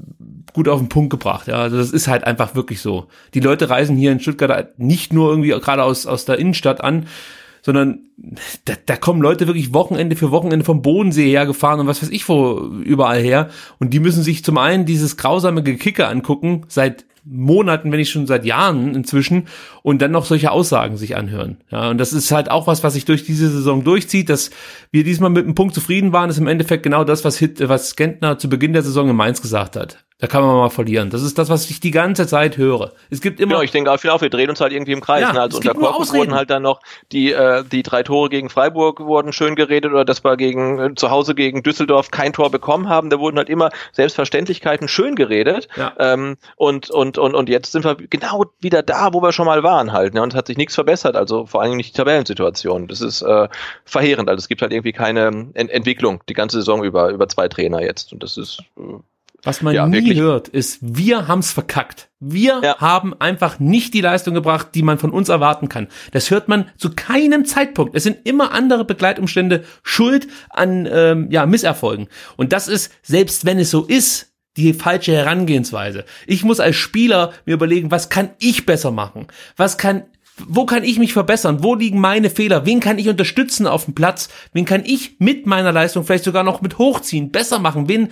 Speaker 1: gut auf den Punkt gebracht. Ja, also das ist halt einfach wirklich so. Die Leute reisen hier in Stuttgart nicht nur irgendwie gerade aus, aus der Innenstadt an, sondern da, da kommen Leute wirklich Wochenende für Wochenende vom Bodensee hergefahren und was weiß ich wo überall her. Und die müssen sich zum einen dieses grausame Gekicke angucken seit Monaten, wenn nicht schon seit Jahren inzwischen und dann noch solche Aussagen sich anhören. Ja, und das ist halt auch was, was sich durch diese Saison durchzieht, dass wir diesmal mit einem Punkt zufrieden waren, ist im Endeffekt genau das, was Hit, was Gentner zu Beginn der Saison in Mainz gesagt hat. Da kann man mal verlieren. Das ist das, was ich die ganze Zeit höre. Es gibt immer.
Speaker 2: Ja, ich denke auch viel auf, wir drehen uns halt irgendwie im Kreis. Ja, ne? Also unter Korkut wurden halt dann noch die, äh, die drei Tore gegen Freiburg wurden schön geredet oder dass wir gegen äh, zu Hause gegen Düsseldorf kein Tor bekommen haben. Da wurden halt immer Selbstverständlichkeiten schön geredet. Ja. Ähm, und, und, und, und jetzt sind wir genau wieder da, wo wir schon mal waren halt. Ne? Und es hat sich nichts verbessert. Also vor allem nicht die Tabellensituation. Das ist äh, verheerend. Also es gibt halt irgendwie keine Ent Entwicklung die ganze Saison über, über zwei Trainer jetzt. Und das ist äh,
Speaker 1: was man ja, nie wirklich. hört, ist, wir haben's verkackt. Wir ja. haben einfach nicht die Leistung gebracht, die man von uns erwarten kann. Das hört man zu keinem Zeitpunkt. Es sind immer andere Begleitumstände schuld an ähm, ja, Misserfolgen. Und das ist, selbst wenn es so ist, die falsche Herangehensweise. Ich muss als Spieler mir überlegen, was kann ich besser machen? Was kann wo kann ich mich verbessern? Wo liegen meine Fehler? Wen kann ich unterstützen auf dem Platz? Wen kann ich mit meiner Leistung vielleicht sogar noch mit hochziehen, besser machen? Wen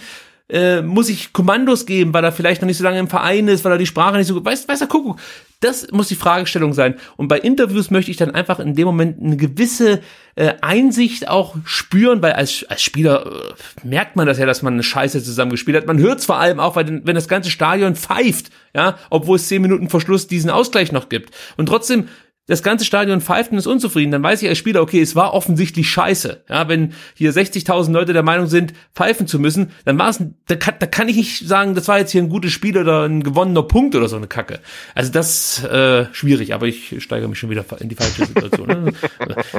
Speaker 1: äh, muss ich Kommandos geben, weil er vielleicht noch nicht so lange im Verein ist, weil er die Sprache nicht so gut weiß, weiß er, guck, das muss die Fragestellung sein. Und bei Interviews möchte ich dann einfach in dem Moment eine gewisse äh, Einsicht auch spüren, weil als, als Spieler äh, merkt man das ja, dass man eine Scheiße zusammen gespielt hat. Man hört es vor allem auch, weil wenn das ganze Stadion pfeift, ja, obwohl es zehn Minuten vor Schluss diesen Ausgleich noch gibt. Und trotzdem das ganze Stadion pfeift und ist unzufrieden, dann weiß ich als Spieler, okay, es war offensichtlich scheiße. Ja, wenn hier 60.000 Leute der Meinung sind, pfeifen zu müssen, dann war es, da kann, da kann ich nicht sagen, das war jetzt hier ein gutes Spiel oder ein gewonnener Punkt oder so eine Kacke. Also das äh, schwierig, aber ich steigere mich schon wieder in die falsche Situation. Ne?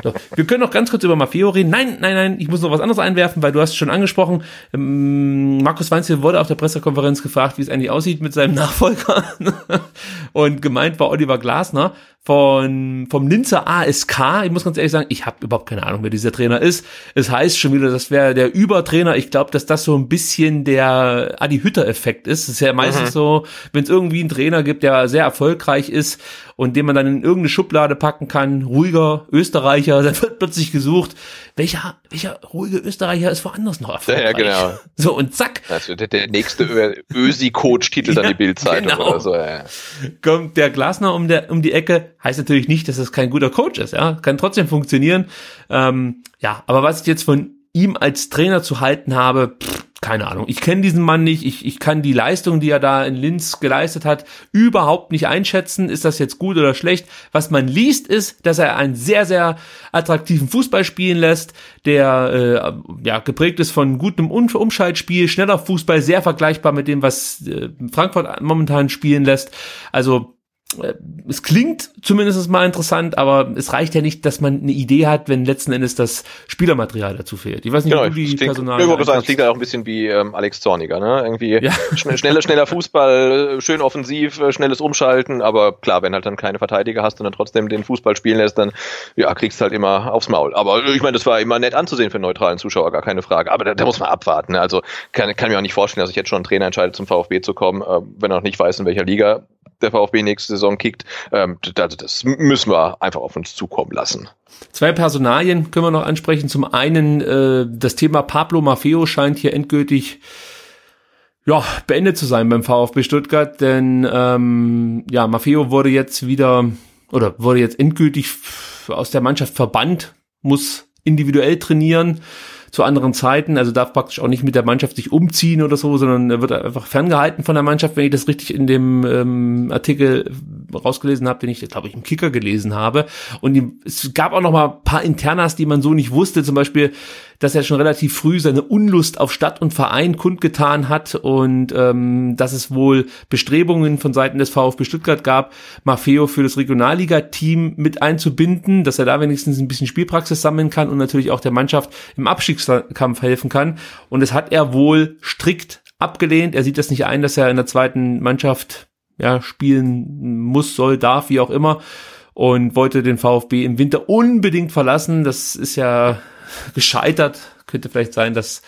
Speaker 1: so, wir können noch ganz kurz über Maffeo reden. Nein, nein, nein, ich muss noch was anderes einwerfen, weil du hast schon angesprochen, ähm, Markus Weinzel wurde auf der Pressekonferenz gefragt, wie es eigentlich aussieht mit seinem Nachfolger. und gemeint war Oliver Glasner von, vom Linzer ASK. Ich muss ganz ehrlich sagen, ich habe überhaupt keine Ahnung, wer dieser Trainer ist. Es heißt schon wieder, das wäre der Übertrainer. Ich glaube, dass das so ein bisschen der Adi Hütter-Effekt ist. Es ist ja meistens mhm. so, wenn es irgendwie einen Trainer gibt, der sehr erfolgreich ist und den man dann in irgendeine Schublade packen kann, ruhiger Österreicher, dann wird plötzlich gesucht, welcher, welcher ruhige Österreicher ist woanders noch erfolgreich. Ja, ja genau. So, und zack.
Speaker 2: Also der, der nächste Ösi-Coach titelt dann die Bildzeitung genau. oder so. Ja.
Speaker 1: Kommt der Glasner um, der, um die Ecke, heißt natürlich nicht, dass es kein guter Coach ist, ja, kann trotzdem funktionieren. Ähm, ja, aber was ich jetzt von ihm als Trainer zu halten habe, pff, keine Ahnung. Ich kenne diesen Mann nicht. Ich, ich kann die Leistung, die er da in Linz geleistet hat, überhaupt nicht einschätzen. Ist das jetzt gut oder schlecht? Was man liest, ist, dass er einen sehr, sehr attraktiven Fußball spielen lässt, der äh, ja geprägt ist von gutem Umschaltspiel, schneller Fußball, sehr vergleichbar mit dem, was äh, Frankfurt momentan spielen lässt. Also es klingt zumindest mal interessant, aber es reicht ja nicht, dass man eine Idee hat, wenn letzten Endes das Spielermaterial dazu fehlt. Ich weiß nicht,
Speaker 2: genau, wie du die klingt, Personal. Ich würde sagen, es klingt halt auch ein bisschen wie ähm, Alex Zorniger, ne? Irgendwie ja. schneller, schneller Fußball, schön offensiv, äh, schnelles Umschalten, aber klar, wenn halt dann keine Verteidiger hast und dann trotzdem den Fußball spielen lässt, dann ja, kriegst du halt immer aufs Maul. Aber ich meine, das war immer nett anzusehen für einen neutralen Zuschauer, gar keine Frage. Aber da, da muss man abwarten. Ne? Also kann, kann mir auch nicht vorstellen, dass ich jetzt schon einen Trainer entscheide, zum VfB zu kommen, äh, wenn er noch nicht weiß, in welcher Liga der VfB nächste Saison kickt. Ähm, also das müssen wir einfach auf uns zukommen lassen.
Speaker 1: Zwei Personalien können wir noch ansprechen. Zum einen äh, das Thema Pablo Maffeo scheint hier endgültig ja, beendet zu sein beim VfB Stuttgart, denn ähm, ja, Maffeo wurde jetzt wieder oder wurde jetzt endgültig aus der Mannschaft verbannt, muss individuell trainieren zu anderen Zeiten, also darf praktisch auch nicht mit der Mannschaft sich umziehen oder so, sondern er wird einfach ferngehalten von der Mannschaft, wenn ich das richtig in dem ähm, Artikel rausgelesen habe, den ich, glaube ich, im Kicker gelesen habe. Und es gab auch noch mal ein paar Internas, die man so nicht wusste, zum Beispiel, dass er schon relativ früh seine Unlust auf Stadt und Verein kundgetan hat und ähm, dass es wohl Bestrebungen von Seiten des VfB Stuttgart gab, Maffeo für das Regionalliga-Team mit einzubinden, dass er da wenigstens ein bisschen Spielpraxis sammeln kann und natürlich auch der Mannschaft im Abstiegskampf helfen kann. Und es hat er wohl strikt abgelehnt. Er sieht das nicht ein, dass er in der zweiten Mannschaft ja, spielen muss, soll, darf, wie auch immer. Und wollte den VfB im Winter unbedingt verlassen. Das ist ja gescheitert. Könnte vielleicht sein, dass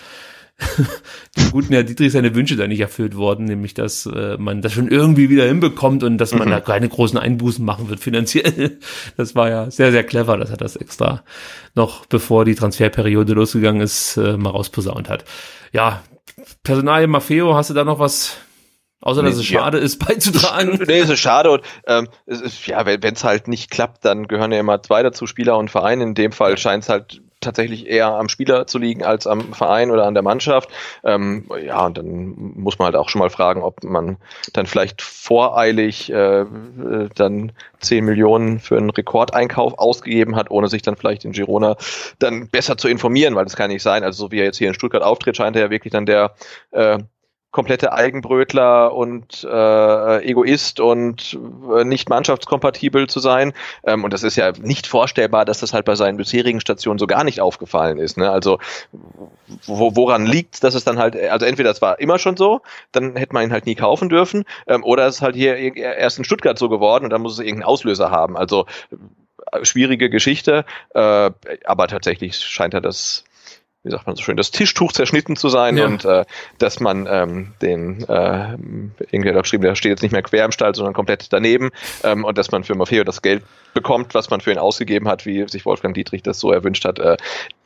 Speaker 1: dem guten Herr Dietrich seine Wünsche da nicht erfüllt worden, nämlich dass äh, man das schon irgendwie wieder hinbekommt und dass man mhm. da keine großen Einbußen machen wird finanziell. Das war ja sehr, sehr clever, dass er das extra noch bevor die Transferperiode losgegangen ist, äh, mal rausposaunt hat. Ja, Personal Maffeo, hast du da noch was Außer dass nee, es schade ja. ist, beizutragen.
Speaker 2: Nee, es ist schade und ähm, es ist, ja, wenn es halt nicht klappt, dann gehören ja immer zwei dazu, Spieler und Verein. In dem Fall scheint es halt tatsächlich eher am Spieler zu liegen als am Verein oder an der Mannschaft. Ähm, ja, und dann muss man halt auch schon mal fragen, ob man dann vielleicht voreilig äh, dann 10 Millionen für einen Rekordeinkauf ausgegeben hat, ohne sich dann vielleicht in Girona dann besser zu informieren, weil das kann nicht sein. Also so wie er jetzt hier in Stuttgart auftritt, scheint er ja wirklich dann der äh, komplette Eigenbrötler und äh, Egoist und äh, nicht mannschaftskompatibel zu sein. Ähm, und das ist ja nicht vorstellbar, dass das halt bei seinen bisherigen Stationen so gar nicht aufgefallen ist. Ne? Also wo, woran liegt, dass es dann halt, also entweder es war immer schon so, dann hätte man ihn halt nie kaufen dürfen, ähm, oder es ist halt hier erst in Stuttgart so geworden und dann muss es irgendeinen Auslöser haben. Also äh, schwierige Geschichte, äh, aber tatsächlich scheint er das wie sagt man so schön, das Tischtuch zerschnitten zu sein ja. und äh, dass man ähm, den, äh, irgendwie da geschrieben, der steht jetzt nicht mehr quer im Stall, sondern komplett daneben ähm, und dass man für Maffeo das Geld bekommt, was man für ihn ausgegeben hat, wie sich Wolfgang Dietrich das so erwünscht hat, äh,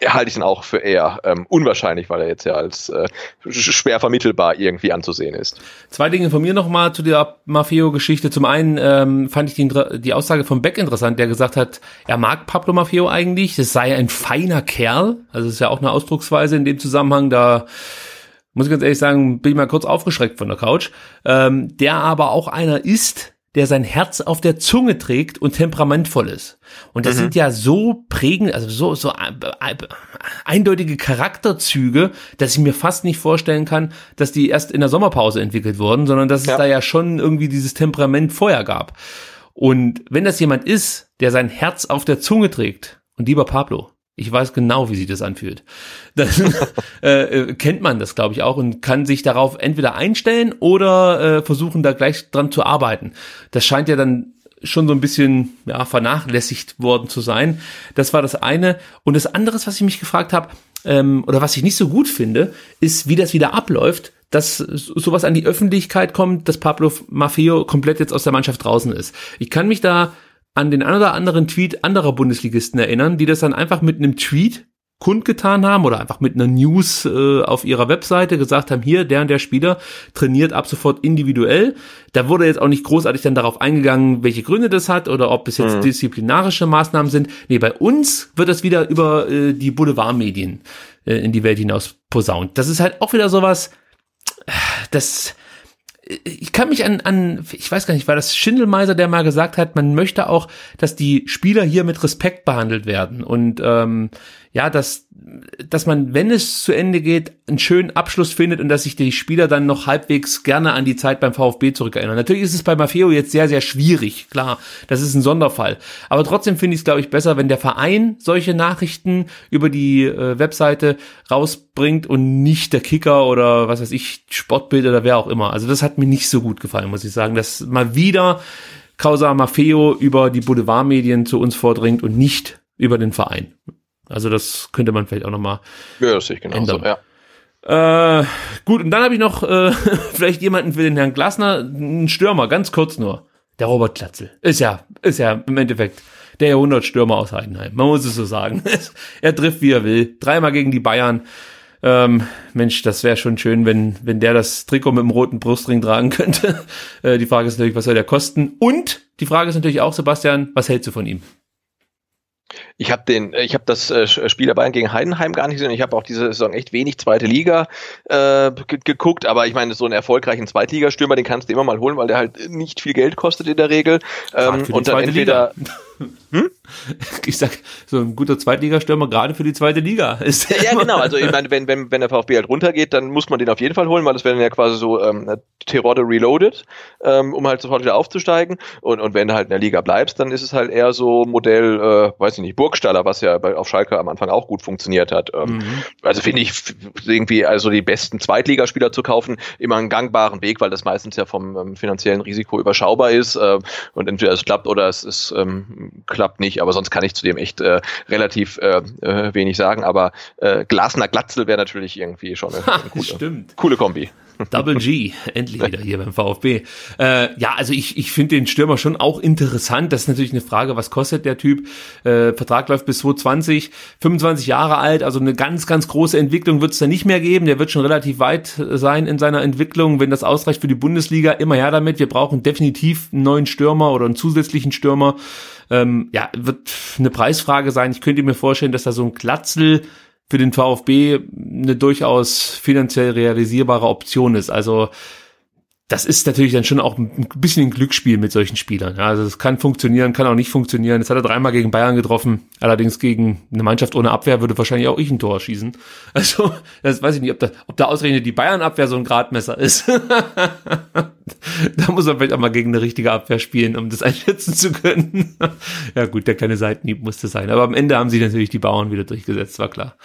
Speaker 2: halte ich ihn auch für eher ähm, unwahrscheinlich, weil er jetzt ja als äh, schwer vermittelbar irgendwie anzusehen ist.
Speaker 1: Zwei Dinge von mir nochmal zu der Maffeo-Geschichte. Zum einen ähm, fand ich die, die Aussage von Beck interessant, der gesagt hat, er mag Pablo Maffeo eigentlich, es sei ein feiner Kerl, also das ist ja auch eine Ausdrucksweise in dem Zusammenhang, da muss ich ganz ehrlich sagen, bin ich mal kurz aufgeschreckt von der Couch, ähm, der aber auch einer ist, der sein Herz auf der Zunge trägt und temperamentvoll ist. Und das mhm. sind ja so prägend, also so, so eindeutige Charakterzüge, dass ich mir fast nicht vorstellen kann, dass die erst in der Sommerpause entwickelt wurden, sondern dass ja. es da ja schon irgendwie dieses Temperament vorher gab. Und wenn das jemand ist, der sein Herz auf der Zunge trägt, und lieber Pablo, ich weiß genau, wie sich das anfühlt. Dann äh, äh, kennt man das, glaube ich, auch und kann sich darauf entweder einstellen oder äh, versuchen, da gleich dran zu arbeiten. Das scheint ja dann schon so ein bisschen ja, vernachlässigt worden zu sein. Das war das eine. Und das andere, was ich mich gefragt habe, ähm, oder was ich nicht so gut finde, ist, wie das wieder abläuft, dass sowas an die Öffentlichkeit kommt, dass Pablo Maffeo komplett jetzt aus der Mannschaft draußen ist. Ich kann mich da an den ein oder anderen Tweet anderer Bundesligisten erinnern, die das dann einfach mit einem Tweet kundgetan haben oder einfach mit einer News äh, auf ihrer Webseite gesagt haben, hier, der und der Spieler trainiert ab sofort individuell. Da wurde jetzt auch nicht großartig dann darauf eingegangen, welche Gründe das hat oder ob es jetzt mhm. disziplinarische Maßnahmen sind. Nee, bei uns wird das wieder über äh, die Boulevardmedien äh, in die Welt hinaus posaunt. Das ist halt auch wieder sowas, das ich kann mich an, an, ich weiß gar nicht, war das Schindelmeiser, der mal gesagt hat, man möchte auch, dass die Spieler hier mit Respekt behandelt werden. Und ähm, ja, dass, dass man, wenn es zu Ende geht, einen schönen Abschluss findet und dass sich die Spieler dann noch halbwegs gerne an die Zeit beim VfB zurückerinnern. Natürlich ist es bei Maffeo jetzt sehr, sehr schwierig, klar, das ist ein Sonderfall. Aber trotzdem finde ich es, glaube ich, besser, wenn der Verein solche Nachrichten über die äh, Webseite rausbringt und nicht der Kicker oder was weiß ich, Sportbild oder wer auch immer. Also das hat mir nicht so gut gefallen, muss ich sagen, dass mal wieder Causa Maffeo über die Boulevardmedien zu uns vordringt und nicht über den Verein. Also das könnte man vielleicht auch nochmal
Speaker 2: ja, das sehe ich genauso, ändern.
Speaker 1: Ja. Äh, gut, und dann habe ich noch äh, vielleicht jemanden für den Herrn Glasner, einen Stürmer, ganz kurz nur. Der Robert Klatzel. Ist ja, ist ja im Endeffekt der Jahrhundertstürmer aus Heidenheim. Man muss es so sagen. er trifft, wie er will. Dreimal gegen die Bayern. Ähm, Mensch, das wäre schon schön, wenn, wenn der das Trikot mit dem roten Brustring tragen könnte. äh, die Frage ist natürlich, was soll der kosten? Und die Frage ist natürlich auch, Sebastian, was hältst du von ihm?
Speaker 2: Ich habe den, ich habe das äh, Spiel der Bayern gegen Heidenheim gar nicht gesehen. Ich habe auch diese Saison echt wenig zweite Liga äh, geguckt, aber ich meine, so einen erfolgreichen Zweitligastürmer, den kannst du immer mal holen, weil der halt nicht viel Geld kostet in der Regel.
Speaker 1: Ähm, und dann entweder. Hm? Ich sag, so ein guter Zweitligastürmer, gerade für die zweite Liga.
Speaker 2: Ist ja, ja, genau. Also ich meine, wenn, wenn, wenn der VfB halt runtergeht, dann muss man den auf jeden Fall holen, weil das wäre dann ja quasi so ähm, Terodde reloaded, ähm, um halt sofort wieder aufzusteigen. Und, und wenn du halt in der Liga bleibst, dann ist es halt eher so Modell, äh, weiß ich nicht, Burgstaller, was ja bei, auf Schalke am Anfang auch gut funktioniert hat. Ähm, mhm. Also finde ich irgendwie, also die besten Zweitligaspieler zu kaufen, immer einen gangbaren Weg, weil das meistens ja vom ähm, finanziellen Risiko überschaubar ist. Äh, und entweder es klappt oder es ist ähm, klappt nicht, aber sonst kann ich zu dem echt äh, relativ äh, äh, wenig sagen. Aber äh, Glasner Glatzel wäre natürlich irgendwie schon eine, eine coole, coole Kombi.
Speaker 1: Double G, endlich wieder hier beim VfB. Äh, ja, also ich, ich finde den Stürmer schon auch interessant. Das ist natürlich eine Frage, was kostet der Typ? Äh, Vertrag läuft bis 2020, 25 Jahre alt, also eine ganz, ganz große Entwicklung wird es da nicht mehr geben. Der wird schon relativ weit sein in seiner Entwicklung. Wenn das ausreicht für die Bundesliga, immer her damit. Wir brauchen definitiv einen neuen Stürmer oder einen zusätzlichen Stürmer. Ähm, ja, wird eine Preisfrage sein. Ich könnte mir vorstellen, dass da so ein Klatzel für den VfB eine durchaus finanziell realisierbare Option ist. Also das ist natürlich dann schon auch ein bisschen ein Glücksspiel mit solchen Spielern. Ja, also es kann funktionieren, kann auch nicht funktionieren. Jetzt hat er dreimal gegen Bayern getroffen. Allerdings gegen eine Mannschaft ohne Abwehr würde wahrscheinlich auch ich ein Tor schießen. Also, das weiß ich nicht, ob da, ob da ausgerechnet die Bayern-Abwehr so ein Gradmesser ist. da muss er vielleicht auch mal gegen eine richtige Abwehr spielen, um das einschätzen zu können. ja gut, der kleine Seitenhieb musste sein. Aber am Ende haben sich natürlich die Bauern wieder durchgesetzt, war klar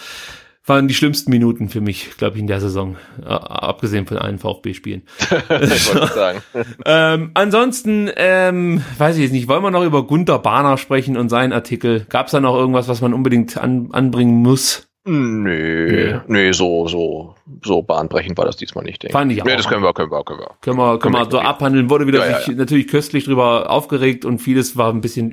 Speaker 1: waren die schlimmsten Minuten für mich, glaube ich, in der Saison, abgesehen von allen VfB-Spielen. ähm, ansonsten, ähm, weiß ich jetzt nicht, wollen wir noch über Gunter Bahner sprechen und seinen Artikel? Gab es da noch irgendwas, was man unbedingt an, anbringen muss?
Speaker 2: Nö, nö, so, so, so bahnbrechend war das diesmal nicht, denke
Speaker 1: Fand ich auch.
Speaker 2: Nee, das können wir, können wir, können wir.
Speaker 1: Können wir, können wir so abhandeln. Wurde wieder
Speaker 2: Ja, ja,
Speaker 1: natürlich köstlich drüber aufgeregt und vieles war ein bisschen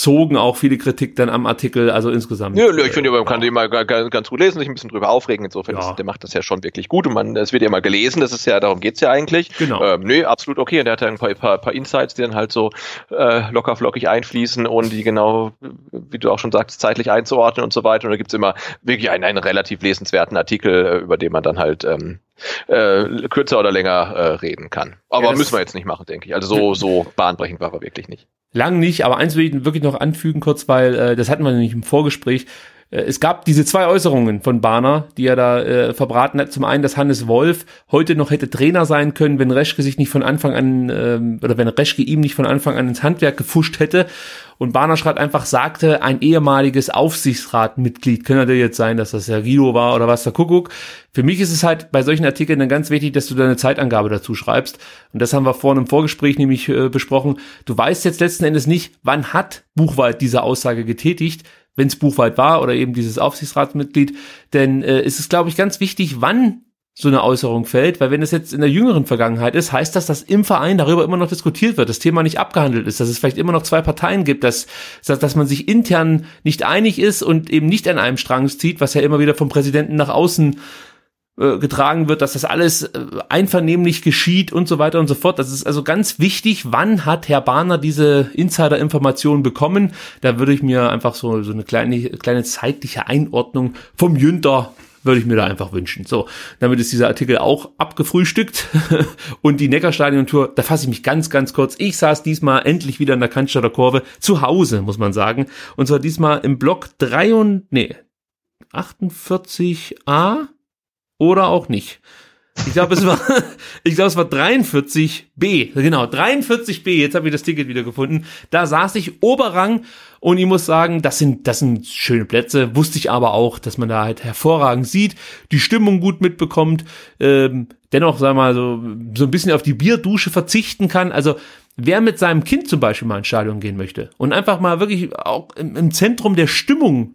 Speaker 1: überzogen, auch viele Kritik dann am Artikel, also insgesamt.
Speaker 2: Nö, nö, ich finde, man kann den mal ga- ga- ganz gut lesen, sich ein bisschen drüber aufregen. Insofern,
Speaker 1: Ja.
Speaker 2: ist, der macht das ja schon wirklich gut und man, es wird ja mal gelesen, das ist ja, darum geht's ja eigentlich.
Speaker 1: Genau.
Speaker 2: Ähm, nö, absolut okay. Und der hat ja ein paar, paar, paar Insights, die dann halt so äh, locker flockig einfließen und die genau, wie du auch schon sagst, zeitlich einzuordnen und so weiter. Und da gibt's immer wirklich einen, einen relativ lesenswerten Artikel, äh, über den man dann halt ähm, äh, kürzer oder länger äh, reden kann. Aber
Speaker 1: Ja,
Speaker 2: müssen wir jetzt nicht machen, denke ich. Also so, so bahnbrechend war er wirklich nicht.
Speaker 1: Lang nicht, aber eins will ich wirklich noch anfügen kurz, weil äh, das hatten wir nämlich im Vorgespräch. Äh, Es gab diese zwei Äußerungen von Bahner, die er da äh, verbraten hat. Zum einen, dass Hannes Wolf heute noch hätte Trainer sein können, wenn Reschke sich nicht von Anfang an, ähm, oder wenn Reschke ihm nicht von Anfang an ins Handwerk gefuscht hätte. Und Bahner schreibt einfach, sagte, ein ehemaliges Aufsichtsratmitglied, könnte jetzt sein, dass das Herr Guido war oder was der Kuckuck. Für mich ist es halt bei solchen Artikeln dann ganz wichtig, dass du deine Zeitangabe dazu schreibst. Und das haben wir vorhin im Vorgespräch nämlich äh, besprochen. Du weißt jetzt letzten Endes nicht, wann hat Buchwald diese Aussage getätigt, wenn es Buchwald war oder eben dieses Aufsichtsratsmitglied. Denn äh, es ist, glaube ich, ganz wichtig, wann so eine Äußerung fällt, weil wenn es jetzt in der jüngeren Vergangenheit ist, heißt das, dass im Verein darüber immer noch diskutiert wird, das Thema nicht abgehandelt ist, dass es vielleicht immer noch zwei Parteien gibt, dass, dass, dass man sich intern nicht einig ist und eben nicht an einem Strang zieht, was ja immer wieder vom Präsidenten nach außen äh, getragen wird, dass das alles äh, einvernehmlich geschieht und so weiter und so fort. Das ist also ganz wichtig, wann hat Herr Bahner diese Insider-Informationen bekommen? Da würde ich mir einfach so, so eine kleine, kleine zeitliche Einordnung vom Jünter würde ich mir da einfach wünschen. So, damit ist dieser Artikel auch abgefrühstückt. Und die Neckarstadion-Tour, da fasse ich mich ganz, ganz kurz. Ich saß diesmal endlich wieder in der Cannstatter Kurve zu Hause, muss man sagen. Und zwar diesmal im Block 3 und, nee, 48a oder auch nicht. Ich glaube, es war, ich glaube, es war 43b. Genau, 43b. Jetzt habe ich das Ticket wieder gefunden. Da saß ich Oberrang und ich muss sagen, das sind, das sind schöne Plätze. Wusste ich aber auch, dass man da halt hervorragend sieht, die Stimmung gut mitbekommt, ähm, dennoch, sag mal, so, so ein bisschen auf die Bierdusche verzichten kann. Also, wer mit seinem Kind zum Beispiel mal ins Stadion gehen möchte und einfach mal wirklich auch im, im Zentrum der Stimmung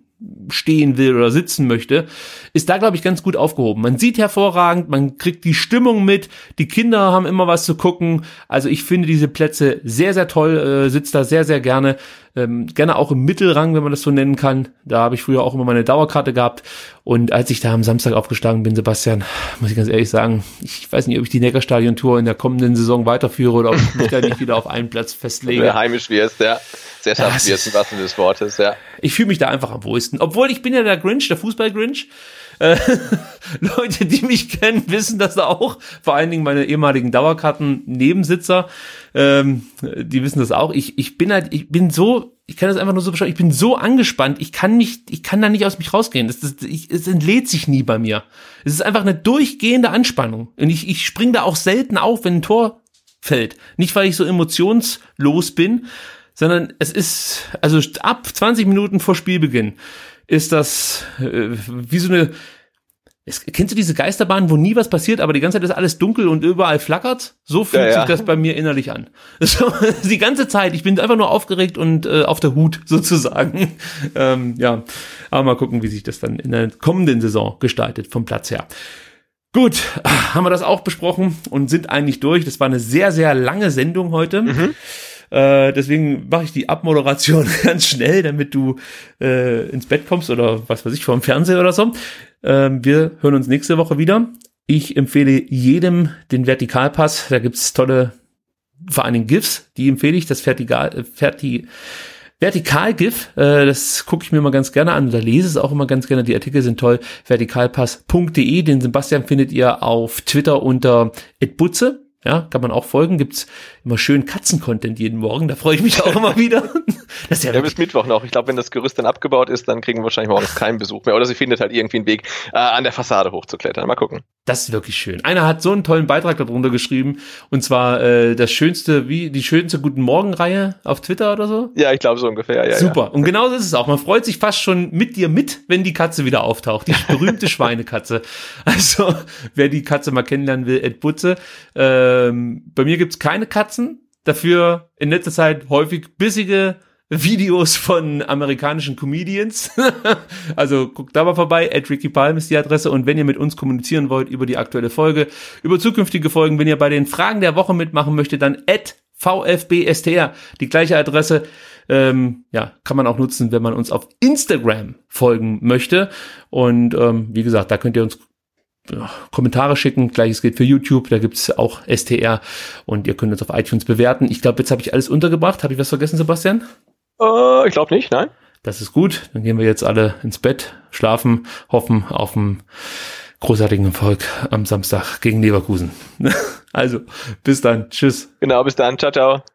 Speaker 1: stehen will oder sitzen möchte, ist da, glaube ich, ganz gut aufgehoben. Man sieht hervorragend, man kriegt die Stimmung mit, die Kinder haben immer was zu gucken. Also ich finde diese Plätze sehr, sehr toll, äh, sitze da sehr, sehr gerne. Ähm, gerne auch im Mittelrang, wenn man das so nennen kann. Da habe ich früher auch immer meine Dauerkarte gehabt. Und als ich da am Samstag aufgeschlagen bin, Sebastian, muss ich ganz ehrlich sagen, ich weiß nicht, ob ich die Neckarstadion-Tour in der kommenden Saison weiterführe oder ob ich mich da nicht wieder auf einen Platz festlege.
Speaker 2: Heimisch wirst, ja.
Speaker 1: Es
Speaker 2: wirst im wahrsten des Wortes, ja.
Speaker 1: Ich fühle mich da einfach am wohlsten. Obwohl ich bin ja der Grinch, der Fußball-Grinch. Äh, Leute, die mich kennen, wissen das auch. Vor allen Dingen meine ehemaligen Dauerkarten-Nebensitzer, ähm, die wissen das auch. Ich, ich bin halt, ich bin so, ich kann das einfach nur so beschreiben, ich bin so angespannt, ich kann mich, ich kann da nicht aus mich rausgehen. Das, das, ich, es entlädt sich nie bei mir. Es ist einfach eine durchgehende Anspannung. Und ich, ich spring da auch selten auf, wenn ein Tor fällt. Nicht, weil ich so emotionslos bin, sondern es ist, also ab 20 Minuten vor Spielbeginn ist das äh, wie so eine, es, kennst du diese Geisterbahn, wo nie was passiert, aber die ganze Zeit ist alles dunkel und überall flackert? So fühlt
Speaker 2: Ja, ja.
Speaker 1: sich das bei mir innerlich an. So, die ganze Zeit, ich bin einfach nur aufgeregt und äh, auf der Hut sozusagen. Ähm, ja, aber mal gucken, wie sich das dann in der kommenden Saison gestaltet vom Platz her. Gut, haben wir das auch besprochen und sind eigentlich durch. Das war eine sehr, sehr lange Sendung heute. Äh, deswegen mache ich die Abmoderation ganz schnell, damit du äh, ins Bett kommst oder was weiß ich, vor dem Fernseher oder so. Ähm, wir hören uns nächste Woche wieder. Ich empfehle jedem den Vertikalpass. Da gibt's tolle, vor allen Dingen GIFs, die empfehle ich. Das Vertikal, äh, Verti, Vertikal-GIF, äh, das gucke ich mir mal ganz gerne an oder lese es auch immer ganz gerne. Die Artikel sind toll. Vertikalpass.de, den Sebastian findet ihr auf Twitter unter @butze. Ja, kann man auch folgen. Gibt's immer schön Katzen-Content jeden Morgen. Da freue ich mich auch immer wieder. Das ist ja
Speaker 2: Ja, bis Mittwoch noch. Ich glaube, wenn das Gerüst dann abgebaut ist, dann kriegen wir wahrscheinlich morgens keinen Besuch mehr. Oder sie findet halt irgendwie einen Weg, äh, an der Fassade hochzuklettern. Mal gucken.
Speaker 1: Das ist wirklich schön. Einer hat so einen tollen Beitrag darunter geschrieben und zwar äh, das schönste, wie die schönste Guten Morgen Reihe auf Twitter oder so.
Speaker 2: Ja, ich glaube so ungefähr. Ja,
Speaker 1: Super. Und genauso ist es auch. Man freut sich fast schon mit dir mit, wenn die Katze wieder auftaucht. Die berühmte Schweinekatze. Also, wer die Katze mal kennenlernen will, Ed Butze. Ähm, bei mir gibt's keine Katzen. Dafür in letzter Zeit häufig bissige Videos von amerikanischen Comedians. also guckt da mal vorbei. At Ricky Palm ist die Adresse. Und wenn ihr mit uns kommunizieren wollt über die aktuelle Folge, über zukünftige Folgen, wenn ihr bei den Fragen der Woche mitmachen möchtet, dann at VfBSTR, die gleiche Adresse. Ähm, ja, kann man auch nutzen, wenn man uns auf Instagram folgen möchte. Und ähm, wie gesagt, da könnt ihr uns Kommentare schicken. Gleiches gilt für YouTube, da gibt's auch STR und ihr könnt uns auf iTunes bewerten. Ich glaube, jetzt habe ich alles untergebracht. Habe ich was vergessen, Sebastian?
Speaker 2: Äh, ich glaube nicht, nein.
Speaker 1: Das ist gut. Dann gehen wir jetzt alle ins Bett, schlafen, hoffen auf einen großartigen Erfolg am Samstag gegen Leverkusen. also, bis dann. Tschüss.
Speaker 2: Genau, bis dann. Ciao, ciao.